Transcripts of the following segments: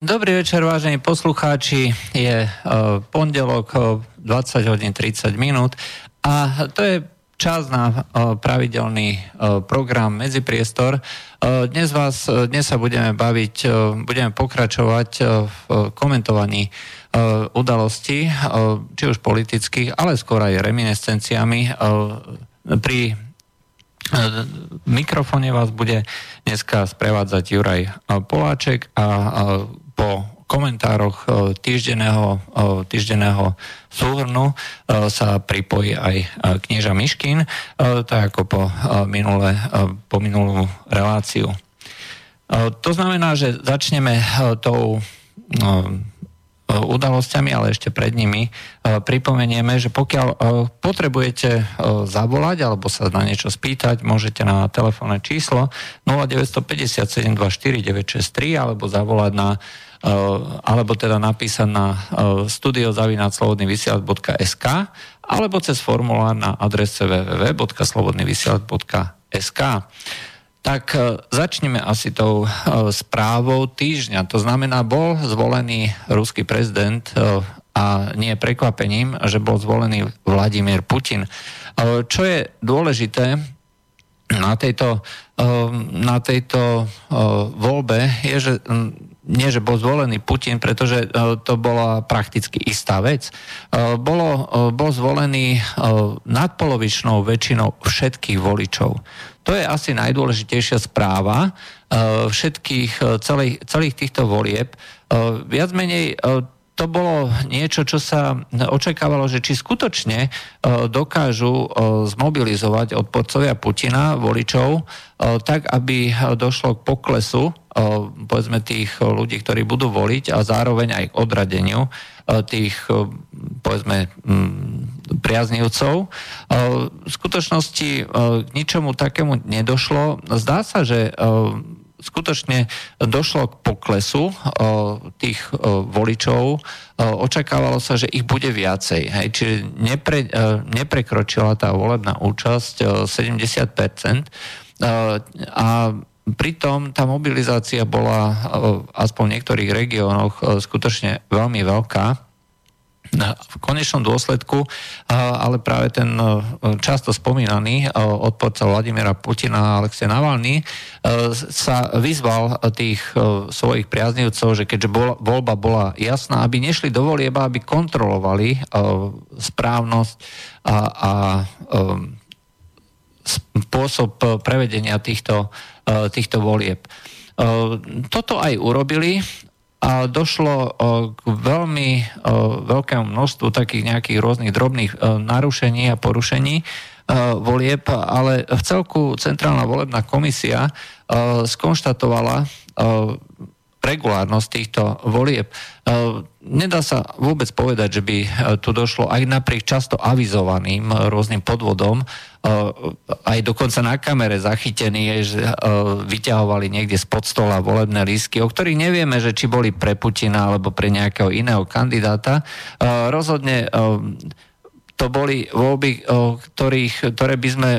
Dobrý večer, vážení poslucháči. Je uh, pondelok uh, 20 hodín 30 minút a to je čas na uh, pravidelný program Medzipriestor. Dnes, vás, dnes sa budeme baviť, budeme pokračovať v komentovaní udalostí, či už politických, ale skôr aj reminiscenciami pri mikrofóne vás bude dneska sprevádzať Juraj Poláček a po komentároch týždenného, týždenného súhrnu sa pripojí aj knieža Miškin, tak ako po, minule, po minulú reláciu. To znamená, že začneme tou udalosťami, ale ešte pred nimi pripomenieme, že pokiaľ potrebujete zavolať alebo sa na niečo spýtať, môžete na telefónne číslo 0957 24 963 alebo zavolať na alebo teda napísať na studiozavinaslobodnyvysielac.sk alebo cez formulár na adrese www.slobodnyvysielac.sk tak e, začneme asi tou správou týždňa. To znamená, bol zvolený ruský prezident a nie prekvapením, že bol zvolený Vladimír Putin. Čo je dôležité na tejto, na tejto voľbe, je, že nie, že bol zvolený Putin, pretože to bola prakticky istá vec. Bolo, bol zvolený nadpolovičnou väčšinou všetkých voličov. To je asi najdôležitejšia správa všetkých, celých, celých týchto volieb. Viac menej to bolo niečo, čo sa očakávalo, že či skutočne dokážu zmobilizovať odporcovia Putina, voličov, tak, aby došlo k poklesu povedzme tých ľudí, ktorí budú voliť a zároveň aj k odradeniu tých povedzme priaznivcov. V skutočnosti k ničomu takému nedošlo. Zdá sa, že skutočne došlo k poklesu tých voličov. Očakávalo sa, že ich bude viacej. Hej. Čiže nepre, neprekročila tá volebná účasť 70%. A pritom tá mobilizácia bola aspoň v niektorých regiónoch skutočne veľmi veľká v konečnom dôsledku, ale práve ten často spomínaný odporca Vladimira Putina Alexej Navalny sa vyzval tých svojich priaznivcov, že keďže voľba bola jasná, aby nešli do volieba, aby kontrolovali správnosť a, a spôsob prevedenia týchto, týchto volieb. Toto aj urobili a došlo k veľmi veľkému množstvu takých nejakých rôznych drobných narušení a porušení volieb, ale v celku Centrálna volebná komisia skonštatovala regulárnosť týchto volieb. Nedá sa vôbec povedať, že by tu došlo aj napriek často avizovaným rôznym podvodom aj dokonca na kamere zachytený je, že vyťahovali niekde spod stola volebné lístky, o ktorých nevieme, že či boli pre Putina alebo pre nejakého iného kandidáta. Rozhodne to boli voľby, ktorých, ktoré by sme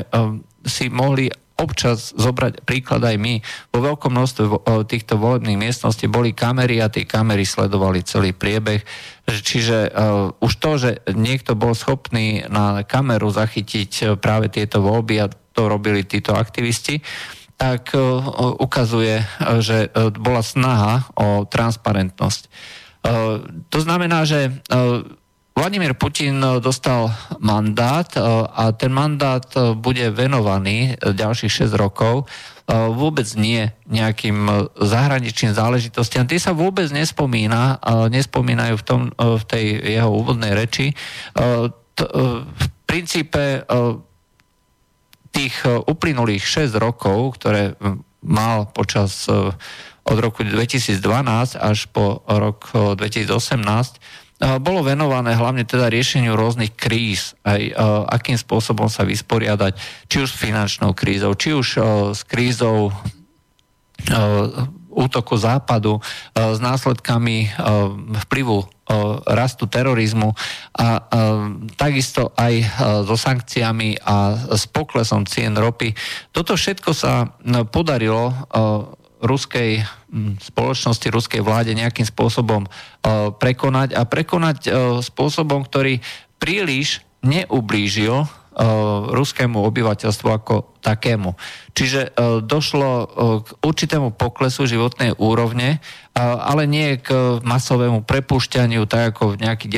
si mohli občas zobrať príklad aj my. Vo veľkom množstve týchto volebných miestností boli kamery a tie kamery sledovali celý priebeh. Čiže uh, už to, že niekto bol schopný na kameru zachytiť e, práve tieto voľby a to robili títo aktivisti, tak uh, ukazuje, že uh, bola snaha o transparentnosť. Uh, to znamená, že uh, Vladimír Putin eh, dostal mandát eh, a ten mandát eh, bude venovaný ďalších 6 rokov vôbec nie nejakým zahraničným záležitostiam. Tie sa vôbec nespomína, nespomínajú v, tom, v tej jeho úvodnej reči. V princípe tých uplynulých 6 rokov, ktoré mal počas od roku 2012 až po rok 2018, bolo venované hlavne teda riešeniu rôznych kríz, aj akým spôsobom sa vysporiadať, či už s finančnou krízou, či už s krízou útoku západu s následkami vplyvu rastu terorizmu a takisto aj so sankciami a s poklesom cien ropy. Toto všetko sa podarilo ruskej spoločnosti, ruskej vláde nejakým spôsobom prekonať a prekonať spôsobom, ktorý príliš neublížil ruskému obyvateľstvu ako takému. Čiže došlo k určitému poklesu životnej úrovne, ale nie k masovému prepušťaniu, tak ako v nejakých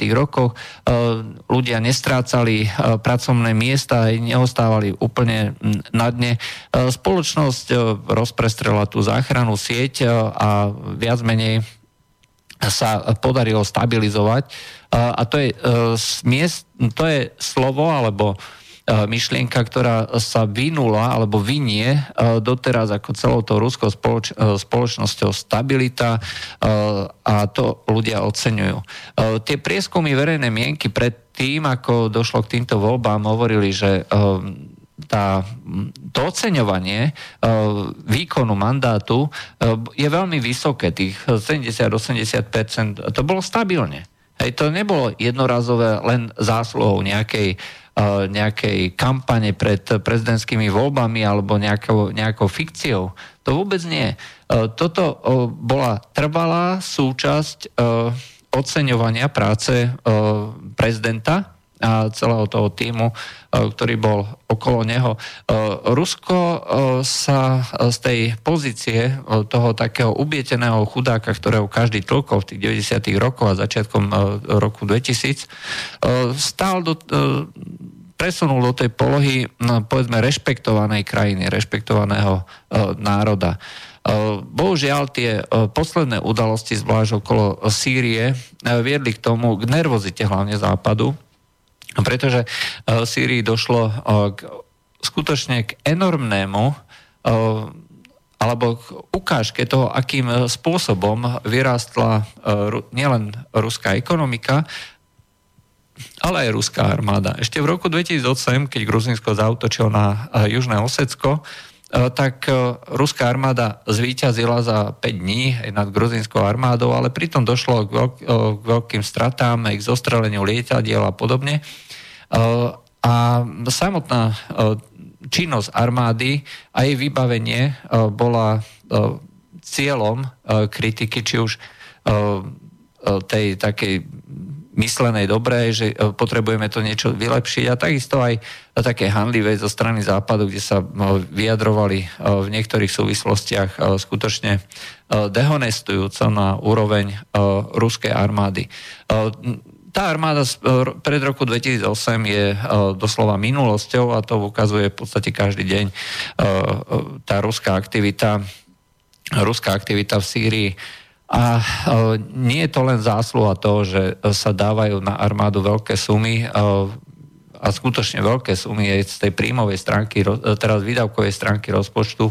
90. rokoch. Ľudia nestrácali pracovné miesta a neostávali úplne na dne. Spoločnosť rozprestrela tú záchranu sieť a viac menej sa podarilo stabilizovať. A to je, miest, to je slovo alebo myšlienka, ktorá sa vynula alebo vynie doteraz ako celou tou ruskou spoloč- spoločnosťou stabilita a to ľudia oceňujú. Tie prieskumy verejnej mienky pred tým, ako došlo k týmto voľbám, hovorili, že tá, to oceňovanie výkonu mandátu je veľmi vysoké, tých 70-80%. To bolo stabilne. Hej, to nebolo jednorazové len zásluhou nejakej nejakej kampane pred prezidentskými voľbami alebo nejakou, nejakou fikciou. To vôbec nie. Toto bola trvalá súčasť oceňovania práce prezidenta a celého toho týmu, ktorý bol okolo neho. Rusko sa z tej pozície toho takého ubieteného chudáka, ktorého každý tlkol v tých 90. rokoch a začiatkom roku 2000, stál do, presunul do tej polohy, no, povedzme, rešpektovanej krajiny, rešpektovaného národa. Bohužiaľ tie posledné udalosti, zvlášť okolo Sýrie, viedli k tomu, k nervozite hlavne západu, pretože v Sýrii došlo k, skutočne k enormnému alebo k ukážke toho, akým spôsobom vyrástla nielen ruská ekonomika, ale aj ruská armáda. Ešte v roku 2008, keď Gruzinsko zautočilo na Južné Osecko, tak eh, ruská armáda zvíťazila za 5 dní aj nad gruzinskou armádou, ale pritom došlo k, veľk, k veľkým stratám, k zostreleniu lietadiel a podobne. A samotná činnosť armády a jej vybavenie bola cieľom kritiky, či už tej takej myslenej dobre, že e, potrebujeme to niečo vylepšiť a takisto aj také handlivé zo strany západu, kde sa e, vyjadrovali e, v niektorých súvislostiach skutočne dehonestujúco na úroveň ruskej armády. Tá armáda pred roku 2008 je doslova minulosťou a to ukazuje v podstate každý deň tá ruská aktivita, ruská aktivita v Sýrii a e, nie je to len zásluha toho, že sa dávajú na armádu veľké sumy e, a skutočne veľké sumy aj z tej príjmovej stránky, e, teraz výdavkovej stránky rozpočtu,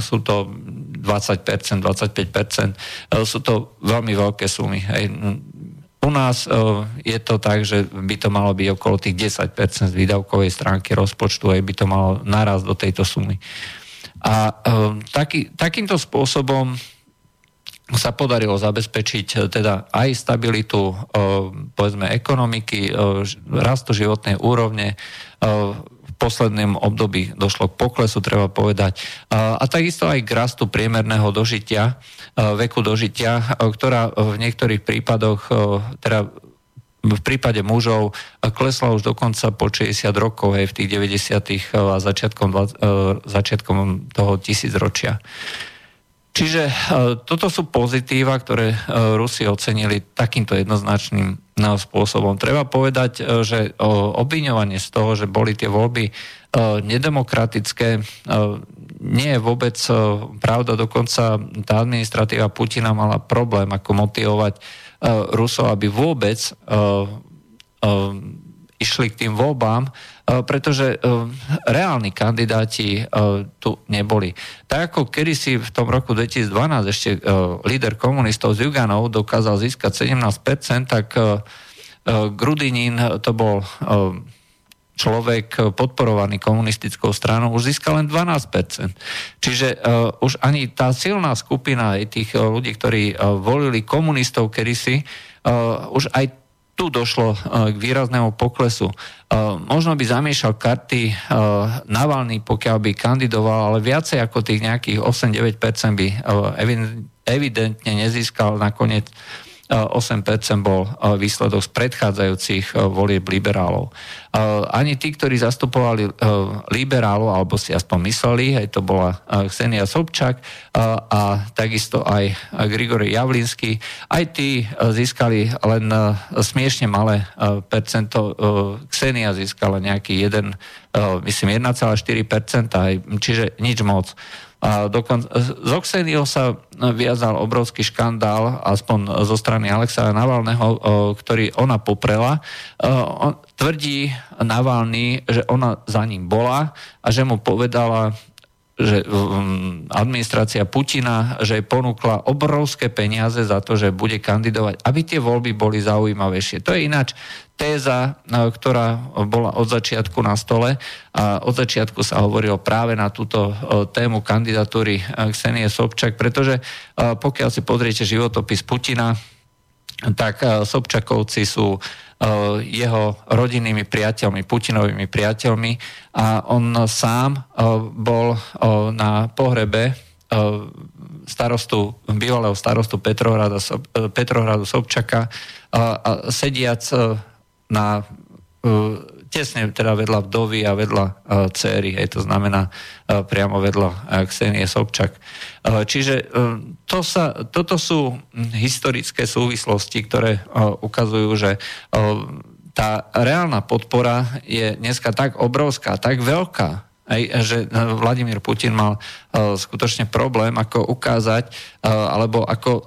sú to 20%, 25%, sú to veľmi veľké sumy. U nás je to tak, že by to malo byť okolo tých 10% z výdavkovej stránky rozpočtu, aj by to malo naraz do tejto sumy. A taký, takýmto spôsobom sa podarilo zabezpečiť e, teda aj stabilitu e, povedzme ekonomiky, e, rastu životnej úrovne. V poslednom období došlo k poklesu, treba povedať. A takisto aj k rastu priemerného dožitia, veku dožitia, ktorá v niektorých prípadoch, teda v prípade mužov klesla už dokonca po 60 rokov aj v tých 90. a začiatkom, začiatkom toho tisícročia. Čiže e, toto sú pozitíva, ktoré e, Rusi ocenili takýmto jednoznačným no, spôsobom. Treba povedať, e, že obviňovanie z toho, že boli tie voľby nedemokratické, nie je vôbec pravda. Dokonca tá administratíva Putina mala problém, ako motivovať Rusov, aby vôbec išli k tým voľbám, E, pretože e, reálni kandidáti e, tu neboli. Tak ako kedysi v tom roku 2012 ešte líder komunistov z Juganov dokázal získať 17%, tak Grudinin to bol človek podporovaný komunistickou stranou už získal len 12%. Čiže už ani tá silná skupina tých ľudí, ktorí volili komunistov kedysi, uh, už aj tu došlo k výraznému poklesu. Možno by zamiešal karty Navalny, pokiaľ by kandidoval, ale viacej ako tých nejakých 8-9% by evidentne nezískal nakoniec 8% bol výsledok z predchádzajúcich volieb liberálov. Ani tí, ktorí zastupovali liberálov, alebo si aspoň mysleli, aj to bola Ksenia Sobčak a takisto aj Grigory Javlinsky, aj tí získali len smiešne malé percento. Ksenia získala nejaký 1, myslím 1,4%, čiže nič moc. A dokon, z Oxenio sa viazal obrovský škandál, aspoň zo strany Alexa Navalného, ktorý ona poprela. On tvrdí Navalny, že ona za ním bola a že mu povedala, že um, administrácia Putina, že ponúkla obrovské peniaze za to, že bude kandidovať, aby tie voľby boli zaujímavejšie. To je ináč téza, uh, ktorá bola od začiatku na stole a od začiatku sa hovorilo práve na túto uh, tému kandidatúry uh, Ksenie Sobčak, pretože pokiaľ si pozriete životopis Putina, tak Sobčakovci sú Eh, jeho rodinnými priateľmi, Putinovými priateľmi a on sám eh, bol eh, na pohrebe starostu, bývalého starostu Petrohradu, Petrohradu Sobčaka a sediac na tesne teda vedľa vdovy a vedľa uh, céry, hej, to znamená uh, priamo vedľa uh, Ksenie Sobčak. Uh, čiže uh, to sa, toto sú historické súvislosti, ktoré uh, ukazujú, že uh, tá reálna podpora je dneska tak obrovská, tak veľká, aj, že Vladimír Putin mal uh, skutočne problém, ako ukázať, uh, alebo ako uh,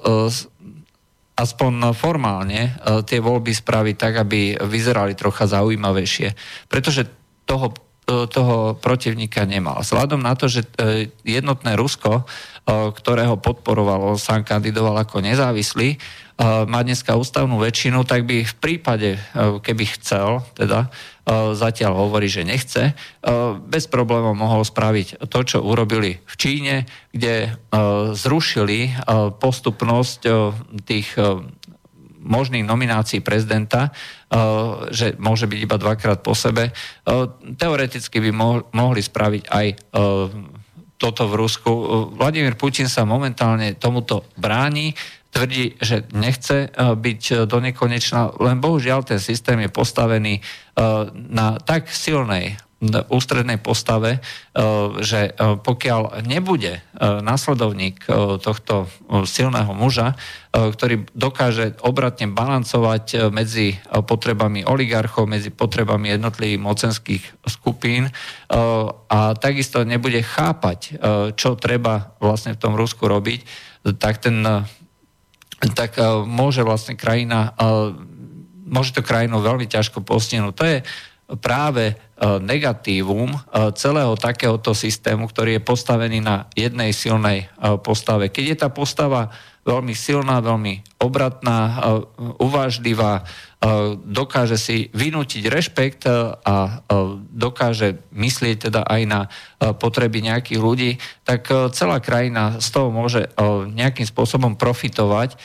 aspoň formálne e, tie voľby spraviť tak, aby vyzerali trocha zaujímavejšie. Pretože toho, e, toho protivníka nemal. Vzhľadom na to, že e, jednotné Rusko, ktorého podporovalo, sám kandidoval ako nezávislý, má dneska ústavnú väčšinu, tak by v prípade, keby chcel, teda zatiaľ hovorí, že nechce, bez problémov mohol spraviť to, čo urobili v Číne, kde zrušili postupnosť tých možných nominácií prezidenta, že môže byť iba dvakrát po sebe. Teoreticky by mohli spraviť aj toto v Rusku. Vladimír Putin sa momentálne tomuto bráni tvrdí, že nechce e, byť e, do nekonečna, len bohužiaľ ten systém je postavený e, na tak silnej ústrednej postave, že pokiaľ nebude následovník tohto silného muža, ktorý dokáže obratne balancovať medzi potrebami oligarchov, medzi potrebami jednotlivých mocenských skupín a takisto nebude chápať, čo treba vlastne v tom Rusku robiť, tak ten tak e, môže vlastne krajina, e, môže to krajinu veľmi ťažko postihnúť. To je práve e, negatívum celého takéhoto systému, ktorý je postavený na jednej silnej postave. Keď je tá postava veľmi silná, veľmi obratná, uvážlivá, dokáže si vynútiť rešpekt a dokáže myslieť teda aj na potreby nejakých ľudí, tak celá krajina z toho môže nejakým spôsobom profitovať.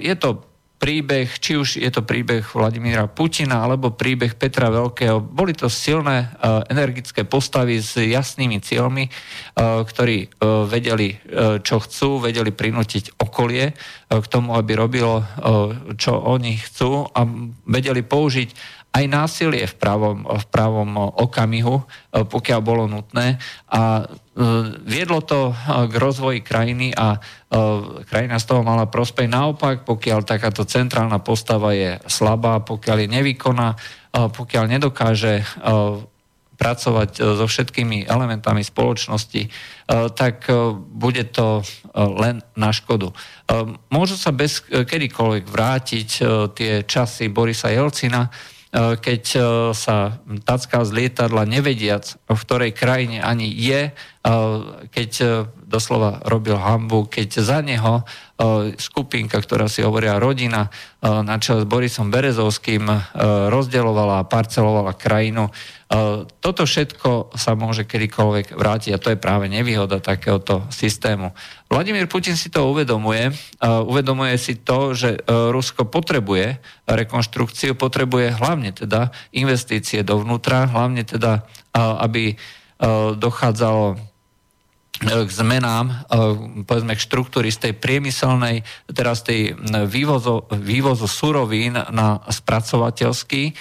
Je to príbeh, či už je to príbeh Vladimíra Putina alebo príbeh Petra Veľkého. Boli to silné, uh, energické postavy s jasnými cieľmi, uh, ktorí uh, vedeli, čo chcú, vedeli prinútiť okolie k tomu, aby robilo, čo oni chcú a vedeli použiť aj násilie v pravom, v pravom okamihu, pokiaľ bolo nutné. A viedlo to k rozvoji krajiny a krajina z toho mala prospech. Naopak, pokiaľ takáto centrálna postava je slabá, pokiaľ je nevykoná, pokiaľ nedokáže pracovať so všetkými elementami spoločnosti, tak bude to len na škodu. Môžu sa bez kedykoľvek vrátiť tie časy Borisa Jelcina, keď e, sa tacká z lietadla nevediac, v ktorej krajine ani je, e, keď doslova robil hambu, keď za neho skupinka, ktorá si hovoria rodina, na čele s Borisom Berezovským rozdeľovala a parcelovala krajinu. Toto všetko sa môže kedykoľvek vrátiť a to je práve nevýhoda takéhoto systému. Vladimír Putin si to uvedomuje. Uvedomuje si to, že Rusko potrebuje rekonštrukciu, potrebuje hlavne teda investície dovnútra, hlavne teda, aby dochádzalo k zmenám, povedzme k štruktúry z tej priemyselnej, teraz tej vývozu, vývozu surovín na spracovateľský.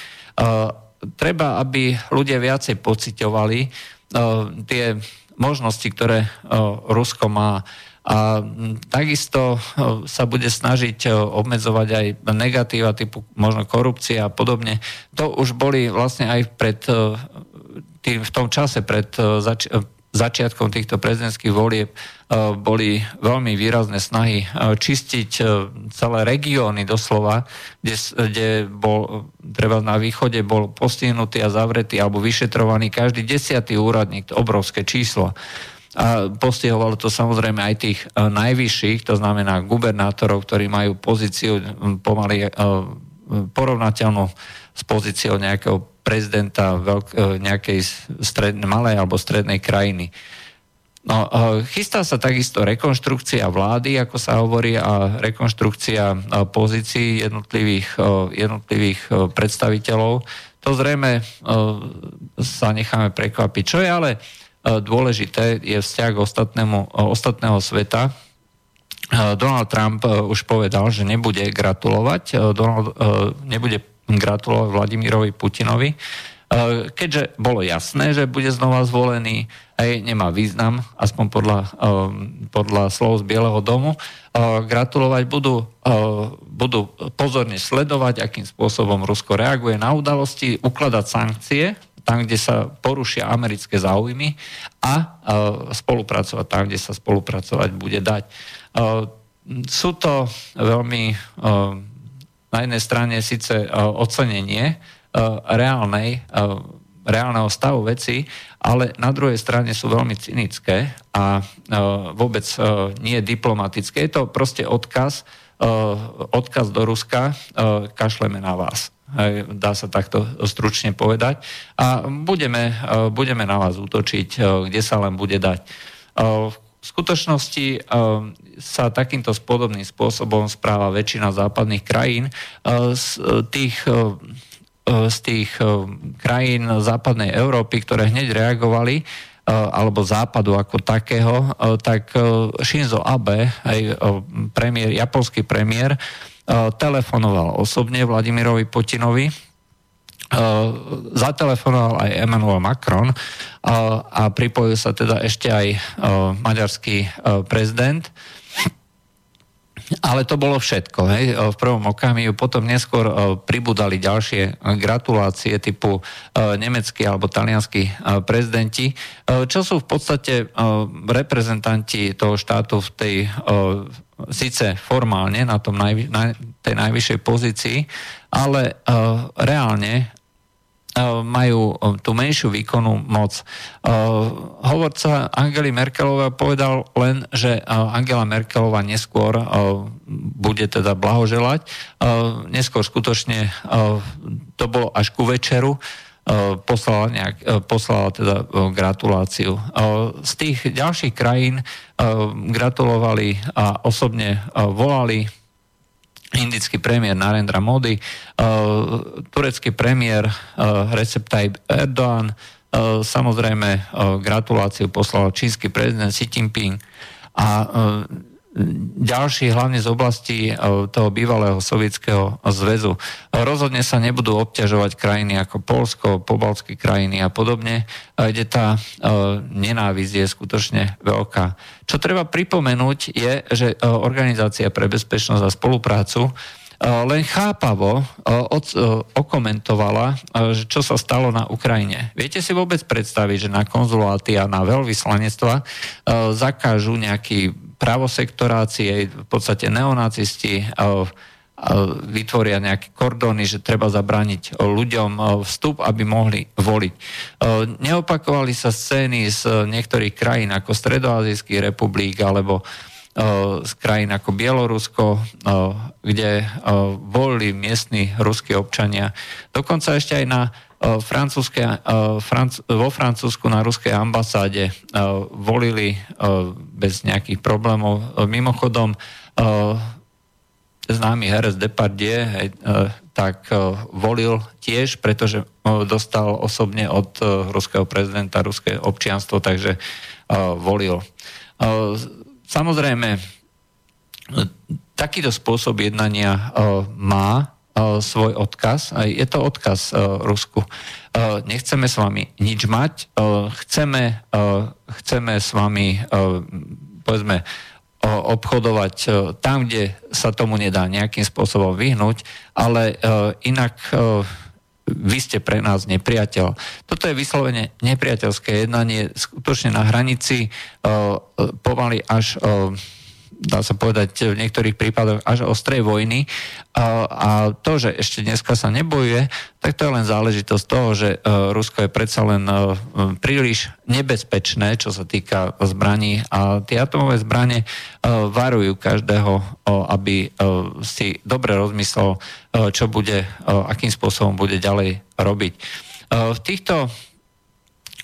Treba, aby ľudia viacej pociťovali tie možnosti, ktoré Rusko má. A takisto sa bude snažiť obmedzovať aj negatíva typu možno korupcie a podobne. To už boli vlastne aj pred tým, v tom čase pred zač- začiatkom týchto prezidentských volieb e, boli veľmi výrazné snahy e, čistiť e, celé regióny doslova, kde, kde bol, treba na východe bol postihnutý a zavretý alebo vyšetrovaný každý desiatý úradník, to obrovské číslo. A postihovalo to samozrejme aj tých najvyšších, to znamená gubernátorov, ktorí majú pozíciu pomaly porovnateľnú s pozíciou nejakého prezidenta veľk, e, nejakej stred, malej alebo strednej krajiny. No, e, chystá sa takisto rekonštrukcia vlády, ako sa hovorí, a rekonštrukcia e, pozícií jednotlivých, jednotlivých predstaviteľov. To zrejme sa necháme prekvapiť. Čo je ale dôležité, je vzťah ostatnému, ostatného sveta. Donald Trump už povedal, že nebude gratulovať, Donald, nebude gratulovať Vladimirovi Putinovi, e, keďže bolo jasné, že bude znova zvolený, aj nemá význam, aspoň podľa, e, podľa slov z Bieleho domu. E, gratulovať budú, budú pozorne sledovať, akým spôsobom Rusko reaguje na udalosti, ukladať sankcie, tam, kde sa porušia americké záujmy a spolupracovať tam, kde sa spolupracovať bude dať. Sú to veľmi na jednej strane síce e, ocenenie e, reálnej, e, reálneho stavu veci, ale na druhej strane sú veľmi cynické a vôbec nie diplomatické. Je to proste odkaz, odkaz do Ruska, kašleme na vás. Dá sa takto stručne povedať. A budeme, budeme na vás útočiť, kde sa len bude dať. V skutočnosti eh, sa takýmto podobným spôsobom správa väčšina západných krajín. Eh, z tých, eh, z tých krajín západnej Európy, ktoré hneď reagovali, alebo západu ako takého, tak Shinzo Abe, aj premiér, japonský premiér, telefonoval osobne Vladimirovi Putinovi, Eh, zatelefonoval aj Emmanuel Macron eh, a pripojil sa teda ešte aj eh, maďarský prezident. Ale to bolo všetko. Hej. V prvom okamihu potom neskôr pribudali ďalšie gratulácie typu nemeckí alebo talianskí prezidenti, čo sú v podstate reprezentanti toho štátu v tej síce formálne na, tom najvi, na tej najvyššej pozícii, ale reálne majú e, tú menšiu výkonnú moc. E, hovorca Angely Merkelová povedal len, že Angela Merkelová neskôr bude teda blahoželať. Neskôr skutočne to bolo až ku večeru, poslala, nejak, poslala teda gratuláciu. Z tých ďalších krajín gratulovali a osobne volali indický premiér Narendra Modi, uh, turecký premiér uh, Recep Tayyip Erdoğan, uh, samozrejme gratuláciu poslal čínsky prezident Xi Jinping. A ďalší, hlavne z oblasti toho bývalého sovietského zväzu. Rozhodne sa nebudú obťažovať krajiny ako Polsko, pobalské krajiny a podobne, kde tá nenávisť je skutočne veľká. Čo treba pripomenúť je, že Organizácia pre bezpečnosť a spoluprácu len chápavo okomentovala, čo sa stalo na Ukrajine. Viete si vôbec predstaviť, že na konzuláty a na veľvyslanectva zakážu nejaký pravosektorácie, v podstate neonacisti vytvoria nejaké kordóny, že treba zabrániť ľuďom vstup, aby mohli voliť. Neopakovali sa scény z niektorých krajín ako Stredoazijských republik alebo z krajín ako Bielorusko, kde volili miestni ruskí občania. Dokonca ešte aj na vo Francúzsku na ruskej ambasáde volili bez nejakých problémov. Mimochodom, známy herec Depardieu tak volil tiež, pretože dostal osobne od ruského prezidenta ruské občianstvo, takže volil. Samozrejme, takýto spôsob jednania má svoj odkaz. Je to odkaz Rusku. Nechceme s vami nič mať, chceme, chceme s vami povedzme obchodovať tam, kde sa tomu nedá nejakým spôsobom vyhnúť, ale inak vy ste pre nás nepriateľ. Toto je vyslovene nepriateľské jednanie, skutočne na hranici pomaly až dá sa povedať v niektorých prípadoch až ostrej vojny. A, to, že ešte dneska sa nebojuje, tak to je len záležitosť toho, že e, Rusko je predsa len e, príliš nebezpečné, čo sa týka zbraní a tie atomové zbranie e, varujú každého, aby si dobre rozmyslel, čo bude, akým spôsobom bude ďalej robiť. V týchto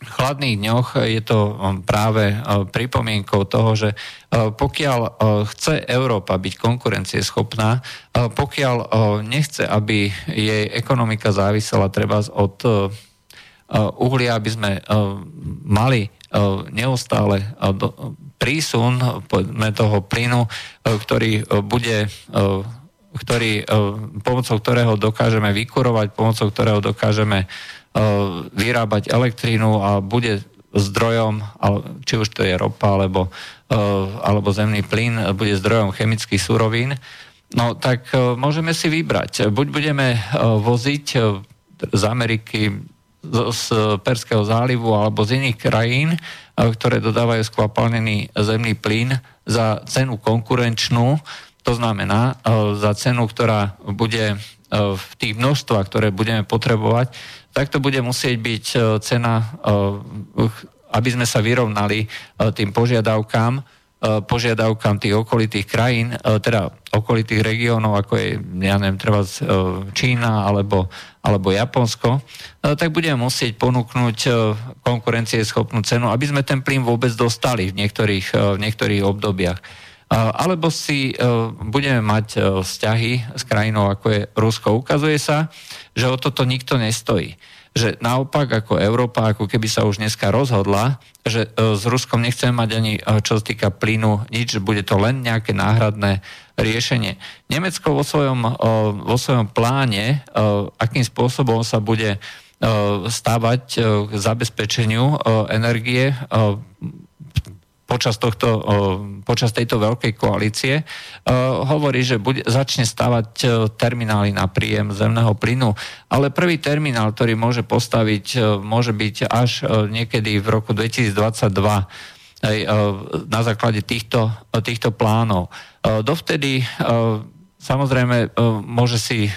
chladných dňoch je to um, práve uh, pripomienkou toho, že uh, pokiaľ uh, chce Európa byť konkurencieschopná, pokiaľ nechce, aby jej ekonomika závisela treba od uhlia, aby sme mali neustále prísun toho plynu, ktorý bude ktorý, pomocou ktorého dokážeme vykurovať, pomocou ktorého dokážeme vyrábať elektrínu a bude zdrojom, či už to je ropa alebo, e, alebo zemný plyn, bude zdrojom chemických surovín, no tak e, môžeme si vybrať. Buď budeme voziť z Ameriky, z Perského zálivu alebo z iných krajín, ktoré dodávajú skvapalnený zemný plyn za cenu konkurenčnú, to znamená za cenu, ktorá bude v tých množstvách, ktoré budeme potrebovať, tak to bude musieť byť e, cena, e, aby sme sa vyrovnali e, tým požiadavkám, požiadavkám tých okolitých krajín, teda okolitých regiónov, ako je, ja neviem, treba Čína alebo, alebo Japonsko, tak budeme musieť ponúknuť konkurencieschopnú cenu, aby sme ten plyn vôbec dostali v niektorých, v niektorých obdobiach. Alebo si budeme mať vzťahy s krajinou, ako je Rusko. Ukazuje sa, že o toto nikto nestojí. Že naopak ako Európa, ako keby sa už dneska rozhodla, že e, s Ruskom nechceme mať ani e, čo sa týka plynu nič, bude to len nejaké náhradné riešenie. Nemecko vo svojom, e, vo svojom pláne, akým spôsobom sa bude stávať k zabezpečeniu energie počas, tohto, počas tejto veľkej koalície, hovorí, že bude, začne stavať terminály na príjem zemného plynu, ale prvý terminál, ktorý môže postaviť, môže byť až niekedy v roku 2022 na základe týchto, týchto plánov. Dovtedy samozrejme môže si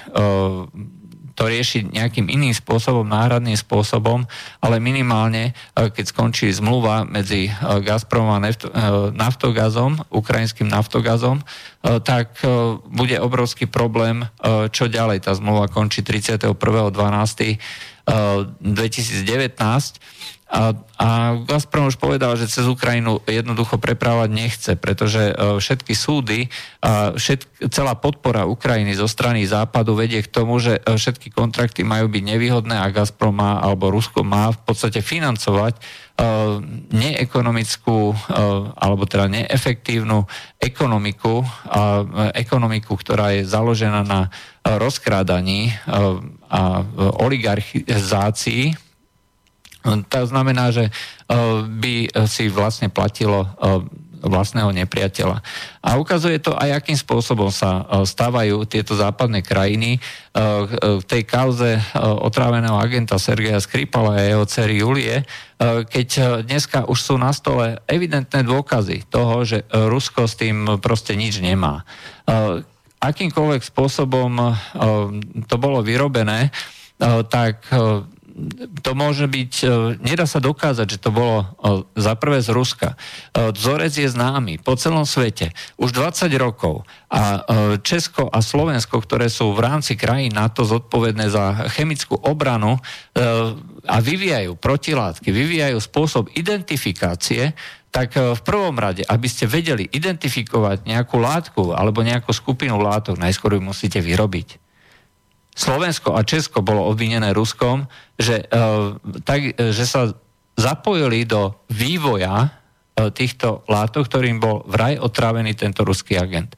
to riešiť nejakým iným spôsobom, náhradným spôsobom, ale minimálne, e, keď skončí zmluva medzi e, Gazpromom a e, naftogazom, ukrajinským naftogazom, tak bude obrovský problém, čo ďalej. Tá zmluva končí 31.12.2019 a, a Gazprom už povedal, že cez Ukrajinu jednoducho preprávať nechce, pretože e, všetky súdy a všetk, celá podpora Ukrajiny zo strany západu vedie k tomu, že e, všetky kontrakty majú byť nevýhodné a Gazprom má, alebo Rusko má v podstate financovať uh, neekonomickú, alebo teda neefektívnu ekonomiku, ekonomiku, ktorá je založená na rozkrádaní a oligarchizácii to znamená, že e, by si vlastne platilo e, vlastného nepriateľa. A ukazuje to aj, akým spôsobom sa e, stávajú tieto západné krajiny v tej kauze otráveného agenta Sergeja Skripala a jeho cery Julie, keď dneska už sú na stole evidentné dôkazy toho, že Rusko s tým proste nič nemá akýmkoľvek spôsobom to bolo vyrobené, tak to môže byť, e, nedá sa dokázať, že to bolo e, za prvé z Ruska. E, vzorec je známy po celom svete už 20 rokov a Česko a Slovensko, ktoré sú v rámci krajín NATO zodpovedné za chemickú obranu a vyvíjajú protilátky, vyvíjajú spôsob identifikácie, tak v prvom rade, aby ste vedeli identifikovať nejakú látku alebo nejakú skupinu látok, najskôr ju musíte vyrobiť. Slovensko a Česko bolo obvinené Ruskom, že, uh, tak, že sa zapojili do vývoja uh, týchto látok, ktorým bol vraj otrávený tento ruský agent.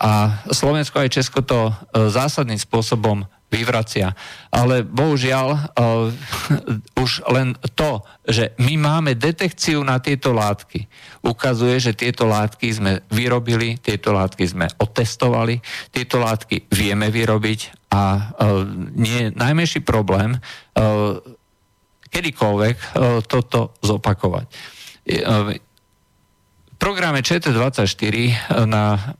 A Slovensko aj Česko to zásadným spôsobom vyvracia. Ale bohužiaľ uh, už len to, že my máme detekciu na tieto látky, ukazuje, že tieto látky sme vyrobili, tieto látky sme otestovali, tieto látky vieme vyrobiť a uh, nie je najmenší problém uh, kedykoľvek uh, toto zopakovať. Uh, programe ČT24 na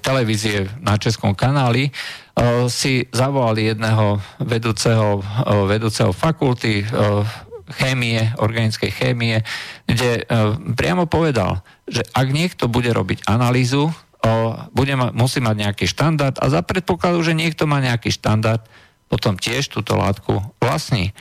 televízie na Českom kanáli si zavolali jedného vedúceho, vedúceho fakulty chémie, organickej chémie, kde priamo povedal, že ak niekto bude robiť analýzu, bude musí mať nejaký štandard a za predpokladu, že niekto má nejaký štandard, potom tiež túto látku vlastní.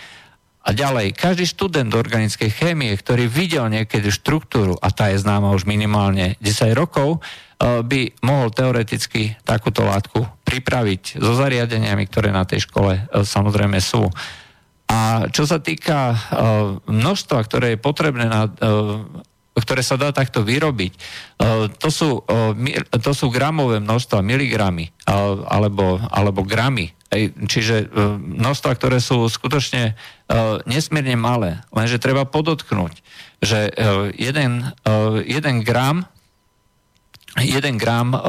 A ďalej, každý študent organickej chémie, ktorý videl niekedy štruktúru, a tá je známa už minimálne 10 rokov, Eh, by mohol teoreticky takúto látku pripraviť so zariadeniami, ktoré na tej škole eh, samozrejme sú. A čo sa týka eh, množstva, ktoré je potrebné na ktoré sa dá takto vyrobiť, to sú, to sú gramové množstva, miligramy alebo, alebo gramy. Čiže množstva, ktoré sú skutočne nesmierne malé. Lenže treba podotknúť, že jeden, jeden gram 1 gram e,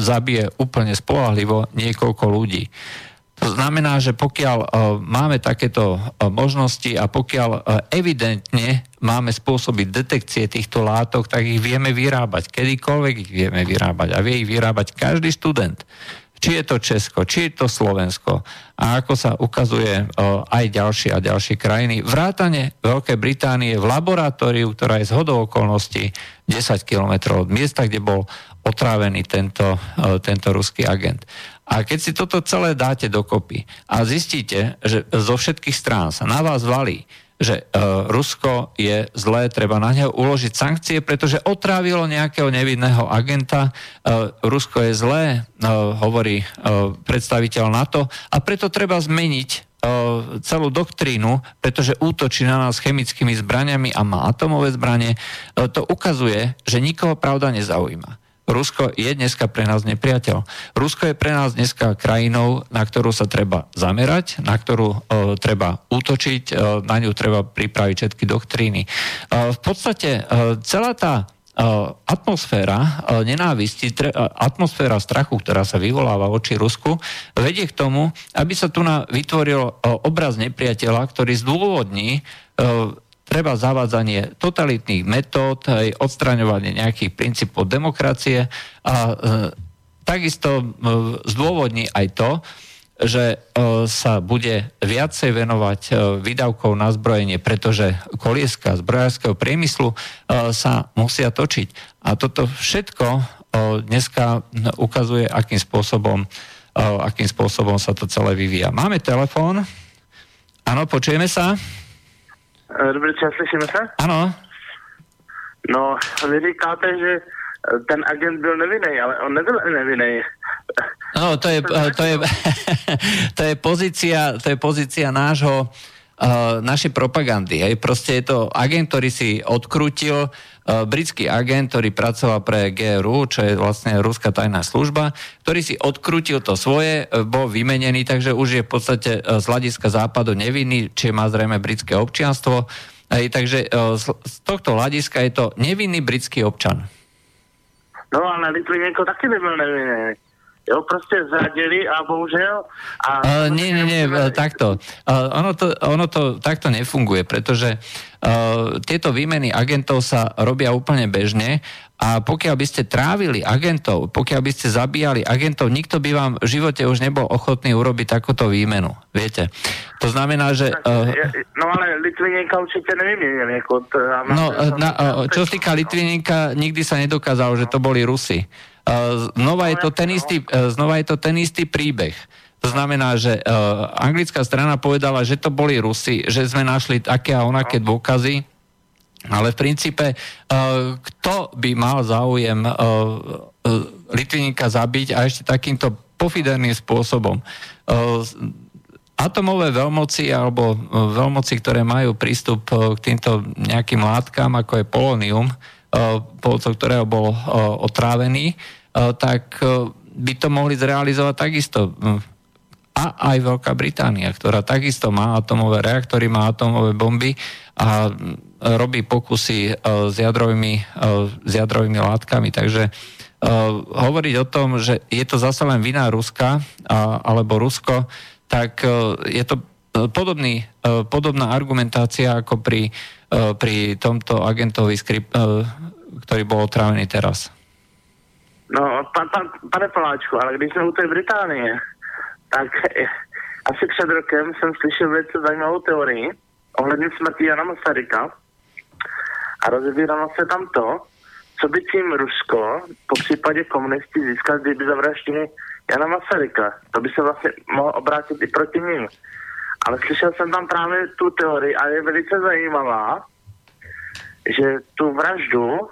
zabije úplne spolahlivo niekoľko ľudí. To znamená, že pokiaľ máme takéto možnosti a pokiaľ evidentne máme spôsoby detekcie týchto látok, tak ich vieme vyrábať. Kedykoľvek ich vieme vyrábať. A vie ich vyrábať každý študent. Či je to Česko, či je to Slovensko. A ako sa ukazuje aj ďalšie a ďalšie krajiny. Vrátane Veľkej Británie v laboratóriu, ktorá je z hodou okolností 10 kilometrov od miesta, kde bol otrávený tento, tento ruský agent. A keď si toto celé dáte dokopy a zistíte, že zo všetkých strán sa na vás valí že uh, Rusko je zlé, treba na neho uložiť sankcie, pretože otrávilo nejakého nevinného agenta. Uh, Rusko je zlé, uh, hovorí uh, predstaviteľ NATO, a preto treba zmeniť celú doktrínu, pretože útočí na nás chemickými zbraniami a má atomové zbranie, to ukazuje, že nikoho pravda nezaujíma. Rusko je dneska pre nás nepriateľ. Rusko je pre nás dneska krajinou, na ktorú sa treba zamerať, na ktorú e, treba útočiť, e, na ňu treba pripraviť všetky doktríny. E, v podstate e, celá tá e, atmosféra e, nenávisti, atmosféra strachu, ktorá sa vyvoláva voči Rusku, vedie k tomu, aby sa tu vytvoril obraz nepriateľa, ktorý zdôvodní treba zavádzanie totalitných metód, aj odstraňovanie nejakých princípov demokracie a e, takisto e, zdôvodní aj to, že e, sa bude viacej venovať e, výdavkov na zbrojenie, pretože kolieska zbrojárskeho priemyslu e, sa musia točiť. A toto všetko dneska ukazuje, akým spôsobom, akým spôsobom sa to celé vyvíja. Máme telefón. Áno, počujeme sa. Eh, dobrý čas, slyšíme se? Ano. No, vy říkáte, že ten agent byl nevinný, ale on nebyl nevinný. No, to je, to je, to je pozícia, to je pozícia nášho, uh, našej propagandy. Hej. Proste je to agent, ktorý si odkrútil britský agent, ktorý pracoval pre GRU, čo je vlastne ruská tajná služba, ktorý si odkrútil to svoje, e, bol vymenený, takže už je v podstate e, z hľadiska západu nevinný, či má zrejme britské občianstvo. Hej, takže z tohto hľadiska je to nevinný britský občan. No a na Litviněnko taky nebyl nevinný. Jo, prostě zradili a bohužel... A uh, nie, nie, nie, takto. Uh, ono, to, ono to takto nefunguje, pretože uh, tieto výmeny agentov sa robia úplne bežne a pokiaľ by ste trávili agentov, pokiaľ by ste zabíjali agentov, nikto by vám v živote už nebol ochotný urobiť takúto výmenu. Viete? To znamená, že... Uh, no ale Litvinenka určite nevymienili. No, na, čo sa týka Litvinenka, nikdy sa nedokázalo, že to boli Rusy. Uh, znova, je to ten istý, uh, znova je to ten istý príbeh. To znamená, že uh, anglická strana povedala, že to boli Rusy, že sme našli také a onaké dôkazy, ale v princípe, uh, kto by mal záujem uh, uh, Litviníka zabiť a ešte takýmto pofiderným spôsobom? Atomové veľmoci alebo veľmoci, ktoré majú prístup k týmto nejakým látkam, ako je polonium, pomocou ktorého bol otrávený, tak by to mohli zrealizovať takisto a aj Veľká Británia, ktorá takisto má atomové reaktory, má atomové bomby a robí pokusy e, s jadrovými, e, s jadrovými látkami. Takže hovoriť o tom, že je to zase len vina Ruska alebo Rusko, tak je to podobný, uh, podobná argumentácia ako pri, uh, pri tomto agentovi, uh, ktorý bol otrávený teraz. No, pan, pan, pane Poláčku, ale když jsme u té Británie, tak asi před rokem jsem slyšel velice zajímavou teorii ohledně smrti Jana Masaryka, a rozebíralo se tam to, co by tím Rusko, po případě komunisti získali, kdyby zavraždili Jana Masaryka. To by se vlastně mohlo obrátit i proti ním. Ale slyšel jsem tam právě tu teorii a je velice zajímavá, že tu vraždu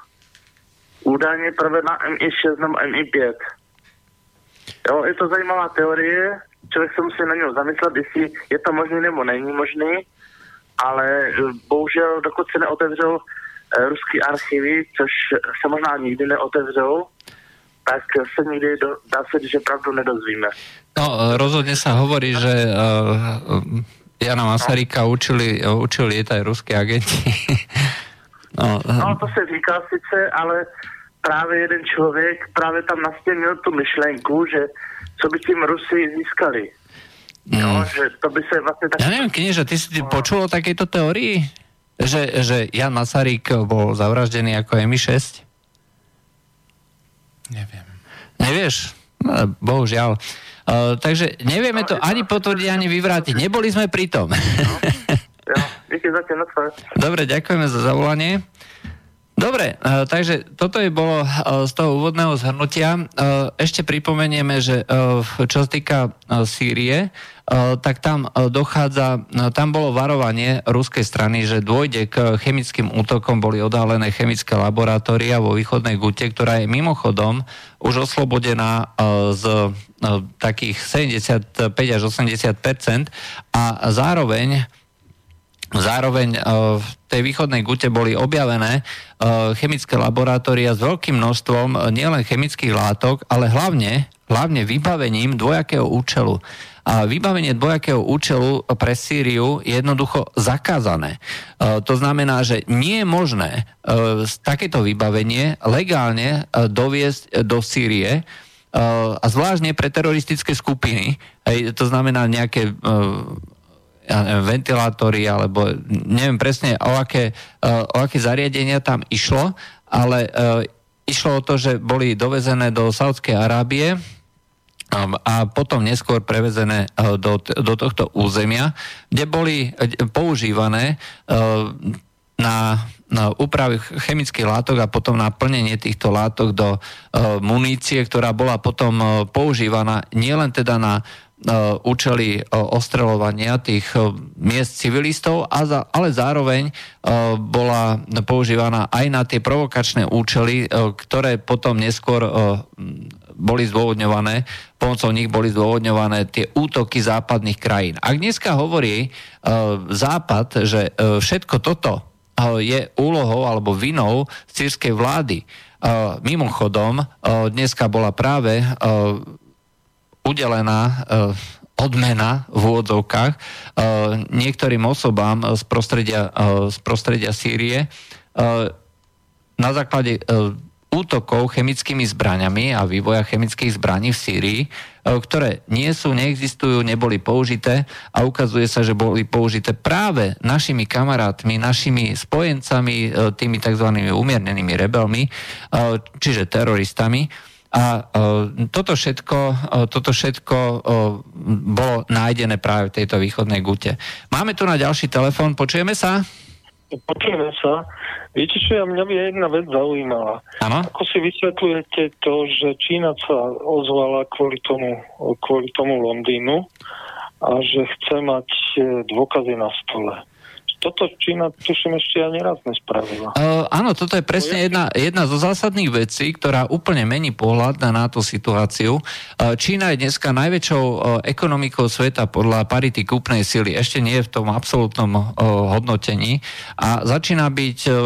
údajně provedla MI6 nebo MI5. Jo, je to zajímavá teorie, člověk se musí na něj zamyslet, jestli je to možný nebo není možný, ale bohužel dokud se neotevřou Eh, ruské archivy, což se možná nikdy neotevřou, tak se nikdy, do, dá se že pravdu nedozvíme. No, rozhodne sa hovorí, že uh, Jana Masaryka no. učili, učili lietať ruské agenti. no, no, to se říká sice, ale právě jeden člověk právě tam nastěnil tu myšlenku, že co by tím Rusi získali. Mm. No, že to by se vlastně tak... Ja neviem, knieža, ty si no. počul o takejto teórii? Že, že Jan Masaryk bol zavraždený ako MI6? Neviem. Nevieš? No, bohužiaľ. Uh, takže nevieme to ani potvrdiť, ani vyvrátiť. Neboli sme pri tom. Dobre, ďakujeme za zavolanie. Dobre, uh, takže toto je bolo uh, z toho úvodného zhrnutia. Uh, ešte pripomenieme, že čo sa týka Sýrie, tak tam dochádza, tam bolo varovanie ruskej strany, že dôjde k chemickým útokom, boli odhalené chemické laboratória vo východnej Gute, ktorá je mimochodom už oslobodená z takých 75 až 80% a zároveň Zároveň v tej východnej gute boli objavené chemické laboratória s veľkým množstvom nielen chemických látok, ale hlavne, hlavne vybavením dvojakého účelu. A vybavenie dvojakého účelu pre Sýriu je jednoducho zakázané. E, to znamená, že nie je možné e, takéto vybavenie legálne e, doviesť do Sýrie, a zvláštne pre teroristické skupiny, to znamená nejaké ja neviem, ventilátory, alebo neviem presne, o aké, o aké zariadenia tam išlo, ale išlo o to, že boli dovezené do Saudskej Arábie, a potom neskôr prevezené e, do, do tohto územia, kde boli používané e, na, na úpravy chemických látok a potom na plnenie týchto látok do e, munície, ktorá bola potom používaná nielen teda na účely ostreľovania tých miest civilistov, ale zároveň bola používaná aj na tie provokačné účely, ktoré potom neskôr boli zdôvodňované, pomocou nich boli zdôvodňované tie útoky západných krajín. Ak dneska hovorí Západ, že všetko toto je úlohou alebo vinou sírskej vlády, mimochodom, dneska bola práve udelená uh, odmena v úvodzovkách uh, niektorým osobám z prostredia, z prostredia Sýrie na základe útokov chemickými zbraňami a vývoja chemických zbraní v Sýrii, ktoré nie sú, neexistujú, neboli použité a ukazuje sa, že boli použité práve našimi kamarátmi, našimi spojencami, tými tzv. umiernenými rebelmi, čiže teroristami. A toto všetko, toto všetko bolo nájdené práve v tejto východnej gute. Máme tu na ďalší telefón, počujeme sa? Počujeme sa. Viete čo, ja mňa by jedna vec zaujímala. Ano? Ako si vysvetľujete to, že Čína sa ozvala kvôli tomu, kvôli tomu Londýnu a že chce mať e, dôkazy na stole? Toto Čína, tuším, ešte ani raz nespravila. Uh, áno, toto je presne jedna, jedna zo zásadných vecí, ktorá úplne mení pohľad na, na tú situáciu. Uh, Čína je dneska najväčšou uh, ekonomikou sveta podľa parity kúpnej sily. Ešte nie je v tom absolútnom uh, hodnotení a začína byť uh,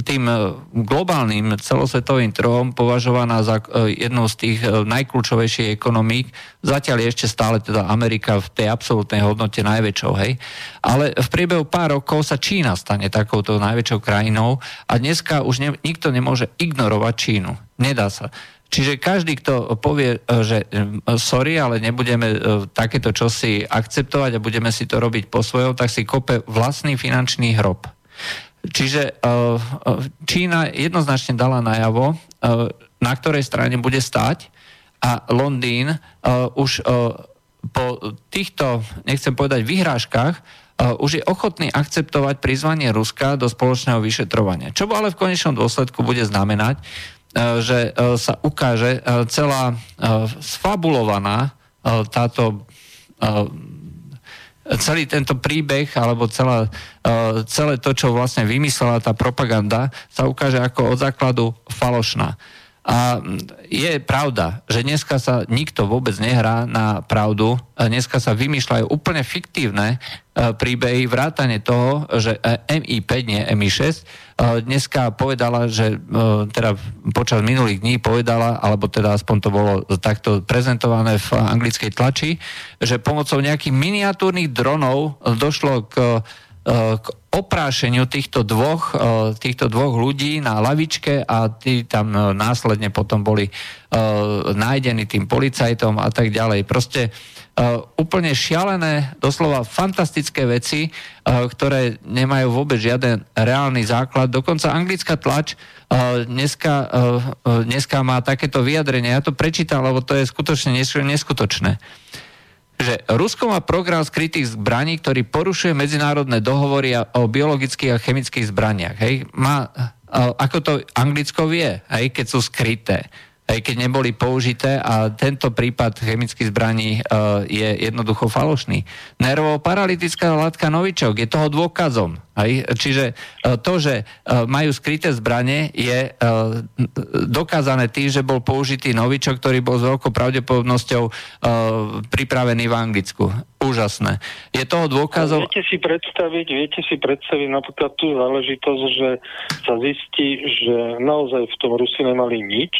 tým globálnym celosvetovým trhom považovaná za uh, jednu z tých uh, najkľúčovejších ekonomík. Zatiaľ je ešte stále teda Amerika v tej absolútnej hodnote najväčšou, hej. Ale v priebehu pár rokov sa Čína stane takouto najväčšou krajinou a dneska už ne, nikto nemôže ignorovať Čínu. Nedá sa. Čiže každý, kto povie, e, že e, sorry, ale nebudeme e, takéto čosi akceptovať a budeme si to robiť po svojom, tak si kope vlastný finančný hrob. Čiže Čína jednoznačne dala najavo, na ktorej strane bude stať a Londýn už po týchto, nechcem povedať, vyhrážkach už je ochotný akceptovať prizvanie Ruska do spoločného vyšetrovania. Čo ale v konečnom dôsledku bude znamenať, e, že e, sa ukáže e, celá sfabulovaná táto celý tento príbeh alebo celá, celé to, čo vlastne vymyslela tá propaganda, sa ukáže ako od základu falošná. A je pravda, že dneska sa nikto vôbec nehrá na pravdu. Dneska sa vymýšľajú úplne fiktívne e, príbehy, vrátane toho, že e, MI5, nie MI6, e, dneska povedala, že teda počas minulých dní povedala, alebo teda aspoň to bolo takto prezentované v anglickej tlači, že pomocou nejakých miniatúrnych dronov došlo k k oprášeniu týchto dvoch, e, týchto dvoch ľudí na lavičke a tí tam e, následne potom boli nájdení tým policajtom a tak ďalej. Proste úplne šialené, doslova fantastické veci, ktoré nemajú vôbec žiaden reálny základ. Dokonca anglická tlač dneska, dneska má takéto vyjadrenie. Ja to prečítam, lebo to je skutočne neskutočné že Rusko má program skrytých zbraní, ktorý porušuje medzinárodné dohovory o biologických a chemických zbraniach. Hej? Má, ako to Anglicko vie, hej? keď sú skryté aj keď neboli použité a tento prípad chemických zbraní uh, je jednoducho falošný. Nervovo-paralytická látka novičok je toho dôkazom. Aj? Čiže uh, to, že uh, majú skryté zbranie, je dokázané tým, že bol použitý novičok, ktorý bol s veľkou pravdepodobnosťou pripravený v Anglicku. Úžasné. Je toho dôkazom... Viete si predstaviť, viete si predstaviť napríklad tú záležitosť, že sa zistí, že naozaj v tom Rusi nemali nič,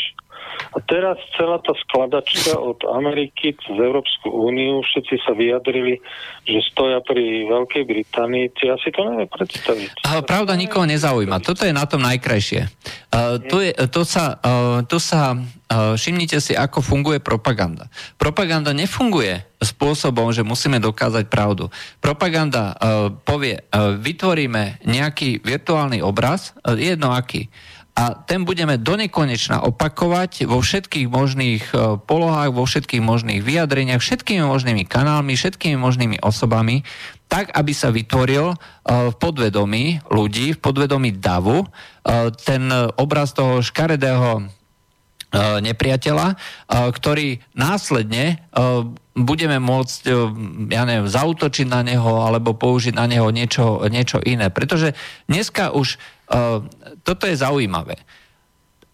a teraz celá tá skladačka od Ameriky z Európsku úniu, všetci sa vyjadrili, že stoja pri Veľkej Británii. Ja si to neviem predstaviť. Ale pravda nikoho nezaujíma. Toto je na tom najkrajšie. Uh, to, je, to sa, uh, to sa uh, všimnite si, ako funguje propaganda. Propaganda nefunguje spôsobom, že musíme dokázať pravdu. Propaganda uh, povie, uh, vytvoríme nejaký virtuálny obraz, uh, jedno aký a ten budeme donekonečna opakovať vo všetkých možných e, polohách, vo všetkých možných vyjadreniach, všetkými možnými kanálmi, všetkými možnými osobami, tak, aby sa vytvoril e, v podvedomí ľudí, v podvedomí davu, e, ten obraz toho škaredého nepriateľa, ktorý následne budeme môcť, ja neviem, zautočiť na neho alebo použiť na neho niečo, niečo iné. Pretože dneska už Ehm, toto je zaujímavé.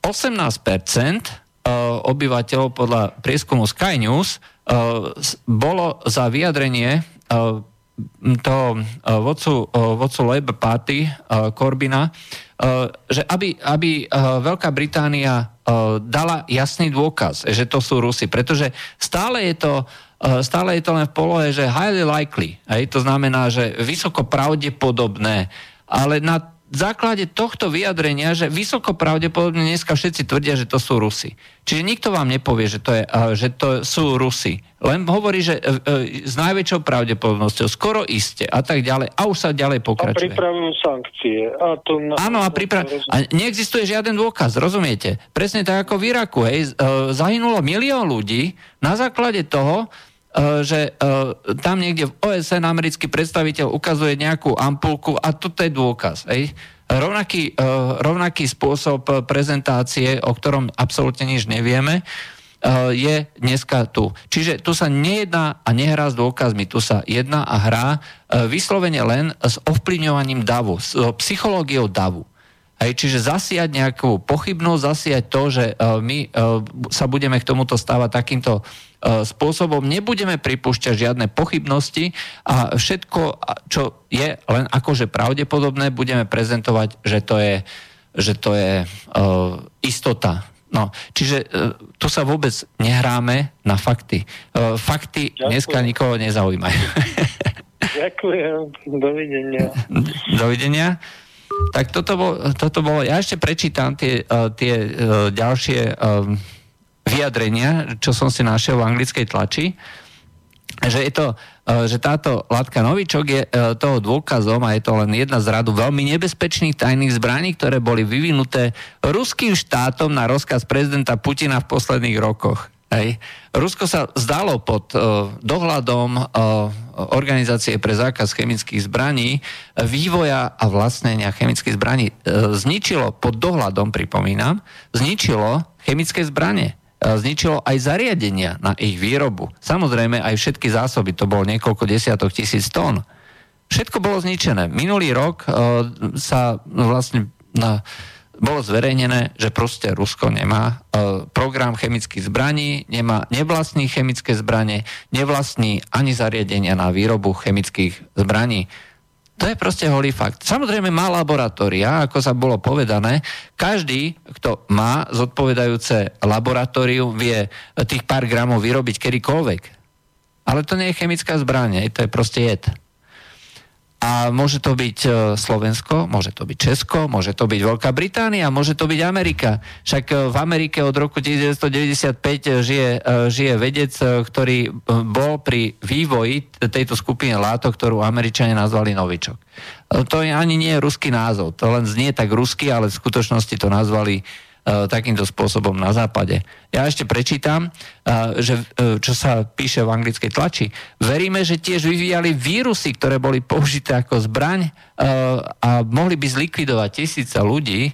18% ehm, obyvateľov podľa prieskumu Sky News ehm, bolo za vyjadrenie toho vodcu, vodcu Labour Party Corbina, že aby, aby Veľká Británia dala jasný dôkaz, že to sú Rusy, pretože stále je to stále je to len v polohe, že highly likely, hej, to znamená, že vysoko pravdepodobné, ale na základe tohto vyjadrenia, že vysoko pravdepodobne dneska všetci tvrdia, že to sú Rusi. Čiže nikto vám nepovie, že to, je, že to sú Rusi. Len hovorí, že e, e, s najväčšou pravdepodobnosťou, skoro iste a tak ďalej. A už sa ďalej pokračuje. A pripravujú sankcie. A to na... Áno, a, pripra... a neexistuje žiaden dôkaz, rozumiete? Presne tak ako v Iraku. Hej. Zahynulo milión ľudí na základe toho, že tam niekde v OSN americký predstaviteľ ukazuje nejakú ampulku a toto je dôkaz. Hej. Rovnaký, rovnaký spôsob prezentácie, o ktorom absolútne nič nevieme, je dneska tu. Čiže tu sa nejedná a nehrá s dôkazmi, tu sa jedná a hrá vyslovene len s ovplyvňovaním davu, s psychológiou davu. Hej, čiže zasiať nejakú pochybnosť, zasiať to, že uh, my uh, sa budeme k tomuto stávať takýmto uh, spôsobom, nebudeme pripúšťať žiadne pochybnosti a všetko, čo je len akože pravdepodobné, budeme prezentovať, že to je, že to je istota. No, čiže tu sa vôbec nehráme na fakty. fakty Ďakujem. dneska nikoho nezaujímajú. Ďakujem. Dovidenia. Dovidenia. Tak toto, bol, toto bolo, ja ešte prečítam tie, uh, tie uh, ďalšie uh, vyjadrenia, čo som si našiel v anglickej tlači, že, je to, že táto látka novičok je toho dôkazom a je to len jedna z radu veľmi nebezpečných tajných zbraní, ktoré boli vyvinuté ruským štátom na rozkaz prezidenta Putina v posledných rokoch. Hej. Rusko sa zdalo pod uh, dohľadom uh, Organizácie pre zákaz chemických zbraní vývoja a vlastnenia chemických zbraní. Uh, zničilo pod dohľadom, pripomínam, zničilo chemické zbranie. Uh, zničilo aj zariadenia na ich výrobu. Samozrejme aj všetky zásoby, to bolo niekoľko desiatok tisíc tón. Všetko bolo zničené. Minulý rok uh, sa vlastne na bolo zverejnené, že proste Rusko nemá e, program chemických zbraní, nemá nevlastní chemické zbranie, nevlastní ani zariadenia na výrobu chemických zbraní. To je proste holý fakt. Samozrejme má laboratória, ako sa bolo povedané. Každý, kto má zodpovedajúce laboratórium, vie tých pár gramov vyrobiť kedykoľvek. Ale to nie je chemická zbraň, to je proste jed. A môže to byť e, Slovensko, môže to byť Česko, môže to byť Veľká Británia, môže to byť Amerika. Však e, v Amerike od roku 1995 žije, e, žije vedec, ktorý bol pri vývoji tejto skupiny látok, ktorú Američania nazvali Novičok. To ani nie je ruský názov, to len znie tak rusky, ale v skutočnosti to nazvali E, takýmto spôsobom na západe. Ja ešte prečítam, e, že, e, čo sa píše v anglickej tlači. Veríme, že tiež vyvíjali vírusy, ktoré boli použité ako zbraň a mohli by zlikvidovať tisíce ľudí.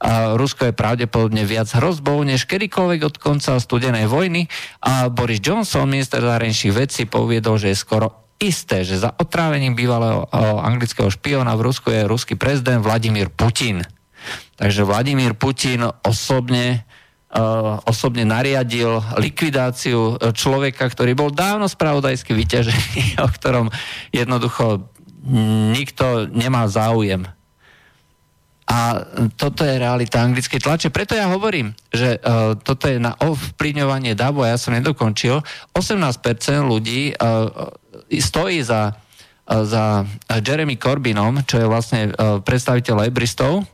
A Rusko je pravdepodobne viac hrozbou než kedykoľvek od konca studenej vojny a Boris Johnson, minister zahraničných vecí, poviedol, že je skoro isté, že za otrávením bývalého anglického špiona v Rusku je ruský prezident Vladimír Putin. Takže Vladimír Putin osobne Uh, osobne nariadil likvidáciu e, človeka, ktorý bol dávno spravodajsky vyťažený, o ktorom jednoducho nikto nemá záujem. A toto je realita anglickej tlače. Preto ja hovorím, že uh, toto je na ovplyvňovanie davu a ja som nedokončil. 18% ľudí uh, stojí za, uh, za Jeremy Corbynom, čo je vlastne uh, predstaviteľ ebristov,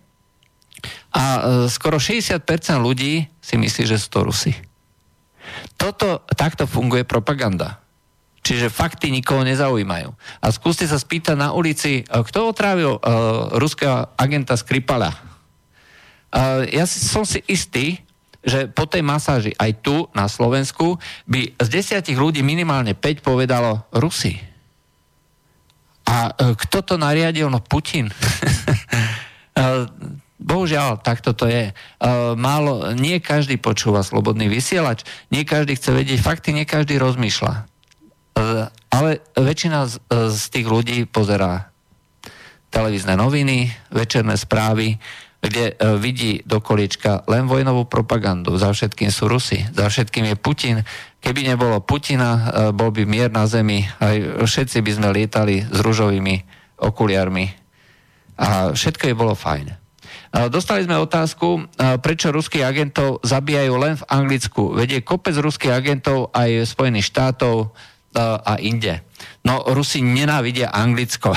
a e, skoro 60% ľudí si myslí, že sú to Rusy. Toto, takto funguje propaganda. Čiže fakty nikoho nezaujímajú. A skúste sa spýtať na ulici, e, kto otrávil uh, ruského agenta Skripala. Uh, ja som si istý, že po tej masáži aj tu na Slovensku by z desiatich ľudí minimálne 5 povedalo Rusy. A uh, kto to nariadil? No Putin. uh, Bohužiaľ, takto to je. Uh, málo, nie každý počúva slobodný vysielač, nie každý chce vedieť fakty, nie každý rozmýšľa. Uh, ale väčšina z, uh, z tých ľudí pozerá televízne noviny, večerné správy, kde uh, vidí do koliečka len vojnovú propagandu. Za všetkým sú Rusi, za všetkým je Putin. Keby nebolo Putina, uh, bol by mier na zemi, aj všetci by sme lietali s rúžovými okuliarmi a všetko je bolo fajn. Dostali sme otázku, prečo ruských agentov zabíjajú len v Anglicku. Vedie kopec ruských agentov aj Spojených štátov, a inde. No, Rusi nenávidia Anglicko.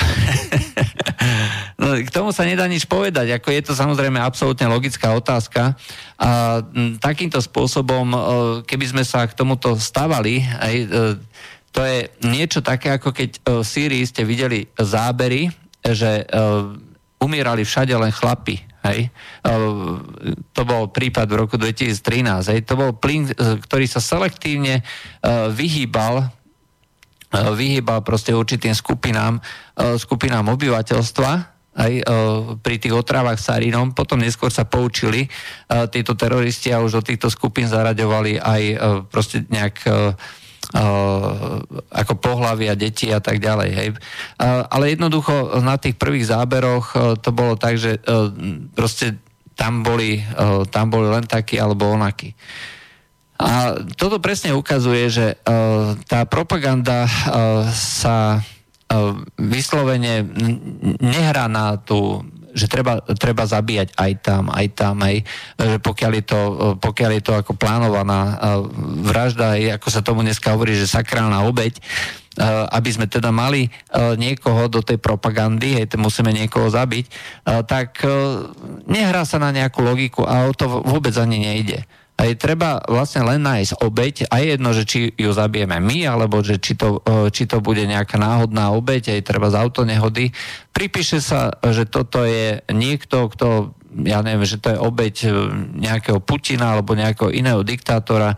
no, k tomu sa nedá nič povedať, ako je to samozrejme absolútne logická otázka. A takýmto spôsobom, keby sme sa k tomuto stavali, aj, to je niečo také, ako keď v Sýrii ste videli zábery, že umierali všade len chlapi. Hej. To bol prípad v roku 2013. Hej. To bol plyn, ktorý sa selektívne vyhýbal Eh, vyhýbal proste určitým skupinám, skupinám obyvateľstva, aj pri tých otravách sarínom. Potom neskôr sa poučili títo teroristi a už do týchto skupín zaraďovali aj proste nejak ako pohlavy a deti a tak ďalej. Hej. Ale jednoducho na tých prvých záberoch to bolo tak, že proste tam boli, tam boli len takí alebo onakí. A toto presne ukazuje, že tá propaganda sa vyslovene nehrá na tú že treba, treba zabíjať aj tam, aj tam, aj, pokiaľ je to, pokiaľ je to ako plánovaná vražda, aj, ako sa tomu dneska hovorí, že sakrálna obeď, aby sme teda mali niekoho do tej propagandy, hej, musíme niekoho zabiť, tak nehrá sa na nejakú logiku a o to vôbec ani nejde. A je treba vlastne len nájsť obeď a je jedno, že či ju zabijeme my, alebo že či to, e, či to bude nejaká náhodná obeď, aj treba z autonehody. Pripíše sa, že toto je niekto, kto ja neviem, že to je obeď e, nejakého Putina alebo nejakého iného diktátora.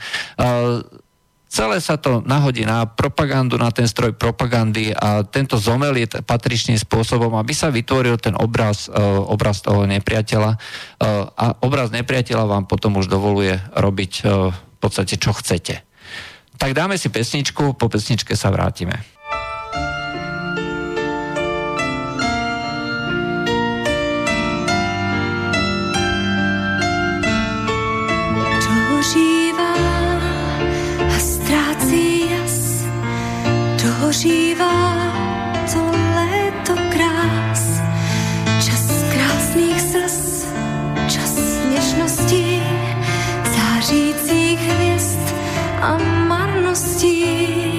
E, Celé sa to nahodí na propagandu, na ten stroj propagandy a tento je patričným spôsobom, aby sa vytvoril ten obraz, uh, obraz toho nepriateľa uh, a obraz nepriateľa vám potom už dovoluje robiť uh, v podstate čo chcete. Tak dáme si pesničku, po pesničke sa vrátime. A marností.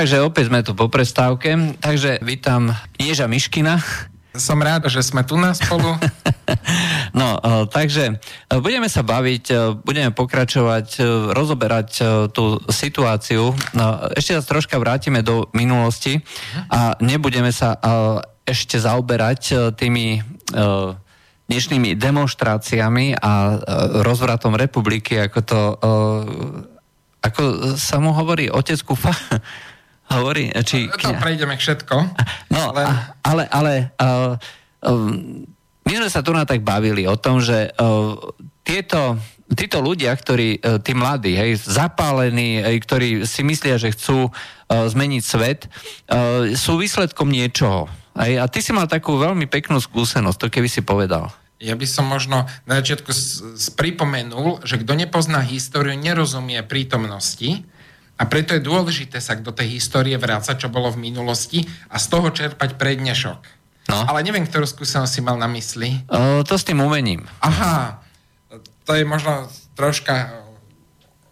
Takže opäť sme tu po prestávke. Takže vítam Ježa Miškina. Som rád, že sme tu na spolu. no, e, takže e, budeme sa baviť, e, budeme pokračovať, rozoberať tú situáciu. No, ešte sa troška vrátime do minulosti a nebudeme sa ešte zaoberať tými dnešnými demonstráciami a rozvratom republiky, ako to ako sa mu hovorí otec Kufa? Hovorí, či... To prejdeme všetko. No, ale, ale, ale uh, um, my sme sa tu na tak bavili o tom, že uh, tieto, títo ľudia, ktorí, tí mladí, hej, zapálení, hej, ktorí si myslia, že chcú uh, zmeniť svet, uh, sú výsledkom niečoho. Hej, a ty si mal takú veľmi peknú skúsenosť, to keby si povedal. Ja by som možno na začiatku pripomenul, že kto nepozná históriu, nerozumie prítomnosti a preto je dôležité sa do tej histórie vrácať, čo bolo v minulosti a z toho čerpať prednešok. No. Ale neviem, ktorú skúsenosť si mal na mysli. O, to s tým umením. Aha, to je možno troška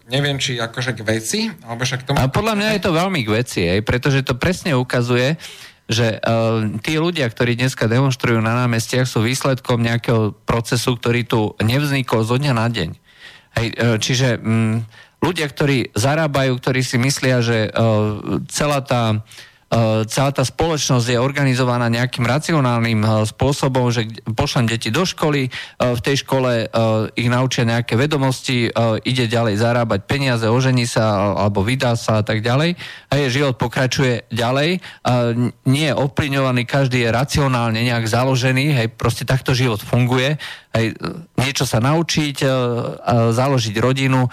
neviem, či akože k veci, alebo však tomu... A podľa mňa je to veľmi k veci, aj, pretože to presne ukazuje, že uh, tí ľudia, ktorí dneska demonstrujú na námestiach, sú výsledkom nejakého procesu, ktorý tu nevznikol zo dňa na deň. Hej, uh, čiže um, ľudia, ktorí zarábajú, ktorí si myslia, že uh, celá tá E, celá tá spoločnosť je organizovaná nejakým racionálnym e, spôsobom, že pošlem deti do školy, v tej škole ich naučia nejaké vedomosti, ide ďalej zarábať peniaze, ožení sa alebo vydá sa a tak ďalej. A je život pokračuje ďalej. Nie je ovplyvňovaný, každý je racionálne nejak založený, hej, proste takto život funguje aj niečo sa naučiť, e, založiť rodinu,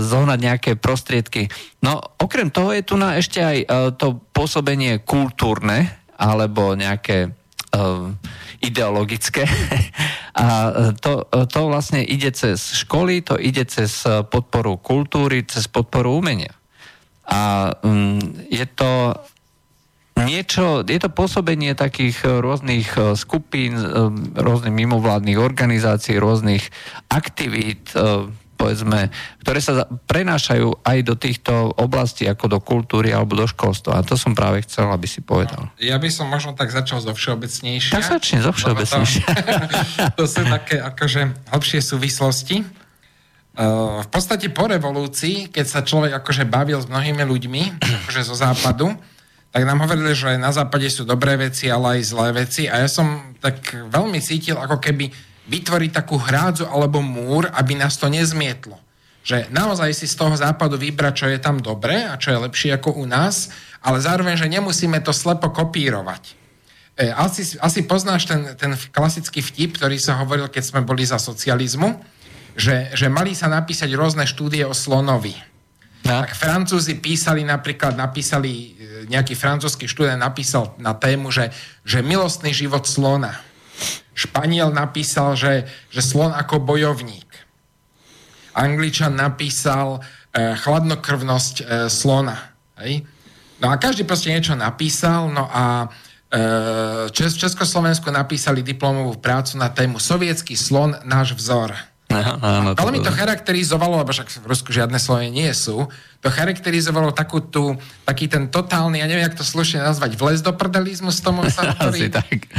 zohnať nejaké prostriedky. No okrem toho je tu na ešte aj e, to pôsobenie kultúrne alebo nejaké e, ideologické. A to, to vlastne ide cez školy, to ide cez podporu kultúry, cez podporu umenia. A mm, je to niečo, je to pôsobenie takých eh, rôznych eh, skupín, eh, rôznych mimovládnych organizácií, rôznych aktivít, povedzme, ktoré sa prenášajú aj do týchto oblastí, ako do kultúry alebo do školstva. A to som práve chcel, aby si povedal. Ja by som možno tak začal zo všeobecnejšia. Tak začne zo všeobecnejšia. To, to sú také akože hlbšie súvislosti. Uh, v podstate po revolúcii, keď sa človek akože bavil s mnohými ľuďmi, akože zo západu, tak nám hovorili, že na západe sú dobré veci, ale aj zlé veci. A ja som tak veľmi cítil, ako keby vytvoriť takú hrádzu alebo múr, aby nás to nezmietlo. Že naozaj si z toho západu vybrať, čo je tam dobré a čo je lepšie ako u nás, ale zároveň, že nemusíme to slepo kopírovať. E, asi, asi poznáš ten, ten klasický vtip, ktorý sa hovoril, keď sme boli za socializmu, že, že mali sa napísať rôzne štúdie o slonovi. No. Tak Francúzi písali napríklad, napísali nejaký francúzsky študent napísal na tému, že, že milostný život slona. Španiel napísal, že, že slon ako bojovník. Angličan napísal e, chladnokrvnosť e, slona. Hej? No a každý proste niečo napísal, no a e, Čes, Československu napísali diplomovú prácu na tému Sovietský slon, náš vzor. Aha, áno, Ale mi to charakterizovalo, lebo však v Rusku žiadne slovy nie sú, to charakterizovalo takú tú, taký ten totálny, ja neviem, jak to slušne nazvať, vles do prdelizmus tomu sa hovorí,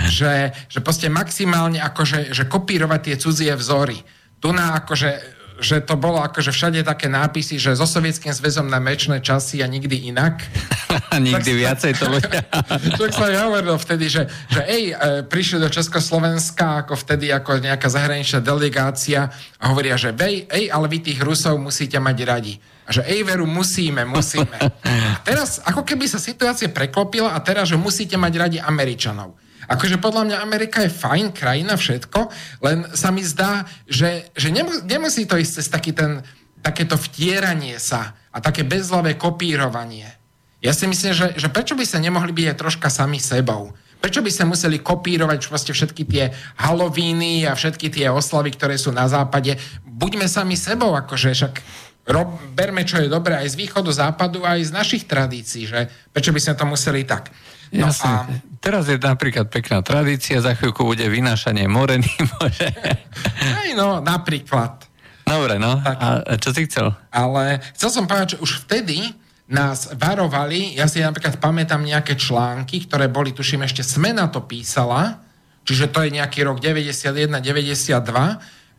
že, že proste maximálne akože, že kopírovať tie cudzie vzory. Tu na akože že to bolo akože všade také nápisy, že so Sovietským zväzom na mečné časy a nikdy inak. nikdy tak, viacej to ľudia. Človek sa hovoril vtedy, že, že ej, e, prišli do Československa ako vtedy ako nejaká zahraničná delegácia a hovoria, že ej, ej, ale vy tých Rusov musíte mať radi. A že ej, veru, musíme, musíme. A teraz, ako keby sa situácia preklopila a teraz, že musíte mať radi Američanov. Akože podľa mňa Amerika je fajn krajina, všetko, len sa mi zdá, že, že nemus, nemusí to ísť cez taký ten, takéto vtieranie sa a také bezhlavé kopírovanie. Ja si myslím, že, že prečo by sa nemohli byť aj troška sami sebou? Prečo by sa museli kopírovať proste všetky tie halovíny a všetky tie oslavy, ktoré sú na západe? Buďme sami sebou, akože však rob, berme, čo je dobré aj z východu, západu, aj z našich tradícií, že prečo by sme to museli tak. No Jasne. A... Teraz je napríklad pekná tradícia, za chvíľku bude vynášanie moreny. Aj no, napríklad. Dobre, no. Tak. A čo si chcel? Ale chcel som povedať, že už vtedy nás varovali, ja si napríklad pamätám nejaké články, ktoré boli, tuším, ešte Smena to písala, čiže to je nejaký rok 91-92,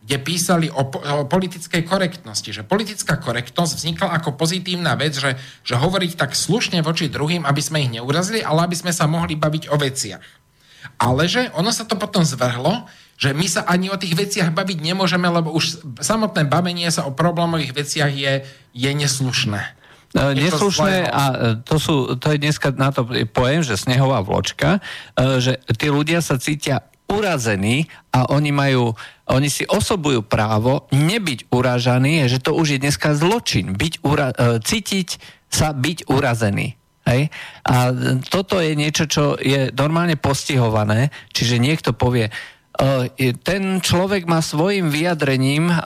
kde písali o, o politickej korektnosti, že politická korektnosť vznikla ako pozitívna vec, že, že hovoriť tak slušne voči druhým, aby sme ich neurazili, ale aby sme sa mohli baviť o veciach. Ale že ono sa to potom zvrhlo, že my sa ani o tých veciach baviť nemôžeme, lebo už samotné bavenie sa o problémových veciach je, je neslušné. No, je neslušné a e, to, sú, to je dneska na to pojem, že snehová vločka, e, že tí ľudia sa cítia urazení a oni majú, oni si osobujú právo nebyť uražaní, že to už je dneska zločin, byť ura, e, cítiť sa byť urazený. Hej? A toto je niečo, čo je normálne postihované, čiže niekto povie, e, ten človek ma svojim vyjadrením e,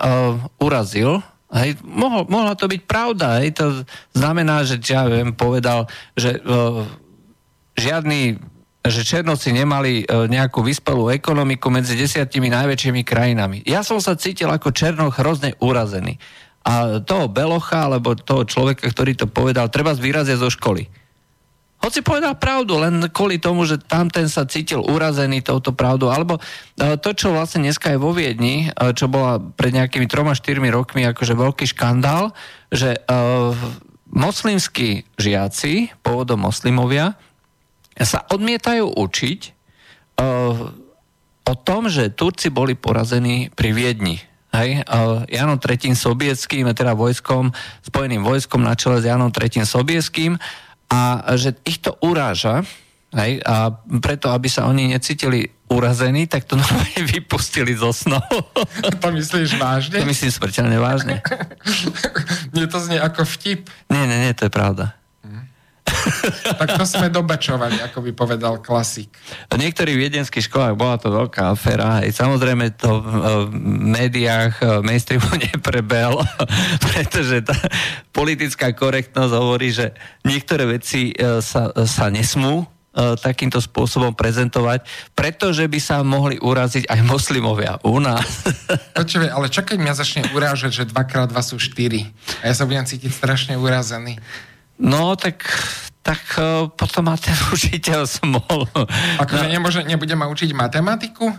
urazil, Hej, mohol, mohla to byť pravda. Hej, to znamená, že ja viem, povedal, že uh, žiadny že Černoci nemali e, nejakú vyspelú ekonomiku medzi desiatimi najväčšími krajinami. Ja som sa cítil ako Černoch hrozne urazený. A toho Belocha, alebo toho človeka, ktorý to povedal, treba vyraziť zo školy. Hoci povedal pravdu, len kvôli tomu, že tamten sa cítil urazený touto pravdou. Alebo e, to, čo vlastne dneska je vo Viedni, e, čo bola pred nejakými troma, štyrmi rokmi akože veľký škandál, že uh, moslimskí žiaci, pôvodom moslimovia, sa odmietajú učiť uh, o tom, že Turci boli porazení pri Viedni. Hej, uh, Janom III. Sobieckým, teda vojskom, spojeným vojskom na čele s Janom III. Sobieckým a že ich to uráža, hej, a preto, aby sa oni necítili urazení, tak to normálne vypustili zo snov. To myslíš vážne? To myslím smrteľne vážne. Mne to znie ako vtip. Nie, nie, nie, to je pravda. tak to sme dobačovali, ako by povedal klasik. V niektorých viedenských školách bola to veľká aféra. Aj samozrejme to v, médiách v mainstreamu neprebel, pretože tá politická korektnosť hovorí, že niektoré veci e, sa, sa nesmú e, takýmto spôsobom prezentovať, pretože by sa mohli uraziť aj moslimovia u nás. Počuvaj, ale čo keď mňa začne urážať, že 2x2 sú 4 a ja sa budem cítiť strašne urazený? No, tak, tak uh, potom ma ten učiteľ smol. Akože no. nemôže, nebude ma učiť matematiku?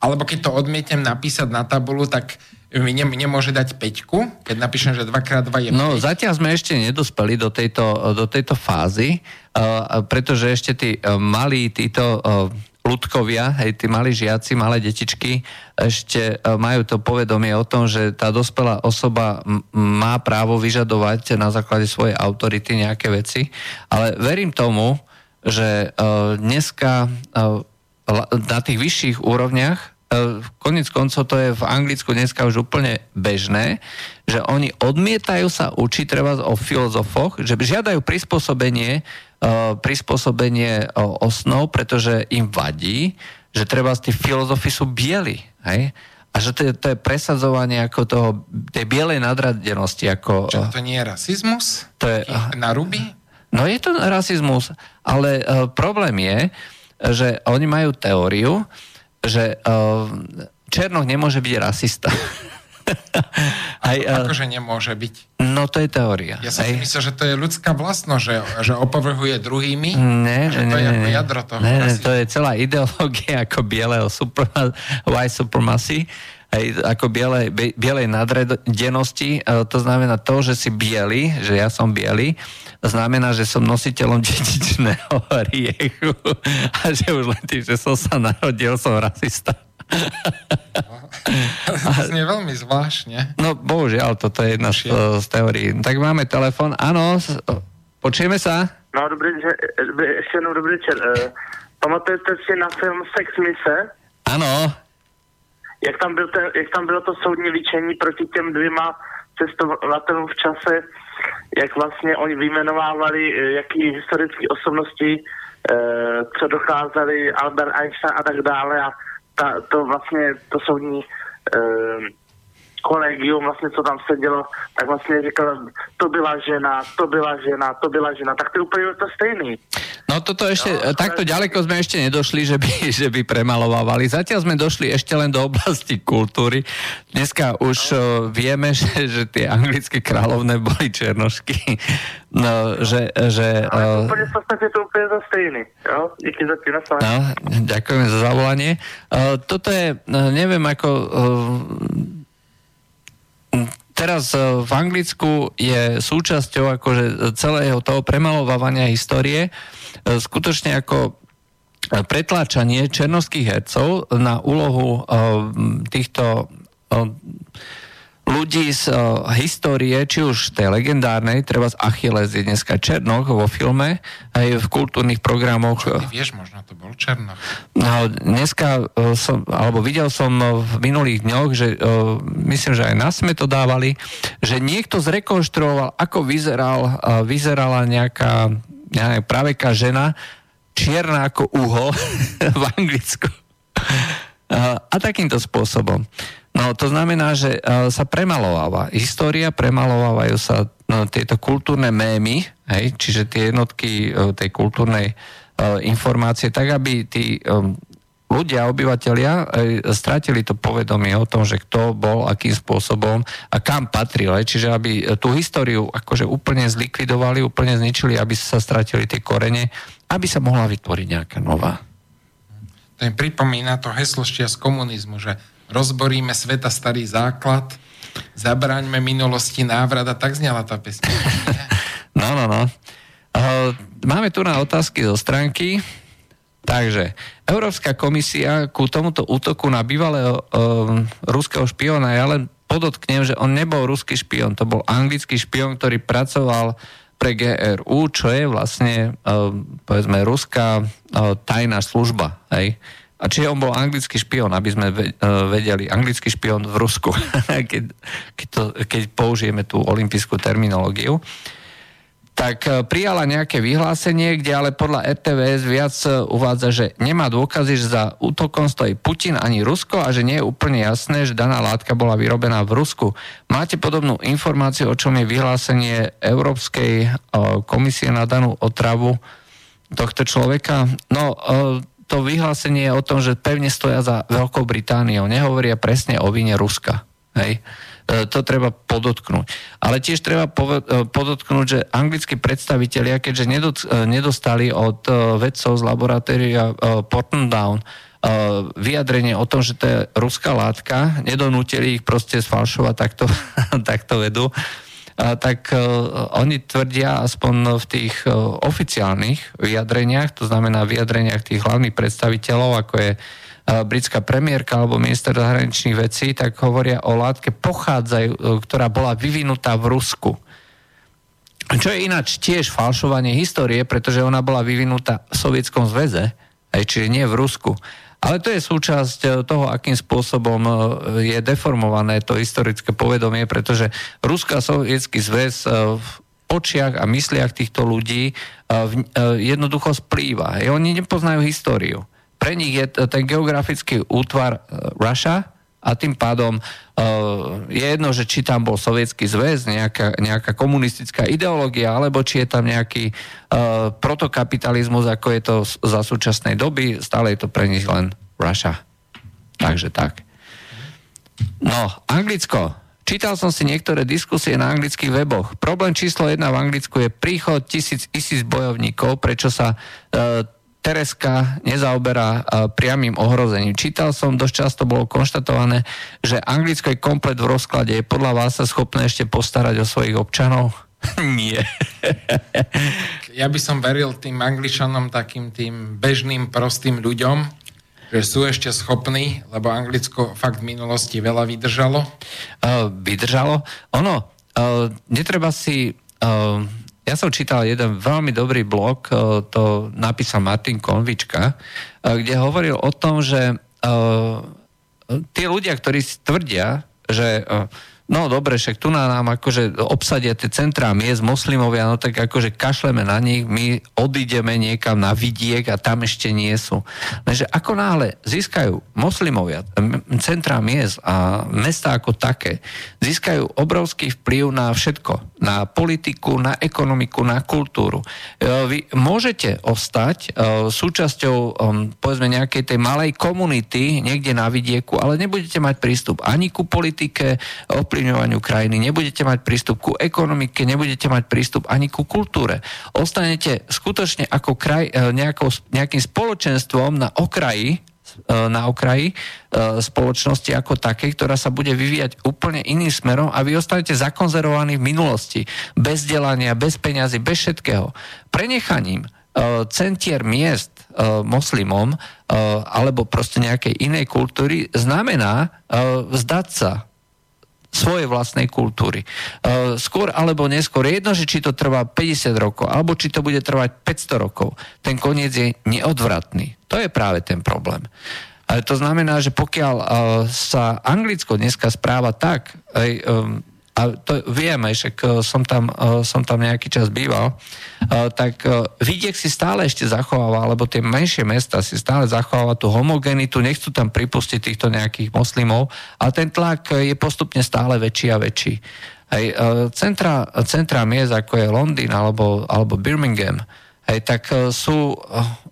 Alebo keď to odmietnem napísať na tabulu, tak mi ne, nemôže dať peťku, keď napíšem, že 2x2 je 5. No, zatiaľ sme ešte nedospeli do tejto, do tejto fázy, uh, pretože ešte tí uh, malí, títo ľudkovia, hej, tí malí žiaci, malé detičky, ešte e, majú to povedomie o tom, že tá dospelá osoba má právo vyžadovať na základe svojej autority nejaké veci, ale verím tomu, že uh, dneska uh, na tých vyšších úrovniach konec koncov to je v Anglicku dneska už úplne bežné, že oni odmietajú sa učiť treba o filozofoch, že žiadajú prispôsobenie E, prispôsobenie e, osnov, pretože im vadí, že treba tí filozofi sú bieli. Hej? A že to je, to je presadzovanie ako toho, tej bielej nadradenosti. Ako, Čo to nie je rasizmus? To je, na ruby? No je to rasizmus, ale uh, problém je, že oni majú teóriu, že uh, Černoch nemôže byť rasista. Aj, Ako, akože nemôže byť? No to je teória. Ja som si myslel, že to je ľudská vlastnosť, že, že opovrhuje druhými. Ne, že ne, to je ne, ako jadro toho. Ne, ne, to je celá ideológia ako bieleho superma, white supremacy, aj ako biele, bielej nadredenosti. E, to znamená to, že si biely, že ja som biely, znamená, že som nositeľom dedičného riechu a že už len tým, že som sa narodil, som rasista. to znie veľmi zvláštne. No, bohužiaľ, toto je jedna z, z teórií. Tak máme telefon. Áno, počujeme sa? No, dobrý, že, ešte jednou dobrý večer. Uh, pamatujete si na film Sex Mise? Ano. Jak tam, byl ten, jak tam bylo to soudní líčení proti těm dvěma cestovatelům v čase, jak vlastně oni vyjmenovávali, eh, jaký historické osobnosti, co docházeli, Albert Einstein a tak dále a ta, to vlastně, to soudní kolegium, vlastně co tam sedělo, tak vlastně říkal, to byla žena, to byla žena, to byla žena, tak to je úplně to stejný. No toto ešte, no, takto ďaleko sme ešte nedošli, že by, že by premalovávali. Zatiaľ sme došli ešte len do oblasti kultúry. Dneska už no. vieme, že, že tie anglické kráľovné boli černošky. No, že... že Ale uh, úplne v podstate to úplne za stejný. Jo? Díky za tým no, Ďakujem za zavolanie. Toto je, neviem ako... Teraz v Anglicku je súčasťou akože celého toho premalovávania histórie E, skutočne ako e, pretláčanie černovských hercov na úlohu e, týchto ľudí z uh, histórie, či už tej legendárnej, treba z Achilles je dneska Černoch vo filme, aj v kultúrnych programoch. Čo ty vieš, možno to bol Černoch. No, dneska uh, som, alebo videl som v minulých dňoch, že uh, myslím, že aj nás sme to dávali, že niekto zrekonštruoval, ako vyzeral, uh, vyzerala nejaká ja neviem, praveká žena, čierna ako uhol v Anglicku. A takýmto spôsobom. No to znamená, že sa premalováva história, premalovávajú sa no, tieto kultúrne mémy, hej, čiže tie jednotky tej kultúrnej informácie, tak aby tí ľudia, obyvateľia e, stratili to povedomie o tom, že kto bol, akým spôsobom a kam patril. Čiže aby tú históriu akože úplne zlikvidovali, úplne zničili, aby sa stratili tie korene, aby sa mohla vytvoriť nejaká nová. To mi pripomína to heslo z komunizmu, že rozboríme sveta starý základ, zabraňme minulosti návrat a tak znela tá pesňa. no, no, no. Máme tu na otázky zo stránky. Takže Európska komisia ku tomuto útoku na bývalého uh, ruského špiona, ja len podotknem, že on nebol ruský špion, to bol anglický špion, ktorý pracoval pre GRU, čo je vlastne, uh, povedzme, ruská uh, tajná služba. Hej? A čiže on bol anglický špion, aby sme vedeli, anglický špion v Rusku, keď, keď, to, keď použijeme tú olimpijskú terminológiu. Tak e, prijala nejaké vyhlásenie, kde ale podľa RTVS viac e, uvádza, že nemá dôkazy, že za útokom stojí Putin ani Rusko a že nie je úplne jasné, že daná látka bola vyrobená v Rusku. Máte podobnú informáciu, o čom je vyhlásenie Európskej e, komisie na danú otravu tohto človeka? No, to vyhlásenie je o tom, že pevne stoja za Veľkou Britániou. Nehovoria presne o vine Ruska. Hej? E, to treba podotknúť. Ale tiež treba e, podotknúť, že anglickí predstavitelia, keďže e, nedostali od vedcov z laboratória Porton Down vyjadrenie o tom, že to je ruská látka, nedonútili ich proste sfalšovať, takto, takto vedú, tak oni tvrdia aspoň v tých oficiálnych vyjadreniach, to znamená vyjadreniach tých hlavných predstaviteľov, ako je britská premiérka alebo minister zahraničných vecí, tak hovoria o látke pochádzajú, ktorá bola vyvinutá v Rusku. Čo je ináč tiež falšovanie histórie, pretože ona bola vyvinutá v Sovietskom zväze, čiže nie v Rusku. Ale to je súčasť e, toho, akým spôsobom e, je deformované to historické povedomie, pretože Rusko a Sovietský zväz v očiach a mysliach týchto ľudí jednoducho splýva. Oni nepoznajú históriu pre nich je ten geografický útvar e, Russia a tým pádom uh, je jedno, že či tam bol sovietský zväz, nejaká, nejaká komunistická ideológia, alebo či je tam nejaký uh, protokapitalizmus, ako je to za súčasnej doby, stále je to pre nich len Russia. Takže tak. No, Anglicko. Čítal som si niektoré diskusie na anglických weboch. Problém číslo jedna v Anglicku je príchod tisíc, tisíc bojovníkov, prečo sa uh, Tereska nezaoberá priamým ohrozením. Čítal som, dosť často bolo konštatované, že Anglicko je komplet v rozklade. Je podľa vás sa schopné ešte postarať o svojich občanov? Nie. ja by som veril tým Angličanom, takým tým bežným, prostým ľuďom, že sú ešte schopní, lebo Anglicko fakt v minulosti veľa vydržalo. Uh, vydržalo? Ono, uh, netreba si... Uh, ja som čítal jeden veľmi dobrý blog, e, to napísal Martin Konvička, e, kde hovoril o tom, že e, tí ľudia, ktorí tvrdia, že no dobre, však tu na nám akože obsadia tie centrá miest moslimovia, no tak akože kašleme na nich, my odídeme niekam na vidiek a tam ešte nie sú. Lenže ako náhle získajú moslimovia centrá miest a mesta ako také, získajú obrovský vplyv na všetko, na politiku, na ekonomiku, na kultúru. E, vy môžete ostať e, súčasťou povedzme nejakej tej malej komunity niekde na vidieku, ale nebudete mať prístup ani ku politike, ovplyvňovaniu krajiny, nebudete mať prístup ku ekonomike, nebudete mať prístup ani ku kultúre. Ostanete skutočne ako kraj, e, nejakou, nejakým spoločenstvom na okraji e, na okraji e, spoločnosti ako takej, ktorá sa bude vyvíjať úplne iným smerom a vy ostanete zakonzervovaní v minulosti, bez delania, bez peňazí, bez všetkého. Prenechaním centier miest moslimom alebo proste nejakej inej kultúry znamená vzdať sa svojej vlastnej kultúry. E, skôr alebo neskôr, jedno, že či to trvá 50 rokov, alebo či to bude trvať 500 rokov, ten koniec je neodvratný. To je práve ten problém. Ale to znamená, že pokiaľ uh, sa Anglicko dneska správa tak, aj, a to vieme, že som tam, e, som tam nejaký čas býval, e, tak e, vidiek si stále ešte zachováva, alebo tie menšie mesta si stále zachováva tú homogenitu, nechcú tam pripustiť týchto nejakých moslimov, ale ten tlak je postupne stále väčší a väčší. Hej, centra, centra miest, ako je Londýn alebo, alebo Birmingham, hej, tak sú,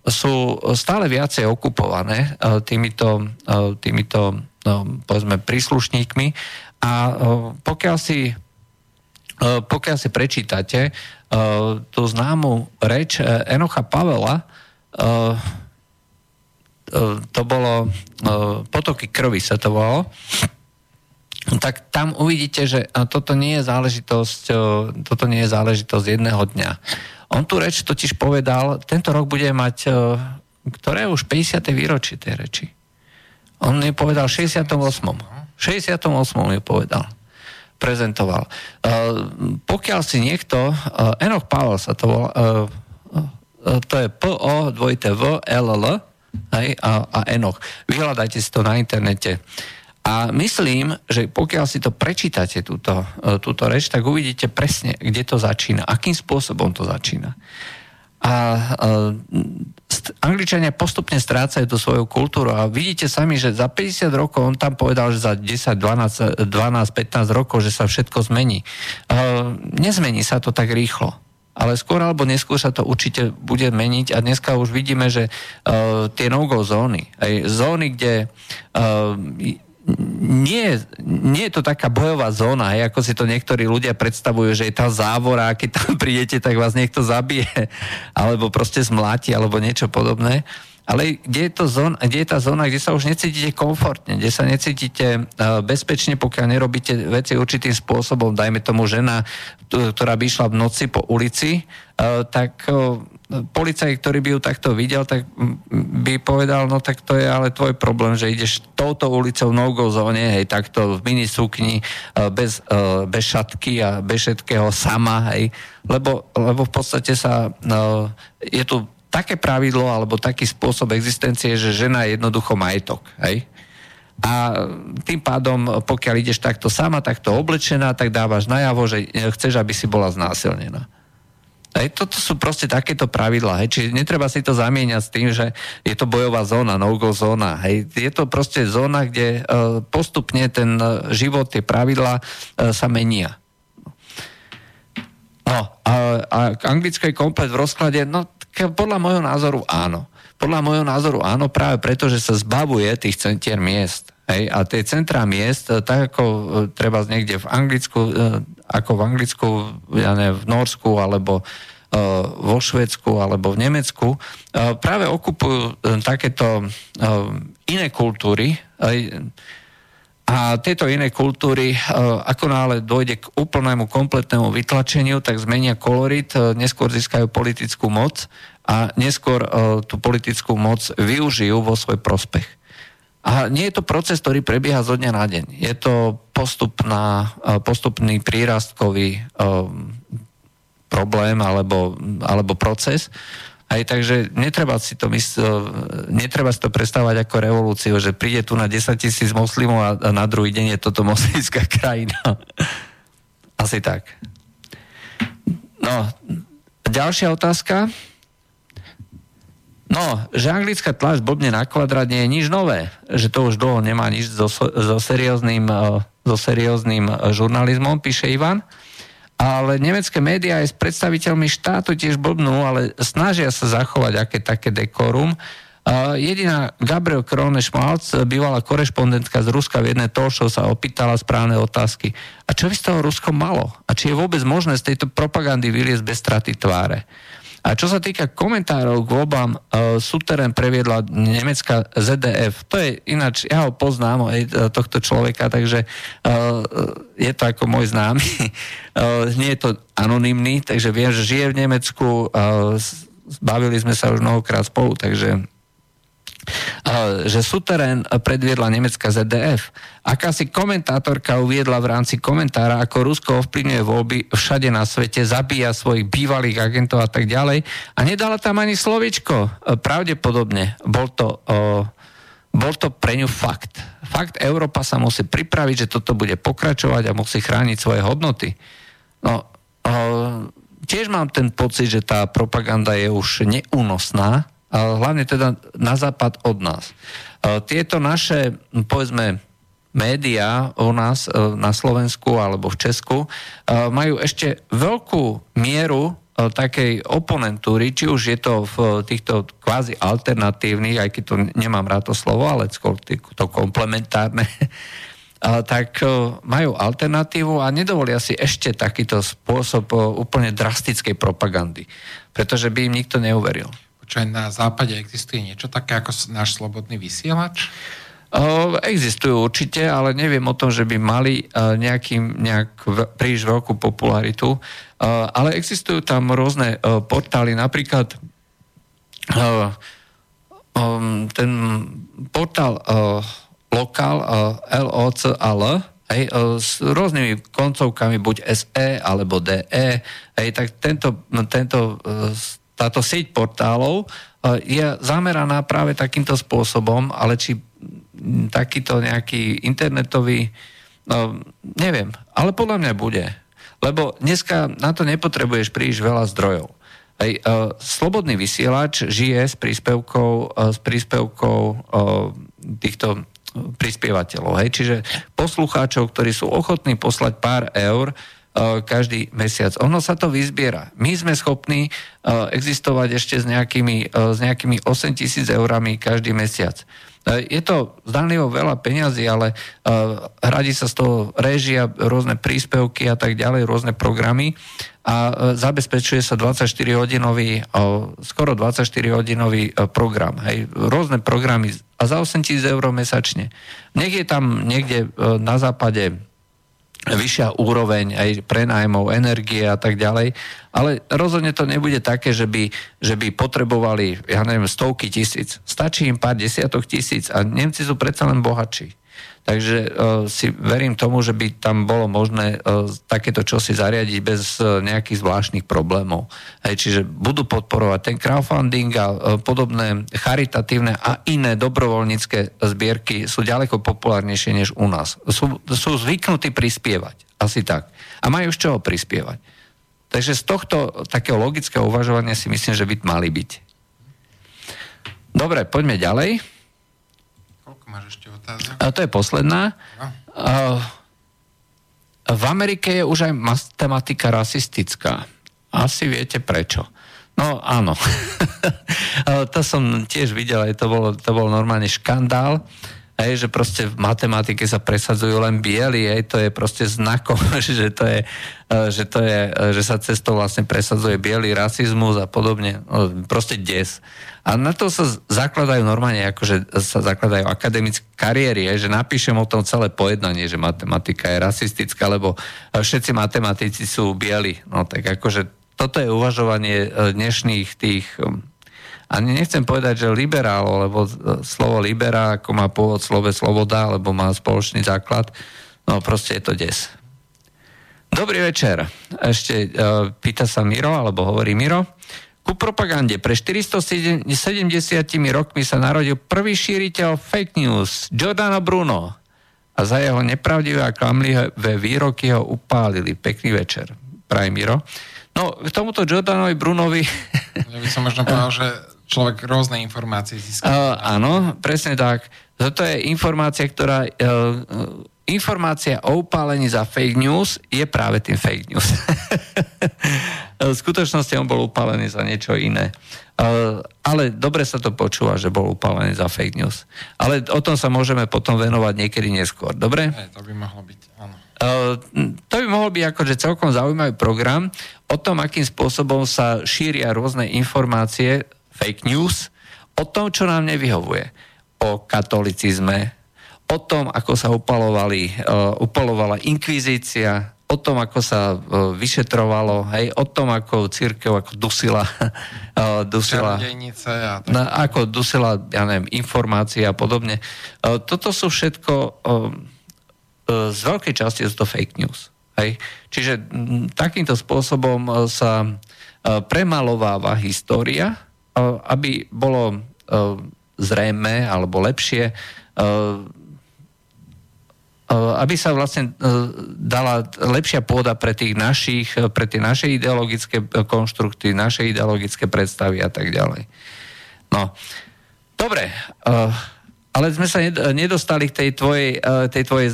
sú stále viacej okupované týmito, týmito no, povedzme, príslušníkmi a e, pokiaľ si, e, pokiaľ si prečítate e, tú známu reč Enocha Pavela, to bolo potoky krvi sa to volalo, tak tam uvidíte, že toto nie je záležitosť, toto nie je záležitosť jedného dňa. On tu reč totiž povedal, tento rok bude mať, ktoré už 50. výročie tej reči. On je povedal 68. 68. je povedal prezentoval. Uh, pokiaľ si niekto, uh, Enoch Pavel sa to volá, uh, to je P-O, dvojité V, L, L, hej, a, a Enoch. Vyhľadajte si to na internete. A myslím, že pokiaľ si to prečítate, túto, túto reč, tak uvidíte presne, kde to začína, akým spôsobom to začína. A Angličania postupne strácajú tú svoju kultúru a vidíte sami, že za 50 rokov, on tam povedal, že za 10, 12, 12 15 rokov, že sa všetko zmení. Uh, nezmení sa to tak rýchlo. Ale skôr alebo neskôr sa to určite bude meniť a dneska už vidíme, že uh, tie no-go zóny, aj zóny, kde uh, nie, nie je to taká bojová zóna, hej, ako si to niektorí ľudia predstavujú, že je tá závora keď tam prídete, tak vás niekto zabije, alebo proste zmláti, alebo niečo podobné. Ale kde je, to zóna, kde je tá zóna, kde sa už necítite komfortne, kde sa necítite uh, bezpečne, pokiaľ nerobíte veci určitým spôsobom, dajme tomu žena, ktorá by išla v noci po ulici, uh, tak uh, policaj, ktorý by ju takto videl, tak by povedal, no tak to je ale tvoj problém, že ideš touto ulicou no-go zóne, hej, takto v minisúkni, e, bez, e, bez šatky a bez všetkého sama, hej, lebo, lebo v podstate sa, no, je tu také pravidlo alebo taký spôsob existencie, že žena je jednoducho majetok, hej. A tým pádom, pokiaľ ideš takto sama, takto oblečená, tak dávaš najavo, že chceš, aby si bola znásilnená. Hej, toto sú proste takéto pravidlá. Hej. Čiže netreba si to zamieňať s tým, že je to bojová zóna, no-go zóna. Hej. Je to proste zóna, kde uh, postupne ten uh, život, tie pravidlá uh, sa menia. No, a, a anglicko je komplet v rozklade, no podľa môjho názoru áno. Podľa môjho názoru áno, práve preto, že sa zbavuje tých centier miest. Hej, a tie centrá miest, tak ako treba niekde v Anglicku, ako v Anglicku, ja ne, v Norsku alebo vo Švedsku alebo v Nemecku, práve okupujú e, takéto e, iné kultúry a tieto iné kultúry, e, ako náhle dojde k úplnému kompletnému vytlačeniu, tak zmenia kolorit, neskôr získajú politickú moc a neskôr tú politickú moc využijú vo svoj prospech. A nie je to proces, ktorý prebieha zo dňa na deň. Je to postupná, e, postupný prírastkový problém alebo, alebo proces. Aj takže netreba si to mysl, netreba si to prestávať ako revolúciu, že príde tu na 10 tisíc moslimov a, a na druhý deň je toto moslimská krajina. Asi tak. No, ďalšia otázka. No, že anglická tlač blbne na kvadrát nie je nič nové. Že to už dlho nemá nič so, so, serióznym, e, so serióznym e, žurnalizmom, píše Ivan. Ale nemecké médiá aj s predstaviteľmi štátu tiež blbnú, ale snažia sa zachovať aké také dekorum. Uh, jediná Gabriel Krone Schmalz, bývalá korešpondentka z Ruska v jednej talk sa opýtala správne otázky. A čo by z toho Rusko malo? A či je vôbec možné z tejto propagandy vyliesť bez straty tváre? A čo sa týka komentárov k voľbám, uh, Suterén previedla nemecká ZDF. To je ináč, ja ho poznám, aj e, tohto človeka, takže uh, je to ako môj známy. uh, nie je to anonymný, takže viem, že žije v Nemecku, uh, bavili sme sa už mnohokrát spolu, takže že suterén predviedla nemecká ZDF. Akási komentátorka uviedla v rámci komentára, ako Rusko ovplyvňuje voľby všade na svete, zabíja svojich bývalých agentov a tak ďalej. A nedala tam ani slovičko. Pravdepodobne bol to, bol to pre ňu fakt. Fakt, Európa sa musí pripraviť, že toto bude pokračovať a musí chrániť svoje hodnoty. No, tiež mám ten pocit, že tá propaganda je už neúnosná, hlavne teda na západ od nás. Tieto naše, povedzme, médiá u nás e, na Slovensku alebo v Česku e, majú ešte veľkú mieru e, takej oponentúry, či už je to v týchto kvázi alternatívnych, aj keď to nemám rád to slovo, ale skôr to komplementárne, tak majú alternatívu a nedovolia si ešte takýto spôsob úplne drastickej propagandy, pretože by im nikto neuveril. Čo aj na západe existuje niečo také ako náš slobodný vysielač? Existujú určite, ale neviem o tom, že by mali nejaký, nejak príliš veľkú popularitu. Ale existujú tam rôzne portály, napríklad um, ten portál lokál LOCAL, hej, s rôznymi koncovkami, buď SE alebo DE, hej, tak tento, tento táto sieť portálov e, je zameraná práve takýmto spôsobom, ale či takýto nejaký internetový, no, neviem, ale podľa mňa bude. Lebo dneska na to nepotrebuješ príliš veľa zdrojov. Hej, uh, slobodný vysielač žije s príspevkou, uh, s príspevkou uh, týchto prispievateľov. Hej, čiže poslucháčov, ktorí sú ochotní poslať pár eur, E, každý mesiac. Ono sa to vyzbiera. My sme schopní e, existovať ešte s nejakými, e, s nejakými 8 tisíc eurami každý mesiac. Je to zdanlivo veľa peňazí, ale hradí sa z toho réžia, rôzne príspevky a tak ďalej, rôzne programy a zabezpečuje sa 24-hodinový, skoro 24-hodinový program. Hej. Rôzne programy a za 8 tisíc eur mesačne. Nech je tam niekde na západe vyššia úroveň aj prenájmov, energie a tak ďalej. Ale rozhodne to nebude také, že by, že by potrebovali, ja neviem, stovky tisíc. Stačí im pár desiatok tisíc a Nemci sú predsa len bohatší. Takže uh, si verím tomu, že by tam bolo možné uh, takéto čosi zariadiť bez uh, nejakých zvláštnych problémov. Hej, čiže budú podporovať ten crowdfunding a podobné charitatívne a iné dobrovoľnícke zbierky sú ďaleko populárnejšie než u nás. Sú, sú zvyknutí prispievať. Asi tak. A majú z čoho prispievať. Takže z tohto takého logického uvažovania si myslím, že by mali byť. Dobre, poďme ďalej. Koľko máš ešte otázok? A to je posledná. No. V Amerike je už aj matematika rasistická. Asi viete prečo. No áno. to som tiež videl, aj to bol, to bol normálne škandál. Hej, že proste v matematike sa presadzujú len bieli, hej, to je proste znakom, že to je, e, že to je, e, že sa cestou vlastne presadzuje biely rasizmus a podobne, no, proste des. A na to sa zakladajú normálne, akože sa zakladajú akademické kariéry, hej, že napíšem o tom celé pojednanie, že matematika je rasistická, lebo všetci matematici sú bieli. No tak akože toto je uvažovanie e, dnešných tých ani nechcem povedať, že liberál, lebo slovo libera, ako má pôvod slove sloboda, alebo má spoločný základ, no proste je to des. Dobrý večer. Ešte uh, pýta sa Miro, alebo hovorí Miro. Ku propagande pre 470 rokmi sa narodil prvý šíriteľ fake news, Giordano Bruno. A za jeho nepravdivé a klamlivé výroky ho upálili. Pekný večer. Praj. No, k tomuto Giordanovi Brunovi... Ja by som možno povedal, že človek rôzne informácie získa. Uh, áno, presne tak. Toto je informácia, ktorá... Uh, informácia o upálení za fake news je práve tým fake news. v skutočnosti on bol upálený za niečo iné. Ale dobre sa to počúva, že bol upálený za fake news. Ale o tom sa môžeme potom venovať niekedy neskôr. Dobre? Hey, to by mohlo byť, áno. To by mohol byť akože celkom zaujímavý program o tom, akým spôsobom sa šíria rôzne informácie, fake news, o tom, čo nám nevyhovuje. O katolicizme, o tom, ako sa upalovali, uh, upalovala inkvizícia, o tom, ako sa uh, vyšetrovalo, hej, o tom, ako církev ako dusila, uh, dusila a tak. na, ako dusila, ja neviem, informácie a podobne. Uh, toto sú všetko uh, z veľkej časti je to fake news. Hej. Čiže m, takýmto spôsobom sa premalováva história, aby bolo uh, zrejme alebo lepšie uh, Eh, aby sa vlastne dala lepšia pôda pre tých našich, pre tie naše ideologické konštrukty, naše ideologické predstavy a tak ďalej. No, dobre, ale sme sa nedostali k tej tvojej... Tej tvojej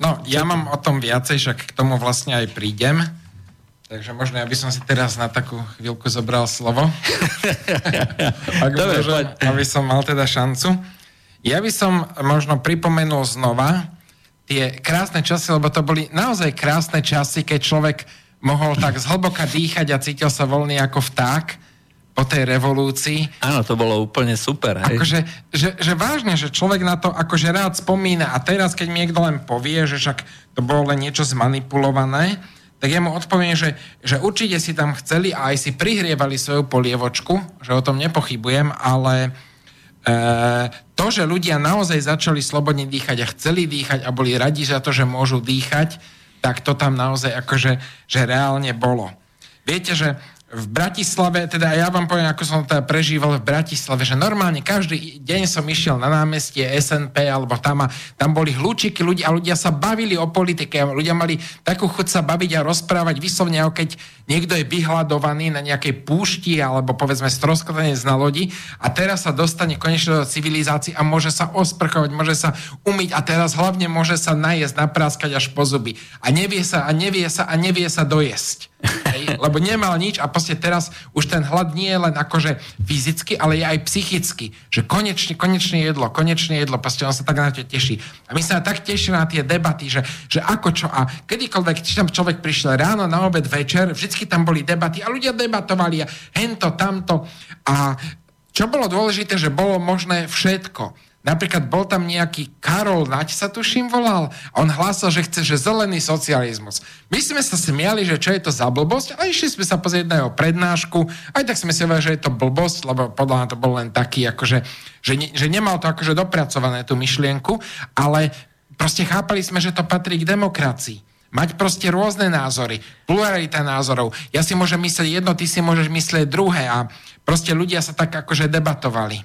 no, ja mám o tom viacej, však k tomu vlastne aj prídem. Takže možno ja by som si teraz na takú chvíľku zobral slovo. Ak Dobre, môžem, aby som mal teda šancu. Ja by som možno pripomenul znova tie krásne časy, lebo to boli naozaj krásne časy, keď človek mohol tak zhlboka dýchať a cítil sa voľný ako vták po tej revolúcii. Áno, to bolo úplne super. Hej? Akože, že, že vážne, že človek na to akože rád spomína a teraz, keď mi niekto len povie, že však to bolo len niečo zmanipulované, tak ja mu odpoviem, že, že určite si tam chceli a aj si prihrievali svoju polievočku, že o tom nepochybujem, ale Eh, to, že ľudia naozaj začali slobodne dýchať a chceli dýchať a boli radi za to, že môžu dýchať, tak to tam naozaj akože že reálne bolo. Viete, že v Bratislave, teda ja vám poviem, ako som to teda prežíval v Bratislave, že normálne každý deň som išiel na námestie SNP alebo tam a tam boli hlučiky ľudí a ľudia sa bavili o politike ľudia mali takú chuť sa baviť a rozprávať vyslovne, ako keď niekto je vyhľadovaný na nejakej púšti alebo povedzme stroskotanec na lodi a teraz sa dostane konečne do civilizácie a môže sa osprchovať, môže sa umyť a teraz hlavne môže sa najesť, napráskať až po zuby. A nevie sa a nevie sa a nevie sa dojesť. Lebo nemal nič a proste teraz už ten hlad nie je len akože fyzicky, ale je aj psychicky. Že konečne, konečne jedlo, konečne jedlo, proste on sa tak na to teší. A my sa tak tešíme na tie debaty, že, že ako čo a kedykoľvek, či tam človek prišiel ráno, na obed, večer, vždycky tam boli debaty a ľudia debatovali a hento, tamto. A čo bolo dôležité, že bolo možné všetko. Napríklad bol tam nejaký Karol Nať sa tuším volal a on hlásal, že chce, že zelený socializmus. My sme sa smiali, že čo je to za blbosť a išli sme sa pozrieť na jeho prednášku. Aj tak sme si hovorili, že je to blbosť, lebo podľa mňa to bol len taký, akože, že, ne, že nemal to akože dopracované tú myšlienku, ale proste chápali sme, že to patrí k demokracii. Mať proste rôzne názory, pluralita názorov. Ja si môžem myslieť jedno, ty si môžeš myslieť druhé a proste ľudia sa tak akože debatovali.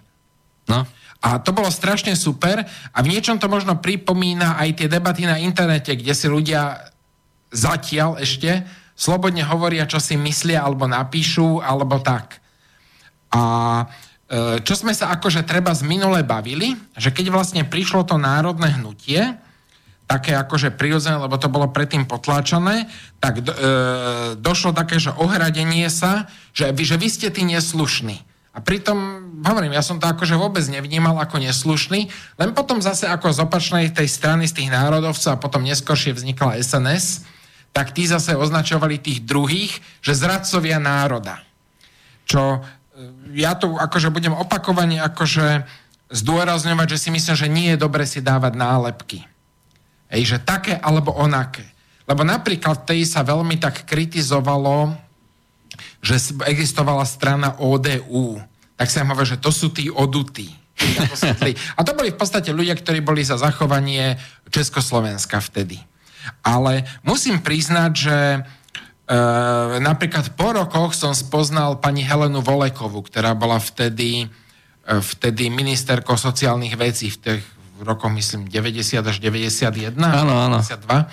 No. A to bolo strašne super a v niečom to možno pripomína aj tie debaty na internete, kde si ľudia zatiaľ ešte slobodne hovoria, čo si myslia alebo napíšu, alebo tak. A e, čo sme sa akože treba z minule bavili, že keď vlastne prišlo to národné hnutie, také akože prirodzené, lebo to bolo predtým potláčané, tak do, e, došlo také, že ohradenie sa, že, že vy ste tí neslušní. A pritom, hovorím, ja som to akože vôbec nevnímal ako neslušný, len potom zase ako z opačnej tej strany z tých národovcov a potom neskôršie vznikla SNS, tak tí zase označovali tých druhých, že zradcovia národa. Čo e, ja tu akože budem opakovane akože zdôrazňovať, že si myslím, že nie je dobre si dávať nálepky. Ej, že také alebo onaké. Lebo napríklad tej sa veľmi tak kritizovalo že existovala strana ODU, tak sa hovorí, že to sú tí odutí. A to boli v podstate ľudia, ktorí boli za zachovanie Československa vtedy. Ale musím priznať, že napríklad po rokoch som spoznal pani Helenu Volekovu, ktorá bola vtedy, e, vtedy ministerkou sociálnych vecí v tých rokoch, myslím, 90 až 91. Áno, áno. 92.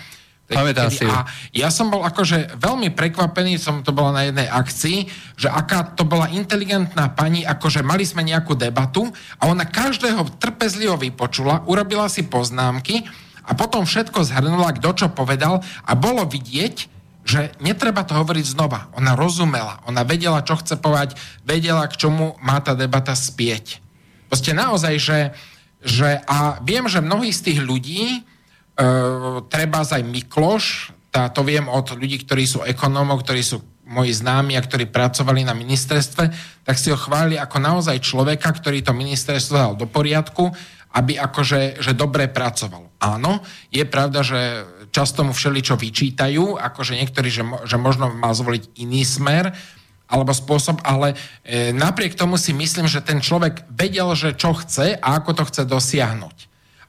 Pamätám si. A ja som bol akože veľmi prekvapený, som to bola na jednej akcii, že aká to bola inteligentná pani, akože mali sme nejakú debatu a ona každého trpezlivo vypočula, urobila si poznámky a potom všetko zhrnula, kto čo povedal a bolo vidieť, že netreba to hovoriť znova. Ona rozumela, ona vedela, čo chce povedať, vedela, k čomu má tá debata spieť. Proste naozaj, že, že a viem, že mnohí z tých ľudí, treba aj Mikloš, tá, to viem od ľudí, ktorí sú ekonómov, ktorí sú moji známi a ktorí pracovali na ministerstve, tak si ho chválili ako naozaj človeka, ktorý to ministerstvo dal do poriadku, aby akože že dobre pracoval. Áno, je pravda, že často mu všeli čo vyčítajú, akože niektorí, že, že možno mal zvoliť iný smer, alebo spôsob, ale e, napriek tomu si myslím, že ten človek vedel, že čo chce a ako to chce dosiahnuť.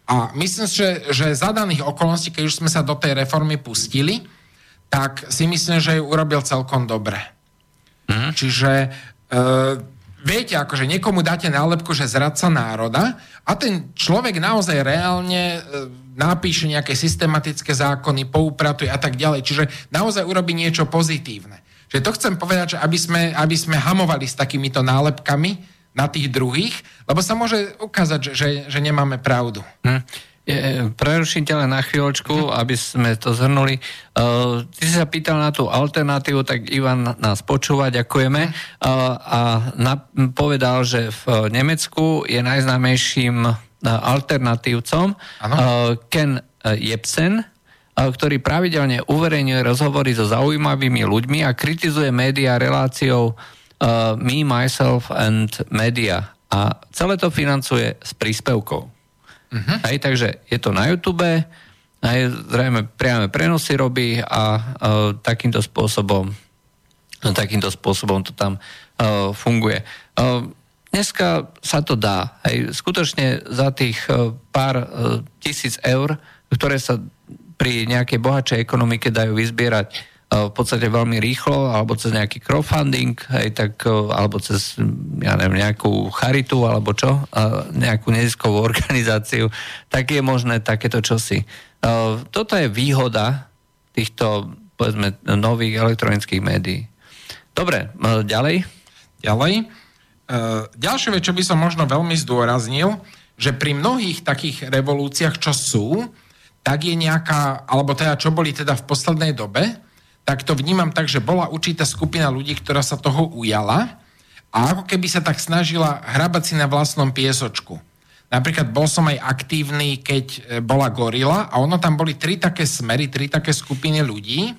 A myslím že, že za daných okolností, keď už sme sa do tej reformy pustili, tak si myslím, že ju urobil celkom dobre. Mm. Čiže e, viete, akože niekomu dáte nálepku, že zradca národa a ten človek naozaj reálne e, napíše nejaké systematické zákony, poupratuje a tak ďalej. Čiže naozaj urobí niečo pozitívne. Čiže to chcem povedať, že aby sme, aby sme hamovali s takýmito nálepkami, na tých druhých, lebo sa môže ukázať, že, že, nemáme pravdu. Hm. Preruším ťa len na chvíľočku, hm. aby sme to zhrnuli. Uh, ty si sa pýtal na tú alternatívu, tak Ivan nás počúva, ďakujeme. Uh, a na, povedal, že v Nemecku je najznámejším alternatívcom uh, Ken Jebsen, ktorý pravidelne uverejňuje rozhovory so zaujímavými ľuďmi a kritizuje médiá reláciou uh, Me, Myself and Media. A celé to financuje s príspevkou. Uh-huh. Hej, takže je to na YouTube, aj zrejme priame prenosy robí a uh, takýmto spôsobom takýmto spôsobom to tam uh, funguje. Uh, dneska sa to dá. Hej, skutočne za tých uh, pár uh, tisíc eur, ktoré sa pri nejakej bohatšej ekonomike dajú vyzbierať v podstate veľmi rýchlo, alebo cez nejaký crowdfunding, hej, tak, alebo cez ja neviem, nejakú charitu, alebo čo, nejakú neziskovú organizáciu, tak je možné takéto čosi. Toto je výhoda týchto, povedzme, nových elektronických médií. Dobre, ďalej? Ďalej. Ďalšia vec, čo by som možno veľmi zdôraznil, že pri mnohých takých revolúciách, čo sú, tak je nejaká, alebo teda čo boli teda v poslednej dobe, tak to vnímam tak, že bola určitá skupina ľudí, ktorá sa toho ujala a ako keby sa tak snažila hrabať si na vlastnom piesočku. Napríklad bol som aj aktívny, keď e, bola gorila a ono tam boli tri také smery, tri také skupiny ľudí,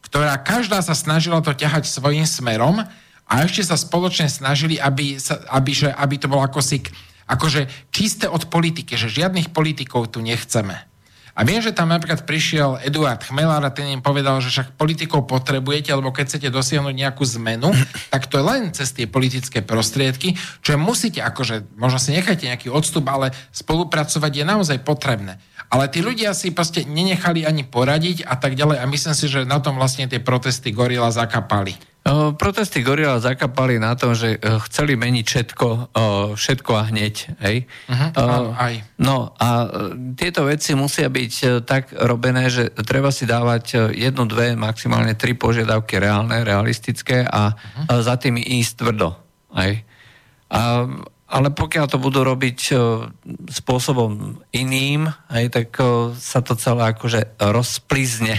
ktorá každá sa snažila to ťahať svojim smerom a ešte sa spoločne snažili, aby, sa, aby, že, aby to bolo ako si, akože čisté od politiky, že žiadnych politikov tu nechceme. A viem, že tam napríklad prišiel Eduard Chmelár a ten im povedal, že však politikov potrebujete, alebo keď chcete dosiahnuť nejakú zmenu, tak to je len cez tie politické prostriedky, čo musíte, akože možno si nechajte nejaký odstup, ale spolupracovať je naozaj potrebné. Ale tí ľudia si proste nenechali ani poradiť a tak ďalej a myslím si, že na tom vlastne tie protesty gorila zakapali. Protesty Gorila zakapali na tom, že e, chceli meniť všetko, všetko a hneď. Hej? Uh-huh, aj. No a e, tieto veci musia byť e, tak robené, že treba si dávať jednu, dve, maximálne tri požiadavky reálne, realistické a uh-huh. za tými ísť tvrdo. Hej? A, ale pokiaľ to budú robiť spôsobom iným, hej, tak sa to celé akože rozplizne.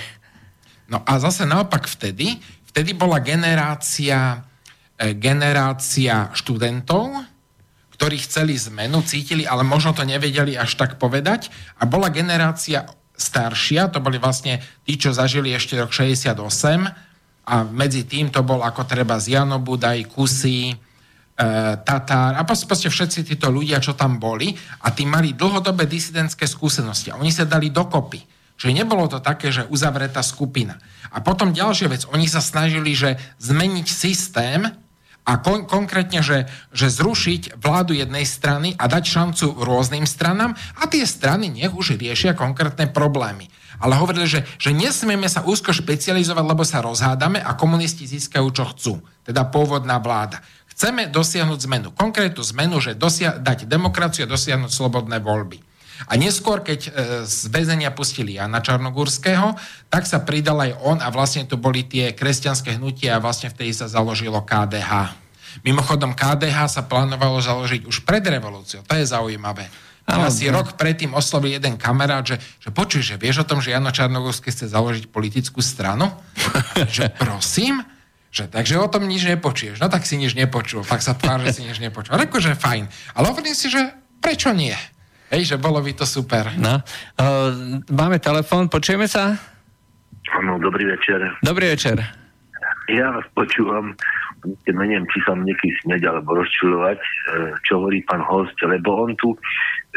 No a zase naopak vtedy, vtedy bola generácia, e, generácia študentov, ktorí chceli zmenu, cítili, ale možno to nevedeli až tak povedať. A bola generácia staršia, to boli vlastne tí, čo zažili ešte rok 68 a medzi tým to bol ako treba z Janobudaj, Kusy, e, Tatár a proste všetci títo ľudia, čo tam boli a tí mali dlhodobé disidentské skúsenosti a oni sa dali dokopy. Čiže nebolo to také, že uzavretá skupina. A potom ďalšia vec, oni sa snažili, že zmeniť systém a kon- konkrétne, že, že zrušiť vládu jednej strany a dať šancu rôznym stranám a tie strany nech už riešia konkrétne problémy. Ale hovorili, že, že nesmieme sa úzko špecializovať, lebo sa rozhádame a komunisti získajú, čo chcú. Teda pôvodná vláda. Chceme dosiahnuť zmenu. Konkrétnu zmenu, že dosia- dať demokraciu a dosiahnuť slobodné voľby. A neskôr, keď e, z väzenia pustili Jana Čarnogórského, tak sa pridal aj on a vlastne to boli tie kresťanské hnutia a vlastne vtedy sa založilo KDH. Mimochodom, KDH sa plánovalo založiť už pred revolúciou. To je zaujímavé. Ale asi rok predtým oslovil jeden kamarát, že, že počuj, že vieš o tom, že Jano Čarnogórsky chce založiť politickú stranu? že prosím? Že, takže o tom nič nepočuješ. No tak si nič nepočul. Fakt sa tvár, že si nič nepočul. Reku, že fajn. Ale hovorím si, že prečo nie? Hej, že bolo by to super. No. Uh, máme telefón, počujeme sa? Áno, dobrý večer. Dobrý večer. Ja vás počúvam, neviem, či sa nieký smeť alebo rozčulovať, e, čo hovorí pán host, lebo on tu, e,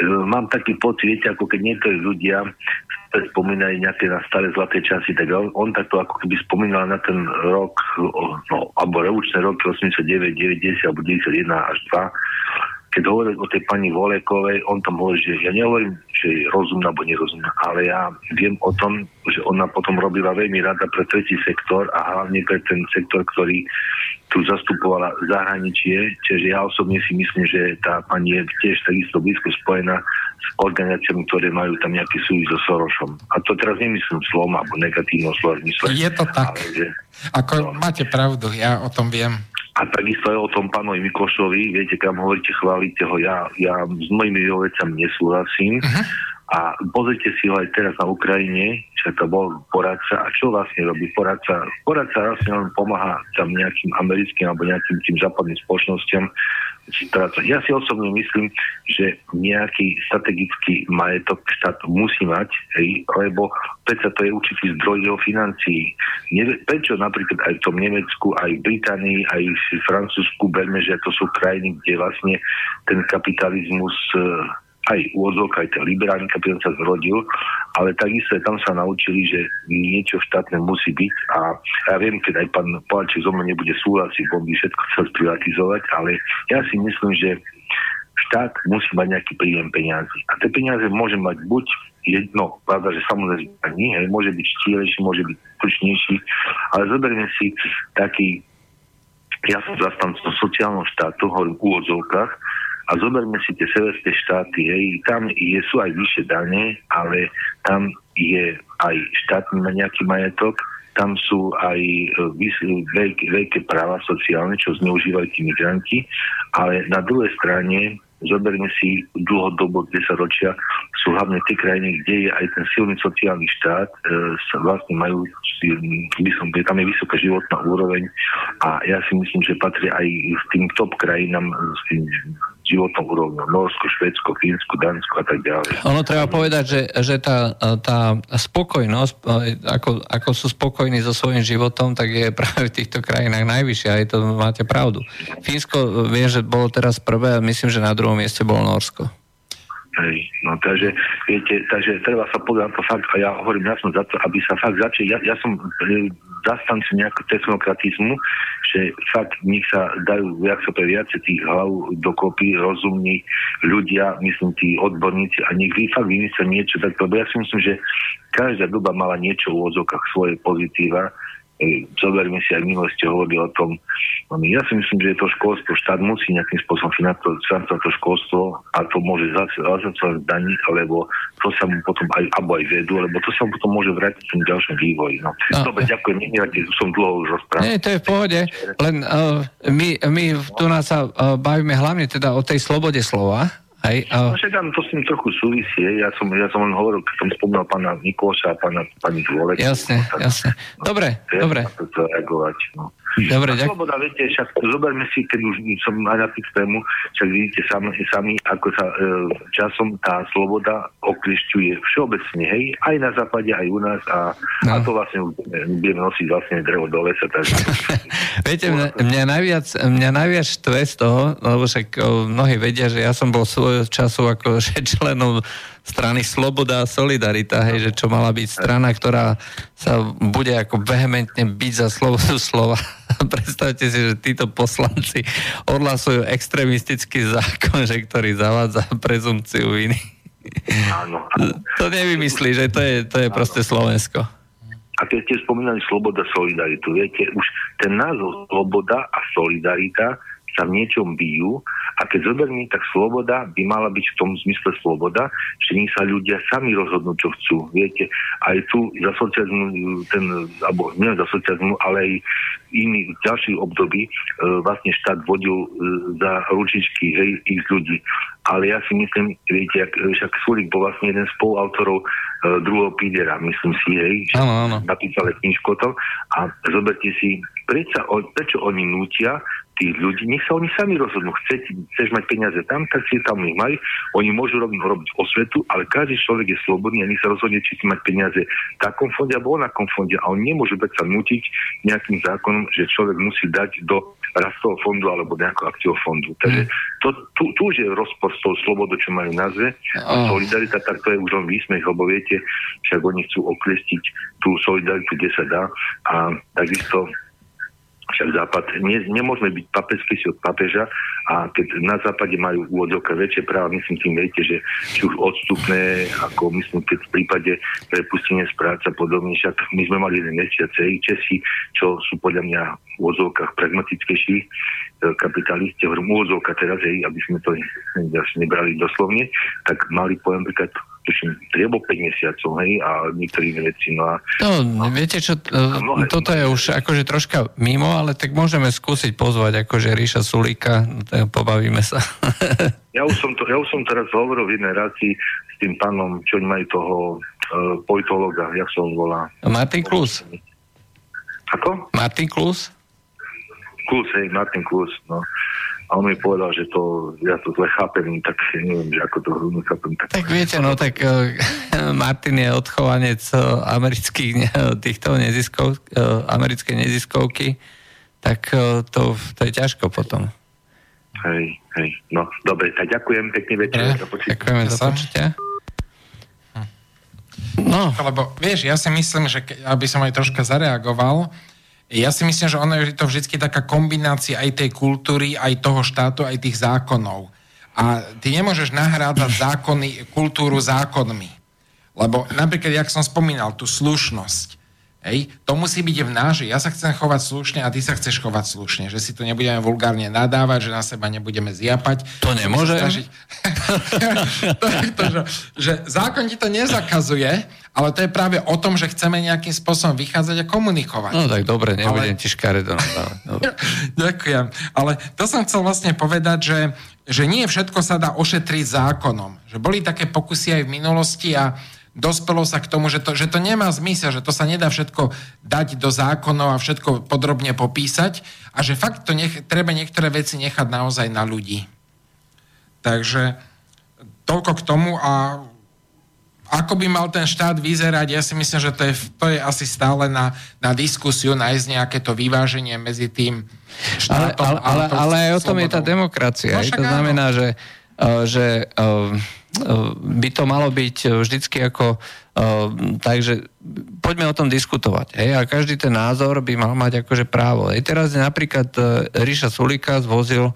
mám taký pocit, viete, ako keď niektorí ľudia spomínajú nejaké na staré zlaté časy, tak on, on takto ako keby spomínal na ten rok, no, alebo revolučné roky 89, 90 alebo 91 až 2, keď hovoril o tej pani Volekovej, on tam hovorí, že ja nehovorím, že je rozumná alebo nerozumná, ale ja viem o tom, že ona potom robila veľmi rada pre tretí sektor a hlavne pre ten sektor, ktorý tu zastupovala zahraničie, čiže ja osobne si myslím, že tá pani je tiež takisto blízko spojená s organizáciami, ktoré majú tam nejaký súvis so Sorošom. A to teraz nemyslím slom alebo negatívno slovo zmysle. Je to tak. Ale, že, Ako no. máte pravdu, ja o tom viem. A takisto aj o tom pánovi Mikošovi, viete, kam hovoríte, chválite ho, ja, ja s mojimi vecami nesúhlasím. Uh-huh. A pozrite si ho aj teraz na Ukrajine, čo to bol poradca. A čo vlastne robí poradca? Poradca vlastne len pomáha tam nejakým americkým alebo nejakým tým západným spoločnosťam ja si osobne myslím, že nejaký strategický majetok štát musí mať, hej, lebo predsa to je určitý zdroj jeho financií. prečo napríklad aj v tom Nemecku, aj v Británii, aj v Francúzsku berme, že to sú krajiny, kde vlastne ten kapitalizmus aj úvodzok, aj ten liberálny kapitál sa zrodil, ale takisto tam sa naučili, že niečo štátne musí byť a ja viem, keď aj pán Poláček zo mnou nebude súhlasiť, on by všetko chcel sprivatizovať, ale ja si myslím, že štát musí mať nejaký príjem peniazy. A tie peniaze môže mať buď jedno, pravda, že samozrejme nie, môže byť štílejší, môže byť tučnejší, ale zoberme si taký, ja som zastancom sociálneho štátu, hovorím v úvodzovkách, a zoberme si tie severské štáty, hej, tam je, sú aj vyššie dane, ale tam je aj štátny nejaký majetok, tam sú aj e, veľké, veľké práva sociálne, čo zneužívajú tí migranti, ale na druhej strane zoberme si dlhodobo 10 ročia, sú hlavne tie krajiny, kde je aj ten silný sociálny štát, e, vlastne majú, by som, tam je vysoká životná úroveň. A ja si myslím, že patrí aj s tým top krajinám, s tým životnou úrovňou. Norsko, Švedsko, Fínsko, Dánsko a tak ďalej. Ono treba povedať, že, že tá, tá spokojnosť, ako, ako sú spokojní so svojím životom, tak je práve v týchto krajinách najvyššia. Aj to máte pravdu. Fínsko, viem, že bolo teraz prvé, a myslím, že na druhom mieste bolo Norsko. Hej, no takže, viete, takže treba sa povedať to fakt, a ja hovorím, ja za to, aby sa fakt začali, ja, ja som e, zastancu nejakého technokratizmu, že fakt nech sa dajú viac sa viacej tých hlav dokopy, rozumní ľudia, myslím tí odborníci a nech vy fakt vymyslia niečo tak, lebo ja si myslím, že každá doba mala niečo v úvodzokách svoje pozitíva, zoberme si, aj minule ste hovorili o tom, no ja si myslím, že je to školstvo, štát musí nejakým spôsobom financovať to školstvo a to môže zase z daní, alebo to sa mu potom aj, alebo aj vedú, lebo to sa mu potom môže vrátiť v tom ďalšom vývoji. No. No. Dobre, ďakujem, nevadí, som dlho už rozprával. Nie, to je v pohode, len uh, my, my tu nás sa uh, bavíme hlavne teda o tej slobode slova, Hej, a... No áno, to s tým trochu súvisí. Ja som, ja som len hovoril, keď som spomínal pána Nikóša a pána, pani Dôlek. Jasne, jasne. Dobre, no, dobre. To reagovať, no. Dobre, ďakujem. Sloboda, viete, však zoberme si, keď už som aj na tému, však vidíte sami, sami ako sa e, časom tá sloboda oklišťuje všeobecne, hej, aj na západe, aj u nás a, no. a to vlastne budeme nosiť vlastne drevo do lesa. Takže... viete, mňa, mňa, najviac, mňa najviac štve z toho, lebo však o, mnohí vedia, že ja som bol svojho času ako členom strany Sloboda a Solidarita, hej, že čo mala byť strana, ktorá sa bude ako vehementne byť za slobodu slova. Predstavte si, že títo poslanci odhlasujú extrémistický zákon, že ktorý zavádza prezumciu viny. Áno. To nevymyslí, že to je, to je proste Slovensko. A keď ste spomínali sloboda, solidaritu, viete, už ten názov sloboda a solidarita sa v niečom bijú a keď zoberme, tak sloboda by mala byť v tom zmysle sloboda, že nech sa ľudia sami rozhodnú, čo chcú. Viete, aj tu za socializmu, ten, alebo nie za socializmu, ale aj iný ďalší období e, vlastne štát vodil e, za ručičky hej, ich ľudí. Ale ja si myslím, viete, ak, však Sulik bol vlastne jeden z spoluautorov e, druhého Pidera, myslím si, hej, Áno, áno. napísal aj knižku o tom. A zoberte si, prečo, prečo oni nútia tých ľudí, nech sa oni sami rozhodnú. Chcete, chceš mať peniaze tam, tak si tam ich maj. Oni môžu robiť, robiť osvetu, ale každý človek je slobodný a nech sa rozhodne, či si mať peniaze v takom fonde alebo onakom fonde. A on nemôže sa nutiť nejakým zákonom, že človek musí dať do rastového fondu alebo nejakého akciového fondu. Takže to, tu, tu už je rozpor s tou slobodou, čo majú v názve. A Oh. solidarita, tak to je už len výsmech, lebo viete, však oni chcú oklestiť tú solidaritu, kde sa dá. A takisto však západ, nie, nemôžeme byť papežský si od papeža a keď na západe majú úvodzovka väčšie práva, myslím tým viete, že či už odstupné, ako myslím, keď v prípade prepustenia z práce a podobne, však my sme mali jeden mesiac, Česi, čo sú podľa mňa v úvodzovkách pragmatickejší e, kapitalisti, hovorím úvodzovka teraz, hej, aby sme to nebrali doslovne, tak mali poviem napríklad tuším, 3 alebo 5 mesiacov, hej, a niektoré iné veci. No a No, viete čo, t- mnohé- toto je už akože troška mimo, ale tak môžeme skúsiť pozvať akože Ríša Sulíka, no, pobavíme sa. Ja už som, to, ja už som teraz hovoril v jednej rácii s tým pánom, čo majú toho uh, politologa, jak sa on volá. Martin Klus. Ako? Martin Klus? Klus, hej, Martin Klus, no. A on mi povedal, že to, ja to zle chápem, tak neviem, že ako to nechápem. Tak, Tak viete, no tak eh, Martin je odchovanec eh, amerických ne- týchto neziskov, eh, americkej neziskovky, tak eh, to, to je ťažko potom. hej, hej, no, dobre, tak ďakujem, pekný večer. Počutia. Ďakujeme Sa. počutia. No, Lebo vieš, ja si myslím, že ke, aby som aj troška zareagoval, ja si myslím, že ono je to vždy taká kombinácia aj tej kultúry, aj toho štátu, aj tých zákonov. A ty nemôžeš nahrádzať zákony, kultúru zákonmi. Lebo napríklad, jak som spomínal, tú slušnosť, hej, to musí byť v náži. Ja sa chcem chovať slušne a ty sa chceš chovať slušne. Že si tu nebudeme vulgárne nadávať, že na seba nebudeme zjapať. To snažiť- to je to, že, že zákon ti to nezakazuje, ale to je práve o tom, že chceme nejakým spôsobom vychádzať a komunikovať. no tak dobre, nebudem Ale- ti škaredo nadávať. Ďakujem. Ale to som chcel vlastne povedať, že, že nie všetko sa dá ošetriť zákonom. Že boli také pokusy aj v minulosti a dospelo sa k tomu, že to, že to nemá zmysel, že to sa nedá všetko dať do zákonov a všetko podrobne popísať a že fakt to nech, treba niektoré veci nechať naozaj na ľudí. Takže toľko k tomu a ako by mal ten štát vyzerať, ja si myslím, že to je, to je asi stále na, na diskusiu, nájsť nejaké to vyváženie medzi tým Ale, štátom ale, ale, a tou ale aj o tom je tá demokracia. No to áno. znamená, že, uh, že uh, by to malo byť uh, vždycky ako uh, takže poďme o tom diskutovať. Hej? A každý ten názor by mal mať akože právo. Hej? Teraz napríklad Ríša Sulika zvozil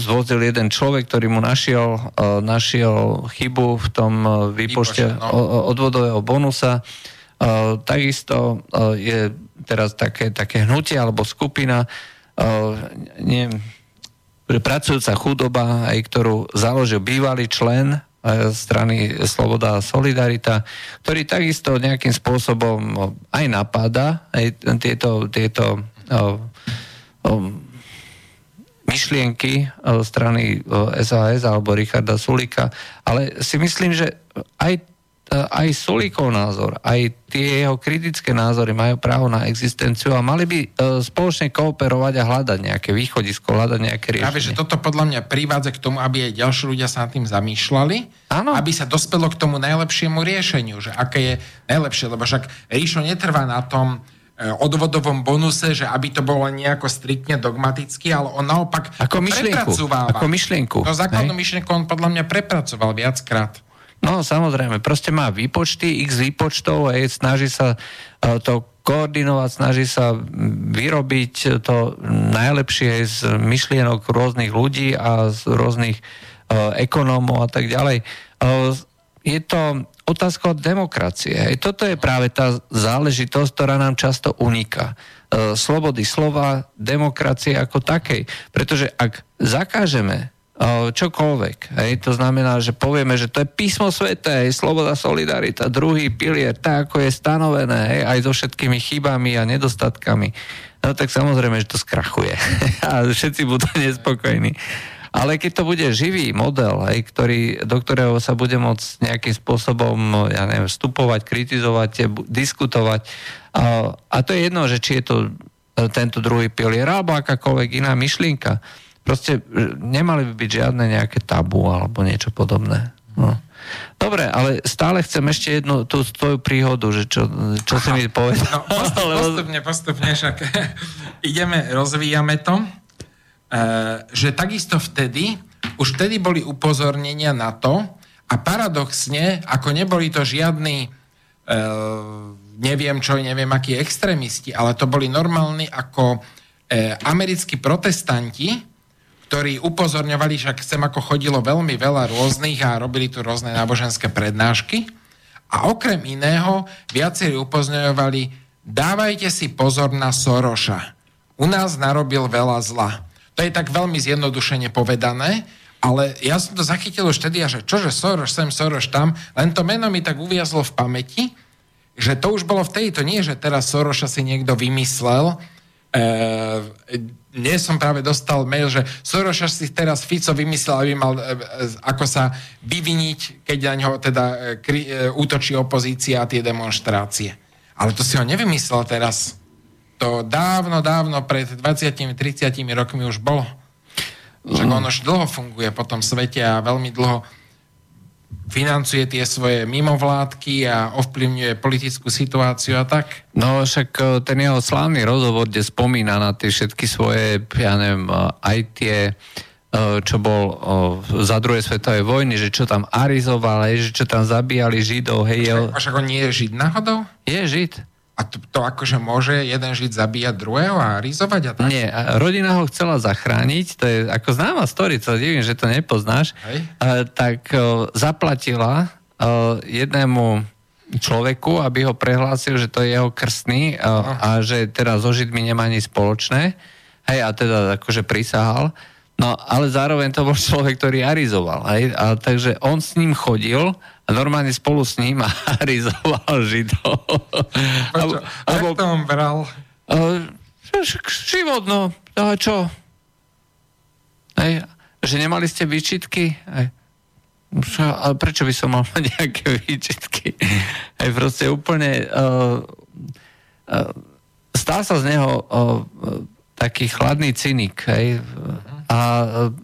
zvozil jeden človek, ktorý mu našiel, našiel chybu v tom výpočte no. odvodového bonusa. Takisto je teraz také, také hnutie alebo skupina nie, pracujúca chudoba, aj ktorú založil bývalý člen uh, strany Sloboda a Solidarita, ktorý takisto nejakým spôsobom uh, aj napáda aj tieto, tieto uh, um, myšlienky strany SAS alebo Richarda Sulika, ale si myslím, že aj, aj Sulikov názor, aj tie jeho kritické názory majú právo na existenciu a mali by uh, spoločne kooperovať a hľadať nejaké východisko, hľadať nejaké riešenie. Práve, že toto podľa mňa privádza k tomu, aby aj ďalší ľudia sa nad tým zamýšľali, Áno. aby sa dospelo k tomu najlepšiemu riešeniu, že aké je najlepšie, lebo však Ríšo netrvá na tom e, odvodovom bonuse, že aby to bolo nejako striktne dogmaticky, ale on naopak Ako myšlienku. prepracováva. Ako myšlienku, To základnú hej? myšlienku on podľa mňa prepracoval viackrát. No samozrejme, proste má výpočty, x výpočtov a snaží sa e, to koordinovať, snaží sa vyrobiť to najlepšie z myšlienok rôznych ľudí a z rôznych uh, ekonómov a tak ďalej. Uh, je to otázka od demokracie. Hej. Toto je práve tá záležitosť, ktorá nám často uniká. Uh, slobody slova, demokracie ako takej. Pretože ak zakážeme čokoľvek. Hej. To znamená, že povieme, že to je písmo sveta, hej, sloboda, solidarita, druhý pilier, tak ako je stanovené, hej, aj so všetkými chybami a nedostatkami. No tak samozrejme, že to skrachuje. a všetci budú nespokojní. Ale keď to bude živý model, hej, ktorý, do ktorého sa bude môcť nejakým spôsobom ja neviem, vstupovať, kritizovať, diskutovať, a, a to je jedno, že či je to e, tento druhý pilier alebo akákoľvek iná myšlienka Proste e, nemali by byť žiadne nejaké tabu alebo niečo podobné. No. Dobre, ale stále chcem ešte jednu tú tvoju príhodu, že čo, čo si mi povedal. No, postup, postupne, postupne, však ideme, rozvíjame to, e, že takisto vtedy, už vtedy boli upozornenia na to a paradoxne, ako neboli to žiadni e, neviem čo, neviem akí extrémisti, ale to boli normálni ako americkí protestanti, ktorí upozorňovali, však sem ako chodilo veľmi veľa rôznych a robili tu rôzne náboženské prednášky. A okrem iného viacerí upozorňovali, dávajte si pozor na Soroša. U nás narobil veľa zla. To je tak veľmi zjednodušene povedané, ale ja som to zachytil už vtedy, že čože Soros sem, Soros tam, len to meno mi tak uviazlo v pamäti, že to už bolo vtedy, to nie, že teraz Soroša si niekto vymyslel, e, dnes som práve dostal mail, že Soroša si teraz Fico vymyslel, aby mal e, e, ako sa vyviniť, keď na ňo teda e, kri, útočí opozícia a tie demonstrácie. Ale to si ho nevymyslel teraz. To dávno, dávno pred 20-30 rokmi už bolo. Však mm. on už dlho funguje po tom svete a veľmi dlho financuje tie svoje mimovládky a ovplyvňuje politickú situáciu a tak? No však e, ten jeho slávny rozhovor, kde spomína na tie všetky svoje, ja neviem, e, aj tie e, čo bol za druhej svetovej vojny, že čo tam arizoval, že čo tam zabíjali Židov. Hej, Počkaj, však on nie je Žid náhodou? Je Žid. A to, to akože môže jeden žiť zabíjať druhého a rizovať a tak? Nie, rodina ho chcela zachrániť, to je ako známa story, co divím, že to nepoznáš, Hej. A, tak o, zaplatila o, jednému človeku, aby ho prehlásil, že to je jeho krstný o, a že teraz so Židmi nemá nič spoločné. Hej, a teda akože prisahal. No, ale zároveň to bol človek, ktorý arizoval. Hej, a takže on s ním chodil a normálne spolu s ním arizoval Židov. Počo, ako to on bral? Uh, život, no. A čo? Hej, že nemali ste výčitky? Hej. Ale prečo by som mal nejaké výčitky? Hej, proste úplne... Uh, uh, stal sa z neho uh, taký chladný cynik. Hej. A uh,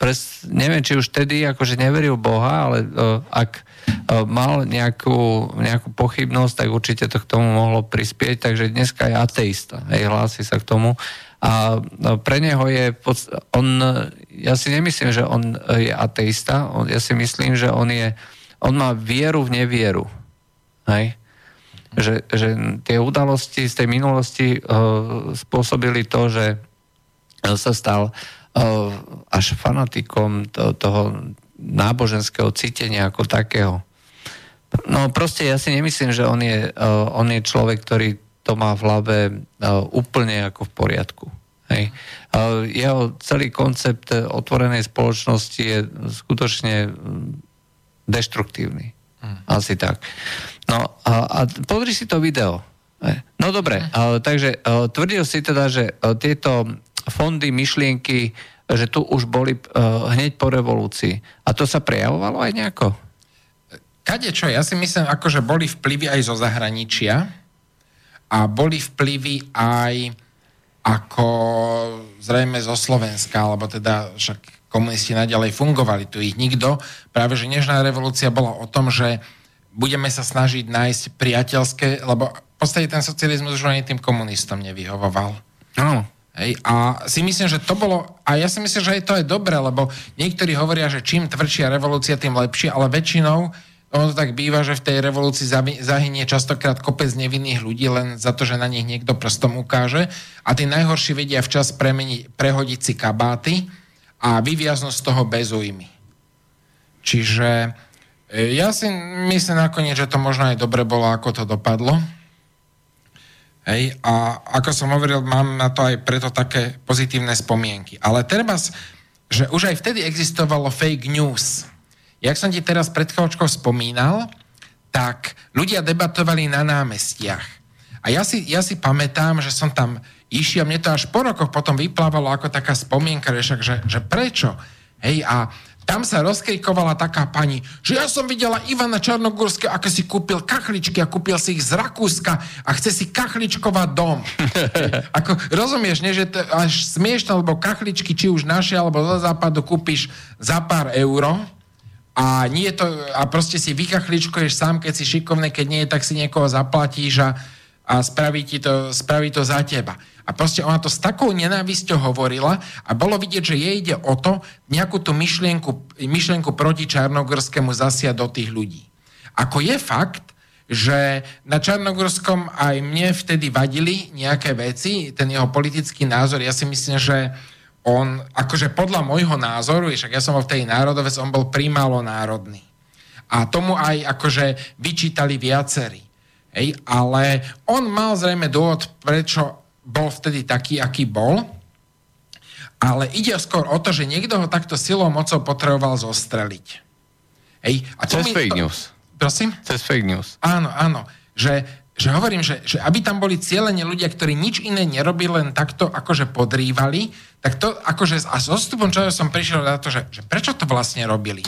pres, neviem, či už tedy akože neveril Boha, ale uh, ak uh, mal nejakú, nejakú pochybnosť, tak určite to k tomu mohlo prispieť, takže dneska je ateista, hej, hlási sa k tomu. A uh, pre neho je, on, ja si nemyslím, že on je ateista, on, ja si myslím, že on je, on má vieru v nevieru. Hej? Že, že tie udalosti z tej minulosti uh, spôsobili to, že sa stal až fanatikom to, toho náboženského cítenia ako takého. No proste ja si nemyslím, že on je, on je človek, ktorý to má v hlave úplne ako v poriadku. Hej. Jeho celý koncept otvorenej spoločnosti je skutočne deštruktívny. Hmm. Asi tak. No a, a pozri si to video. No dobre, hmm. takže tvrdil si teda, že tieto fondy, myšlienky, že tu už boli uh, hneď po revolúcii. A to sa prejavovalo aj nejako? Kade čo, ja si myslím, akože boli vplyvy aj zo zahraničia a boli vplyvy aj ako zrejme zo Slovenska, alebo teda však komunisti naďalej fungovali, tu ich nikto. Práve, že Nežná revolúcia bola o tom, že budeme sa snažiť nájsť priateľské, lebo v podstate ten socializmus už ani tým komunistom nevyhovoval. No. Hej, a si myslím, že to bolo, a ja si myslím, že aj to je dobré, lebo niektorí hovoria, že čím tvrdšia revolúcia, tým lepšie, ale väčšinou ono to tak býva, že v tej revolúcii zahynie častokrát kopec nevinných ľudí len za to, že na nich niekto prstom ukáže a tí najhorší vedia včas premeniť, prehodiť si kabáty a vyviaznúť z toho bez újmy. Čiže e, ja si myslím nakoniec, že to možno aj dobre bolo, ako to dopadlo. Hej, a ako som hovoril, mám na to aj preto také pozitívne spomienky. Ale treba, že už aj vtedy existovalo fake news Jak som ti teraz pred chvíľočkou spomínal, tak ľudia debatovali na námestiach. A ja si, ja si pamätám, že som tam išiel, mne to až po rokoch potom vyplávalo ako taká spomienka, že, že, prečo? Hej, a tam sa rozkrikovala taká pani, že ja som videla Ivana Čarnogórske, ako si kúpil kachličky a kúpil si ich z Rakúska a chce si kachličkovať dom. ako, rozumieš, nie, že to až smiešne, lebo kachličky, či už naše, alebo zo západu kúpiš za pár euro, a, nie to, a proste si vykachličkuješ sám, keď si šikovný, keď nie, tak si niekoho zaplatíš a, a spraví, ti to, spraví to za teba. A proste ona to s takou nenávisťou hovorila a bolo vidieť, že jej ide o to nejakú tú myšlienku, myšlienku proti Čarnogorskému zasiať do tých ľudí. Ako je fakt, že na Čarnogorskom aj mne vtedy vadili nejaké veci, ten jeho politický názor, ja si myslím, že on, akože podľa môjho názoru, však ja som bol v tej národovec, on bol primálo národný. A tomu aj akože vyčítali viacerí. Hej, ale on mal zrejme dôvod, prečo bol vtedy taký, aký bol. Ale ide skôr o to, že niekto ho takto silou mocou potreboval zostreliť. Hej, a Cez fake to... news. Prosím? Cez fake news. Áno, áno. Že že hovorím, že, že aby tam boli cieľene ľudia, ktorí nič iné nerobili, len takto akože podrývali, tak to akože a s odstupom času som prišiel na to, že, že prečo to vlastne robili.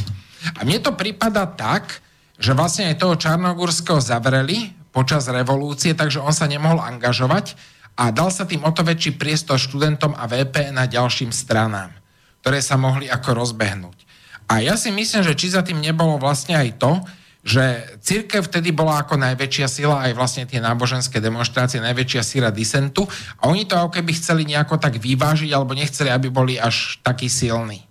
A mne to prípada tak, že vlastne aj toho Čarnogurského zavreli počas revolúcie, takže on sa nemohol angažovať a dal sa tým o to väčší priestor študentom a VPN a ďalším stranám, ktoré sa mohli ako rozbehnúť. A ja si myslím, že či za tým nebolo vlastne aj to, že církev vtedy bola ako najväčšia sila, aj vlastne tie náboženské demonstrácie, najväčšia sila disentu a oni to ako keby chceli nejako tak vyvážiť, alebo nechceli, aby boli až takí silní.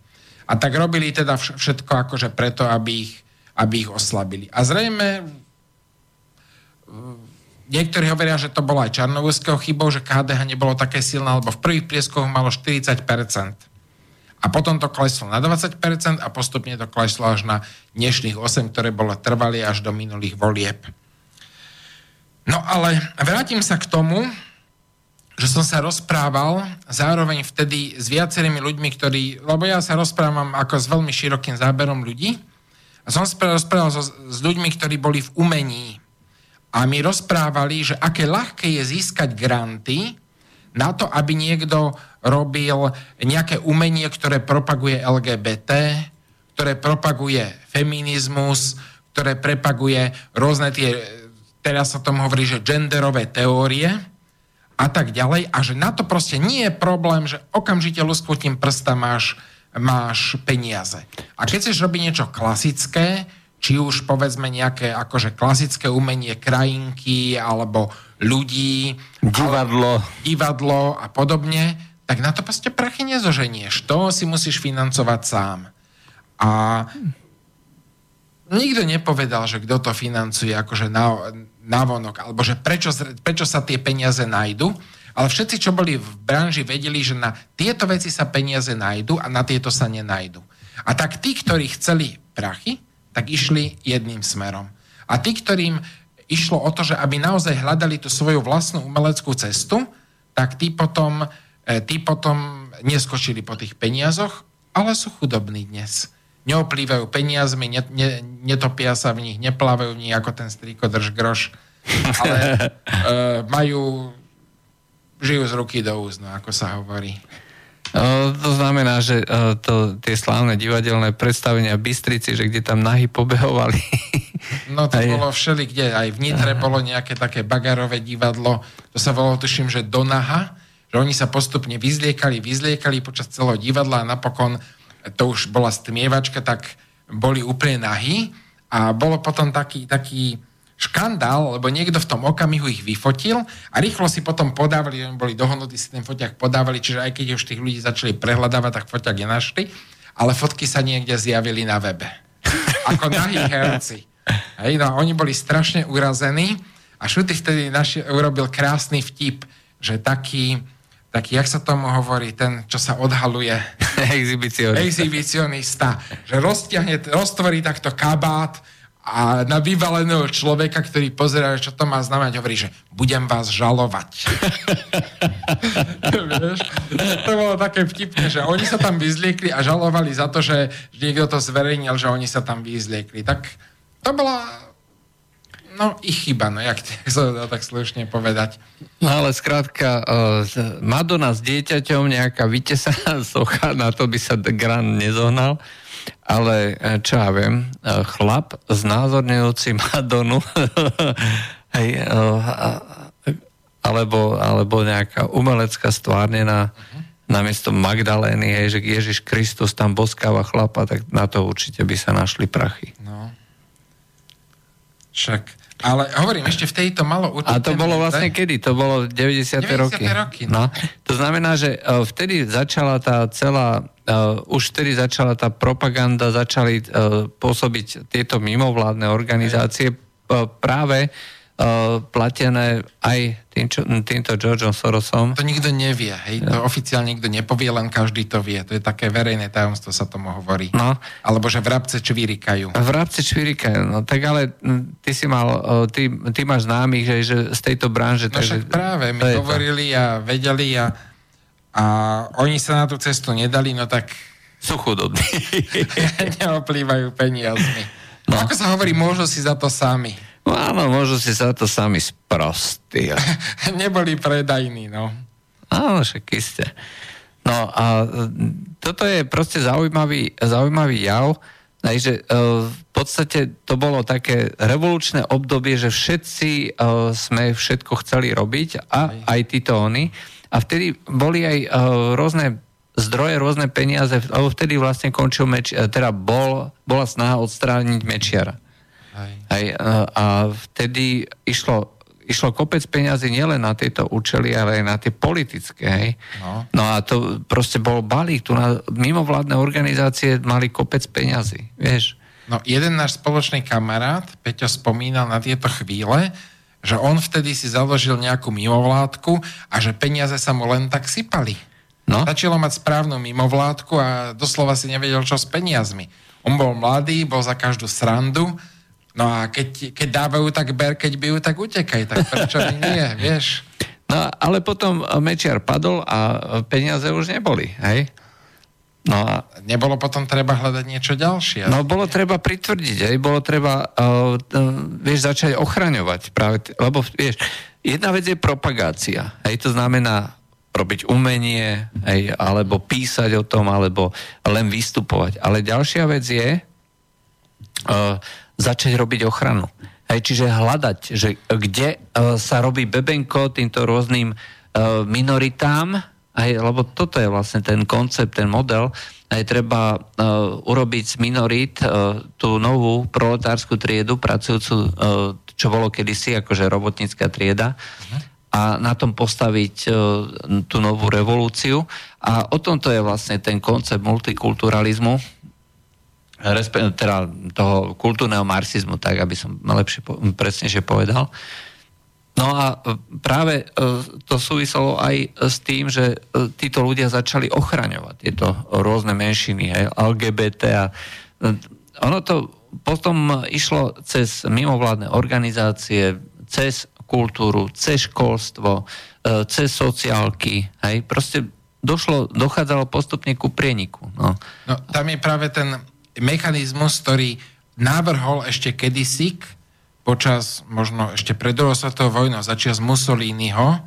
A tak robili teda všetko akože preto, aby ich, aby ich oslabili. A zrejme niektorí hovoria, že to bolo aj Čarnovského chybou, že KDH nebolo také silné, lebo v prvých prieskoch malo 40% a potom to kleslo na 20% a postupne to kleslo až na dnešných 8, ktoré bolo trvali až do minulých volieb. No ale vrátim sa k tomu, že som sa rozprával zároveň vtedy s viacerými ľuďmi, ktorí, lebo ja sa rozprávam ako s veľmi širokým záberom ľudí, a som sa rozprával so, s ľuďmi, ktorí boli v umení. A mi rozprávali, že aké ľahké je získať granty na to, aby niekto robil nejaké umenie, ktoré propaguje LGBT, ktoré propaguje feminizmus, ktoré propaguje rôzne tie, teraz sa tom hovorí, že genderové teórie a tak ďalej a že na to proste nie je problém, že okamžite lusknutím prsta máš, máš peniaze. A keď chceš robiť niečo klasické, či už povedzme nejaké akože klasické umenie krajinky alebo ľudí, divadlo, divadlo a podobne, tak na to proste prachy nezoženieš. To si musíš financovať sám. A nikto nepovedal, že kto to financuje akože na, na vonok, alebo že prečo, prečo sa tie peniaze nájdu, ale všetci, čo boli v branži, vedeli, že na tieto veci sa peniaze nájdu a na tieto sa nenajdu. A tak tí, ktorí chceli prachy, tak išli jedným smerom. A tí, ktorým išlo o to, že aby naozaj hľadali tú svoju vlastnú umeleckú cestu, tak tí potom E, tí potom neskočili po tých peniazoch, ale sú chudobní dnes. Neoplývajú peniazmi, ne, ne, netopia sa v nich, neplávajú v nich ako ten strýko drž groš, ale e, majú, žijú z ruky do úst, no, ako sa hovorí. O, to znamená, že o, to, tie slávne divadelné predstavenia Bystrici, že kde tam nahy pobehovali. No to aj... bolo všeli, kde? Aj v Nitre bolo nejaké také bagarové divadlo, to sa volalo, tuším, že Donaha, že oni sa postupne vyzliekali, vyzliekali počas celého divadla a napokon to už bola stmievačka, tak boli úplne nahí a bolo potom taký, taký škandál, lebo niekto v tom okamihu ich vyfotil a rýchlo si potom podávali, oni boli dohodnutí, si ten foťak podávali, čiže aj keď už tých ľudí začali prehľadávať, tak foťak nenašli, ale fotky sa niekde zjavili na webe. Ako nahí herci. Hej, no oni boli strašne urazení a Šuty vtedy naši, urobil krásny vtip, že taký, taký, jak sa tomu hovorí, ten, čo sa odhaluje. Exhibicionista. Exhibicionista. Že roztiahne, roztvorí takto kabát a na vyvaleného človeka, ktorý pozerá, čo to má znamenať, hovorí, že budem vás žalovať. Vieš? To bolo také vtipné, že oni sa tam vyzliekli a žalovali za to, že niekto to zverejnil, že oni sa tam vyzliekli. Tak to bola no ich chyba, no jak sa dá tak slušne povedať. No ale skrátka, uh, Madonna s dieťaťom, nejaká vytesaná socha, na to by sa Gran nezohnal ale e, čo ja viem, e, chlap znázorňujúci Madonu hej, e, alebo, alebo nejaká umelecká stvárnená uh-huh. namiesto Magdalény, hej, že Ježiš Kristus tam boskáva chlapa, tak na to určite by sa našli prachy. No. Však ale hovorím, ešte v tejto malo určite... A to bolo vlastne kedy? To bolo 90. 90. roky. roky no. no. To znamená, že uh, vtedy začala tá celá, uh, už vtedy začala tá propaganda, začali uh, pôsobiť tieto mimovládne organizácie uh, práve uh, platené aj tým, čo, týmto Georgeom Sorosom. To nikto nevie, hej? To oficiálne nikto nepovie, len každý to vie. To je také verejné tajomstvo, sa tomu hovorí. No. Alebo že vrabce čvirikajú. Vrabce čvirikajú, no tak ale ty si mal, ty, ty máš známych, že, že z tejto branže... No takže, však práve, my hovorili to. a vedeli a, a oni sa na tú cestu nedali, no tak... Sú chudobní. Neoplývajú peniazmi. No. Ako sa hovorí, môžu si za to sami. No áno, môžu si sa to sami sprostí. Neboli predajní, no. Áno, však iste. No a e, toto je proste zaujímavý, zaujímavý jav, Takže e, v podstate to bolo také revolučné obdobie, že všetci e, sme všetko chceli robiť a aj títo oni. A vtedy boli aj rôzne zdroje, rôzne peniaze, lebo vtedy vlastne končil meč, teda bol, bola snaha odstrániť mečiara. Aj. Aj, a vtedy išlo, išlo kopec peňazí nielen na tieto účely, ale aj na tie politické. Hej. No. no a to proste bol balík. Tu na mimovládne organizácie mali kopec peňazí. Vieš? No jeden náš spoločný kamarát, Peťo, spomínal na tieto chvíle, že on vtedy si založil nejakú mimovládku a že peniaze sa mu len tak sypali. No. Stačilo mať správnu mimovládku a doslova si nevedel, čo s peniazmi. On bol mladý, bol za každú srandu, No a keď, keď dávajú, tak ber, keď bijú, tak utekaj. Tak prečo nie, vieš? No ale potom Mečiar padol a peniaze už neboli, hej? No a nebolo potom treba hľadať niečo ďalšie. No bolo treba pritvrdiť, hej? bolo treba, uh, vieš, začať ochraňovať práve, t- lebo vieš, jedna vec je propagácia, hej, to znamená robiť umenie, hej, alebo písať o tom, alebo len vystupovať. Ale ďalšia vec je, uh, začať robiť ochranu. Hej, čiže hľadať, že kde uh, sa robí bebenko týmto rôznym uh, minoritám, hej, lebo toto je vlastne ten koncept, ten model, aj treba uh, urobiť z minorít tú novú proletárskú triedu, pracujúcu, čo bolo kedysi akože robotnícka trieda, a na tom postaviť tú novú revolúciu. A o tomto je vlastne ten koncept multikulturalizmu, teda toho kultúrneho marxizmu, tak aby som lepšie, presnejšie povedal. No a e, práve e, to súviselo aj s tým, že e, títo ľudia začali ochraňovať tieto rôzne menšiny, hej, LGBT a ono to potom išlo cez mimovládne organizácie, cez kultúru, cez školstvo, cez sociálky, hej, proste došlo, dochádzalo postupne ku prieniku. No. no tam je práve ten mechanizmus, ktorý navrhol ešte kedysi počas možno ešte pred druhou svetovou vojnou začias Mussoliniho,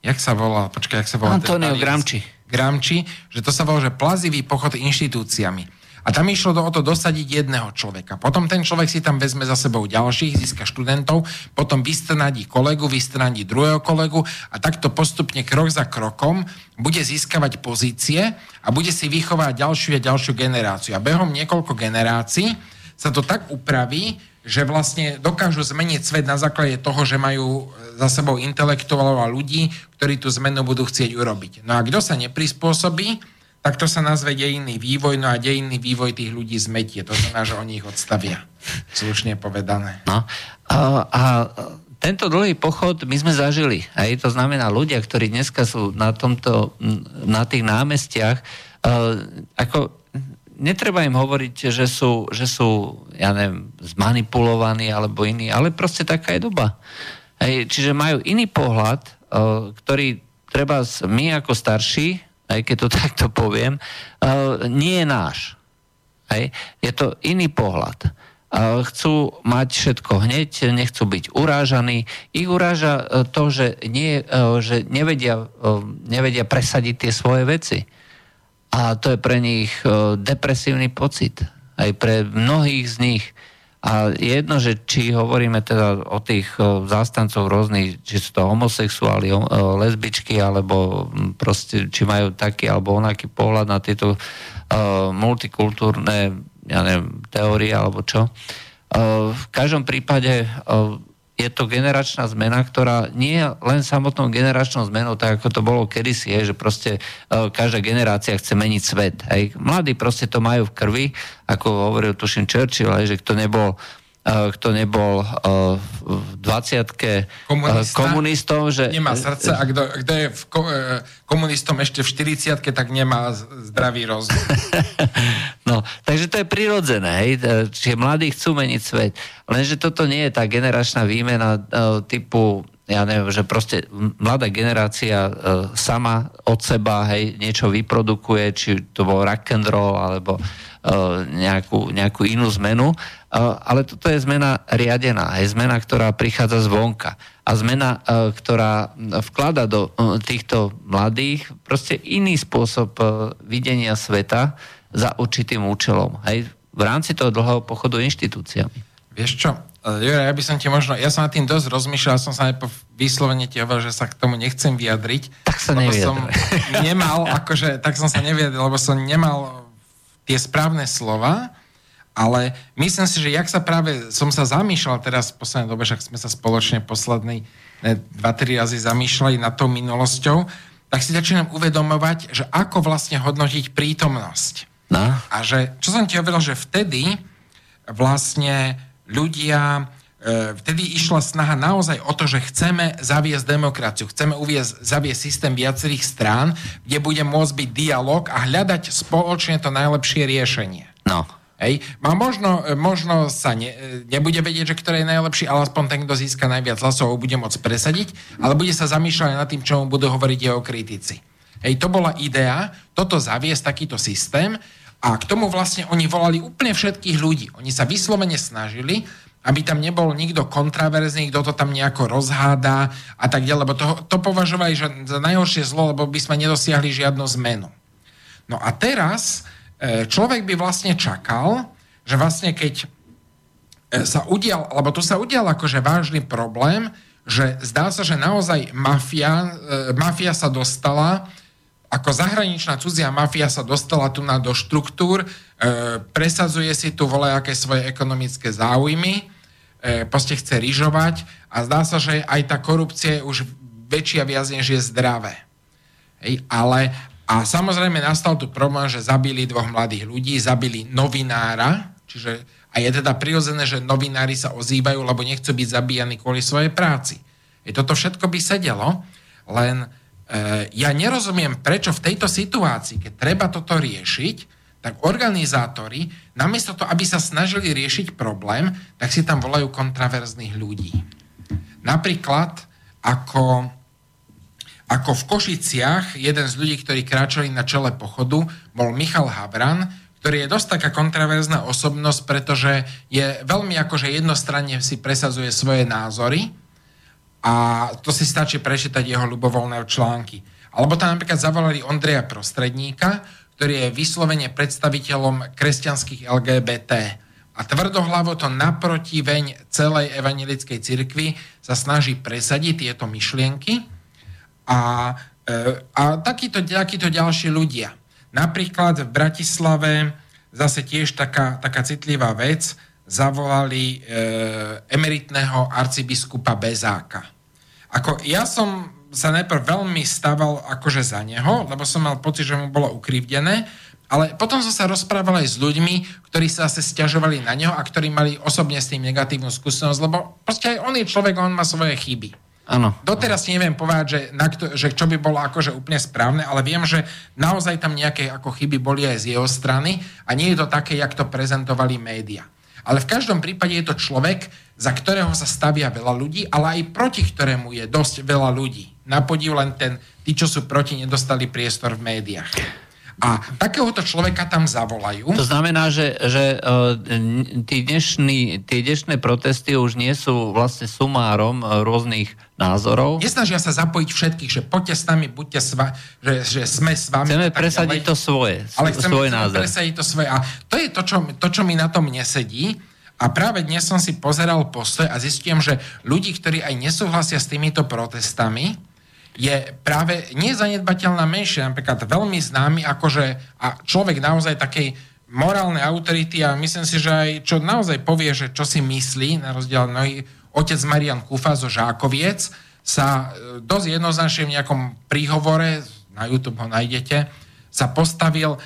jak sa volá, počkaj, jak sa volá? Antonio Gramsci. Gramsci, že to sa volá, že plazivý pochod inštitúciami. A tam išlo o to dosadiť jedného človeka. Potom ten človek si tam vezme za sebou ďalších, získa študentov, potom vystrnadí kolegu, vystrnadí druhého kolegu a takto postupne krok za krokom bude získavať pozície a bude si vychovať ďalšiu a ďalšiu generáciu. A behom niekoľko generácií sa to tak upraví, že vlastne dokážu zmeniť svet na základe toho, že majú za sebou intelektuálov a ľudí, ktorí tú zmenu budú chcieť urobiť. No a kto sa neprispôsobí, tak to sa nazve dejinný vývoj, no a dejinný vývoj tých ľudí zmetie. To znamená, že oni ich odstavia. Slušne povedané. No. A, a tento dlhý pochod my sme zažili. Aj to znamená ľudia, ktorí dneska sú na, tomto, na tých námestiach, uh, ako netreba im hovoriť, že sú, že sú ja neviem, zmanipulovaní alebo iní, ale proste taká je doba. Hej, čiže majú iný pohľad, uh, ktorý treba my ako starší aj keď to takto poviem, uh, nie je náš. Hej? Je to iný pohľad. Uh, chcú mať všetko hneď, nechcú byť urážaní. Ich uráža uh, to, že, nie, že nevedia, nevedia presadiť tie svoje veci. A to je pre nich depresívny pocit. Aj pre mnohých z nich. A jedno, že či hovoríme teda o tých zástancov rôznych, či sú to homosexuáli, lesbičky, alebo proste, či majú taký alebo onaký pohľad na tieto uh, multikultúrne ja neviem, teórie alebo čo. Uh, v každom prípade uh, je to generačná zmena, ktorá nie je len samotnou generačnou zmenou, tak ako to bolo kedysi, je, že proste uh, každá generácia chce meniť svet. Hej. Mladí proste to majú v krvi, ako hovoril tuším Churchill, hej, že kto nebol kto nebol v 20 komunistom, že... Nemá srdce a kto, kto je v komunistom ešte v 40 tak nemá zdravý rozum. no, takže to je prirodzené, hej? Čiže mladí chcú meniť svet. Lenže toto nie je tá generačná výmena typu ja neviem, že proste mladá generácia e, sama od seba hej, niečo vyprodukuje, či to bol rock and roll, alebo E, nejakú, nejakú inú zmenu, e, ale toto je zmena riadená, je zmena, ktorá prichádza zvonka a zmena, e, ktorá vklada do týchto mladých proste iný spôsob videnia sveta za určitým účelom. Hej, v rámci toho dlhého pochodu inštitúciami. Vieš čo, Jure, ja by som ti možno, ja som nad tým dosť rozmýšľal, som sa aj po vyslovene ti hovoril, že sa k tomu nechcem vyjadriť. Tak sa nevyjadruj. som nemal, akože, tak som sa nevyjadril, lebo som nemal tie správne slova, ale myslím si, že jak sa práve, som sa zamýšľal teraz v poslednej dobe, však sme sa spoločne posledný dva, tri razy zamýšľali nad tou minulosťou, tak si začínam uvedomovať, že ako vlastne hodnotiť prítomnosť. No. A že, čo som ti hovoril, že vtedy vlastne ľudia E, vtedy išla snaha naozaj o to, že chceme zaviesť demokraciu, chceme uviezť, zaviesť systém viacerých strán, kde bude môcť byť dialog a hľadať spoločne to najlepšie riešenie. No. Hej. A možno, e, možno sa ne, e, nebude vedieť, že ktorý je najlepší, ale aspoň ten, kto získa najviac hlasov, bude môcť presadiť, ale bude sa zamýšľať nad tým, čo mu budú hovoriť jeho kritici. Hej, to bola idea, toto zaviesť takýto systém a k tomu vlastne oni volali úplne všetkých ľudí. Oni sa vyslovene snažili, aby tam nebol nikto kontraverzný, kto to tam nejako rozhádá a tak ďalej, lebo to, to považovali že za najhoršie zlo, lebo by sme nedosiahli žiadnu zmenu. No a teraz človek by vlastne čakal, že vlastne keď e, sa udial, alebo tu sa udial akože vážny problém, že zdá sa, že naozaj mafia, e, mafia sa dostala, ako zahraničná cudzia mafia sa dostala tu na do štruktúr, presadzuje si tu volejaké svoje ekonomické záujmy, e, proste chce ryžovať a zdá sa, že aj tá korupcia je už väčšia viac, než je zdravé. Ale a samozrejme nastal tu problém, že zabili dvoch mladých ľudí, zabili novinára, čiže a je teda prirodzené, že novinári sa ozývajú, lebo nechcú byť zabíjani kvôli svojej práci. I toto všetko by sedelo, len e, ja nerozumiem, prečo v tejto situácii, keď treba toto riešiť, tak organizátori, namiesto toho, aby sa snažili riešiť problém, tak si tam volajú kontraverzných ľudí. Napríklad, ako, ako v Košiciach, jeden z ľudí, ktorí kráčali na čele pochodu, bol Michal Habran, ktorý je dosť taká kontraverzná osobnosť, pretože je veľmi akože jednostranne si presazuje svoje názory a to si stačí prečítať jeho ľubovoľné články. Alebo tam napríklad zavolali Ondreja Prostredníka, ktorý je vyslovene predstaviteľom kresťanských LGBT. A tvrdohlavo to naproti veň celej evangelickej cirkvi sa snaží presadiť tieto myšlienky a, e, a takíto, takíto ďalší ľudia. Napríklad v Bratislave zase tiež taká, taká citlivá vec, zavolali e, emeritného arcibiskupa Bezáka. Ako ja som sa najprv veľmi stával akože za neho, lebo som mal pocit, že mu bolo ukrivdené, ale potom som sa rozprával aj s ľuďmi, ktorí sa zase stiažovali na neho a ktorí mali osobne s tým negatívnu skúsenosť, lebo proste aj on je človek, on má svoje chyby. Áno. Doteraz neviem povedať, že, na kto, že čo by bolo akože úplne správne, ale viem, že naozaj tam nejaké ako chyby boli aj z jeho strany a nie je to také, jak to prezentovali média. Ale v každom prípade je to človek, za ktorého sa stavia veľa ľudí, ale aj proti ktorému je dosť veľa ľudí. Na podiv len ten, tí, čo sú proti, nedostali priestor v médiách. A takéhoto človeka tam zavolajú. To znamená, že, že uh, tí dnešní, tie dnešné protesty už nie sú vlastne sumárom uh, rôznych názorov. Nesnažia sa zapojiť všetkých, že poďte s nami, buďte sva, že, že sme s vami. Chceme presadiť ďalej. to svoje, ale chceme, svoj chceme názor. presadiť to svoje. A to je to čo, to, čo mi na tom nesedí. A práve dnes som si pozeral postoj a zistím, že ľudí, ktorí aj nesúhlasia s týmito protestami, je práve nezanedbateľná menšia, napríklad veľmi známy, akože a človek naozaj takej morálnej autority a myslím si, že aj čo naozaj povie, že čo si myslí, na rozdiel mnohý, otec Marian Kufa zo Žákoviec sa e, dosť jednoznačne v nejakom príhovore, na YouTube ho nájdete, sa postavil, e,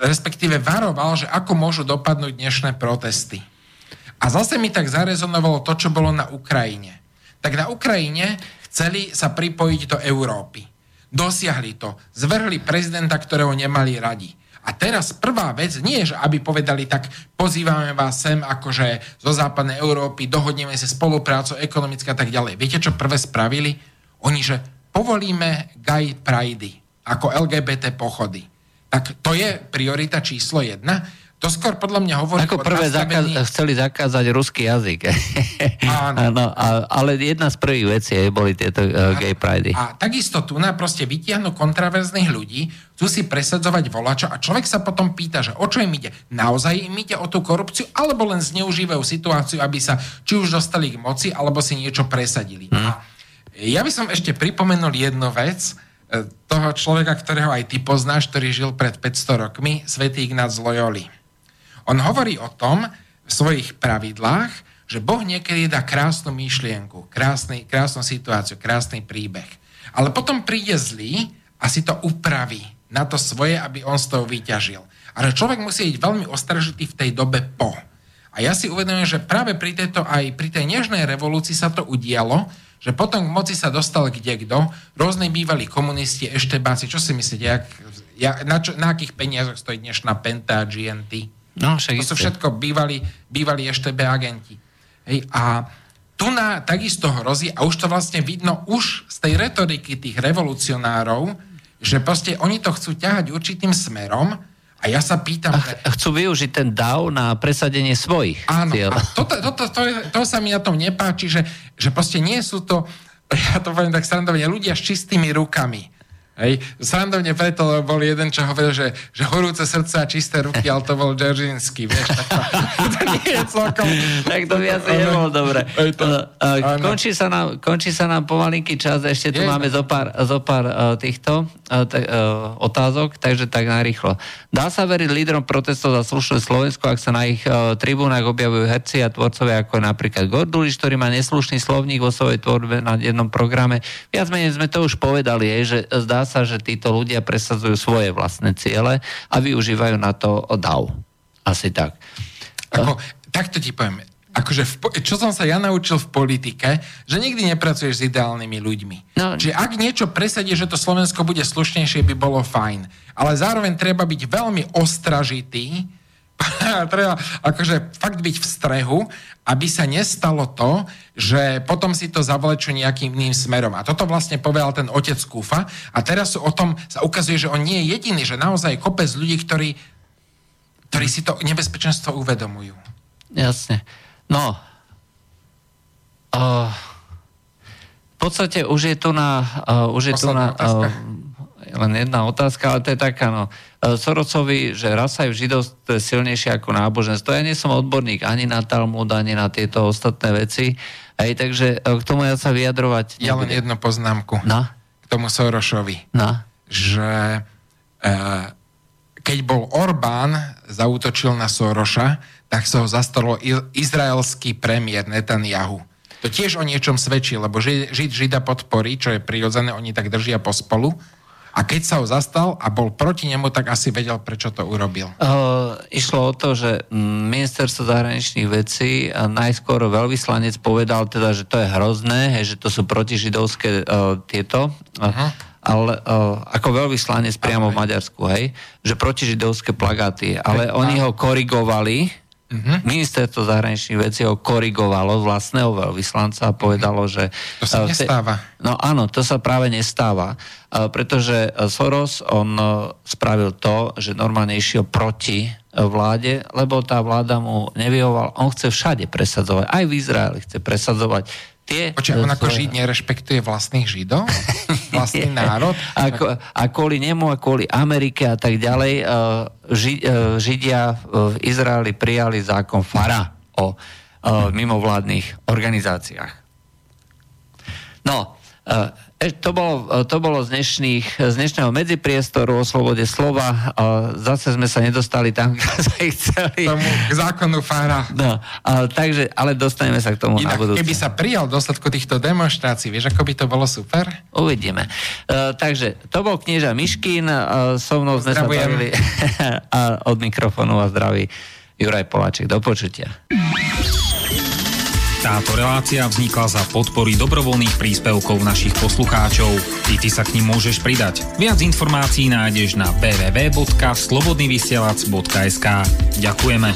respektíve varoval, že ako môžu dopadnúť dnešné protesty. A zase mi tak zarezonovalo to, čo bolo na Ukrajine. Tak na Ukrajine chceli sa pripojiť do Európy. Dosiahli to. Zvrhli prezidenta, ktorého nemali radi. A teraz prvá vec nie je, že aby povedali, tak pozývame vás sem akože zo západnej Európy, dohodneme sa spoluprácu ekonomická a tak ďalej. Viete, čo prvé spravili? Oni, že povolíme gay pridey ako LGBT pochody. Tak to je priorita číslo jedna. To skôr podľa mňa hovorí... Ako prvé nastavení... zakaz, chceli zakázať ruský jazyk. Áno. Áno, ale jedna z prvých vecí boli tieto uh, gay pride. A takisto tu na proste vytiahnu kontraverzných ľudí, chcú si presadzovať volača a človek sa potom pýta, že o čo im ide? Naozaj im ide o tú korupciu, alebo len zneužívajú situáciu, aby sa či už dostali k moci, alebo si niečo presadili. A ja by som ešte pripomenul jednu vec, e, toho človeka, ktorého aj ty poznáš, ktorý žil pred 500 rokmi, svätý Ignác z Loyoli. On hovorí o tom v svojich pravidlách, že Boh niekedy dá krásnu myšlienku, krásny, krásnu situáciu, krásny príbeh. Ale potom príde zlý a si to upraví na to svoje, aby on z toho vyťažil. Ale človek musí byť veľmi ostražitý v tej dobe po. A ja si uvedomujem, že práve pri tejto, aj pri tej nežnej revolúcii sa to udialo, že potom k moci sa dostal kde kto, rôzne bývalí komunisti, eštebáci, čo si myslíte, jak, jak, na, čo, na akých peniazoch stojí dnešná Penta, GNT? No, však to sú všetko bývali, bývali ešte agenti. Hej, a tu na takisto hrozí, a už to vlastne vidno už z tej retoriky tých revolucionárov, že proste oni to chcú ťahať určitým smerom a ja sa pýtam... A chcú využiť ten DAO na presadenie svojich Áno, cieľ. a toto, toto, to, to sa mi na tom nepáči, že, že proste nie sú to, ja to poviem tak srandovne, ľudia s čistými rukami Hej. Srandovne preto, lebo bol jeden, čo hovoril, že, že horúce srdce a čisté ruky, ale to bol Dzeržinský, vieš, tak to, to nie je celkom... tak to by asi nebolo dobre. To, uh, končí, sa nám, končí sa nám pomalinký čas, ešte tu je, máme zo pár, zo pár uh, týchto uh, t- uh, otázok, takže tak narýchlo. Dá sa veriť lídrom protestov za slušné Slovensko, ak sa na ich uh, tribúnach objavujú herci a tvorcovia ako napríklad Gorduliš, ktorý má neslušný slovník vo svojej tvorbe na jednom programe. Viac menej sme to už povedali, je, že zdá sa, že títo ľudia presadzujú svoje vlastné ciele a využívajú na to DAO. Asi tak. Ako, takto ti poviem. Akože v, čo som sa ja naučil v politike, že nikdy nepracuješ s ideálnymi ľuďmi. No. Čiže ak niečo presadí, že to Slovensko bude slušnejšie, by bolo fajn. Ale zároveň treba byť veľmi ostražitý, treba akože fakt byť v strehu, aby sa nestalo to, že potom si to zavlečú nejakým iným smerom. A toto vlastne povedal ten otec Kúfa. A teraz o tom sa ukazuje, že on nie je jediný, že naozaj kopec ľudí, ktorí, ktorí si to nebezpečenstvo uvedomujú. Jasne. No, uh, v podstate už je tu na... Uh, už je tu na uh, len jedna otázka, ale to je taká, no, e, Sorocovi, že rasa je v židovstve silnejšia ako náboženstvo. Ja nie som odborník ani na Talmud, ani na tieto ostatné veci. Hej, takže e, k tomu ja sa vyjadrovať... Ja len jednu poznámku. Na? K tomu Sorošovi. Na? Že e, keď bol Orbán zautočil na Soroša, tak sa ho zastalo izraelský premiér Netanyahu. To to tiež o niečom svedčí, lebo Žid, Žida podporí, čo je prirodzené, oni tak držia pospolu. A keď sa ho zastal a bol proti nemu, tak asi vedel, prečo to urobil. Uh, išlo o to, že ministerstvo zahraničných vecí a najskôr veľvyslanec povedal teda, že to je hrozné, hej, že to sú protižidovské uh, tieto, uh-huh. ale uh, ako veľvyslanec priamo v Maďarsku, hej, že protižidovské plagáty, ale oni ho korigovali, Uh-huh. Ministerstvo zahraničných vecí ho korigovalo vlastného veľvyslanca a povedalo, že... To sa nestáva. No áno, to sa práve nestáva, pretože Soros, on spravil to, že normálne išiel proti vláde, lebo tá vláda mu nevyhovala. On chce všade presadzovať, aj v Izraeli chce presadzovať tie... Počkaj, on ako Žid nerešpektuje vlastných Židov? Vlastný národ? A, a kvôli nemu a kvôli Amerike a tak ďalej e, ži, e, Židia v Izraeli prijali zákon FARA o e, mimovládnych organizáciách. No, to bolo, e, to bolo z, dnešných, z dnešného medzipriestoru o slobode slova. Zase sme sa nedostali tam, kde sme chceli. Tomu k zákonu Fára. No, a, takže, ale dostaneme sa k tomu Inak, na budúce. keby sa prijal dosledku týchto demonstrácií, vieš, ako by to bolo super? Uvidíme. Uh, takže to bol knieža Miškin, uh, so mnou sme sa bavili a od mikrofónu a zdraví Juraj Poláček. Do počutia. Táto relácia vznikla za podpory dobrovoľných príspevkov našich poslucháčov. I ty sa k ním môžeš pridať. Viac informácií nájdeš na www.slobodnyvysielac.sk Ďakujeme.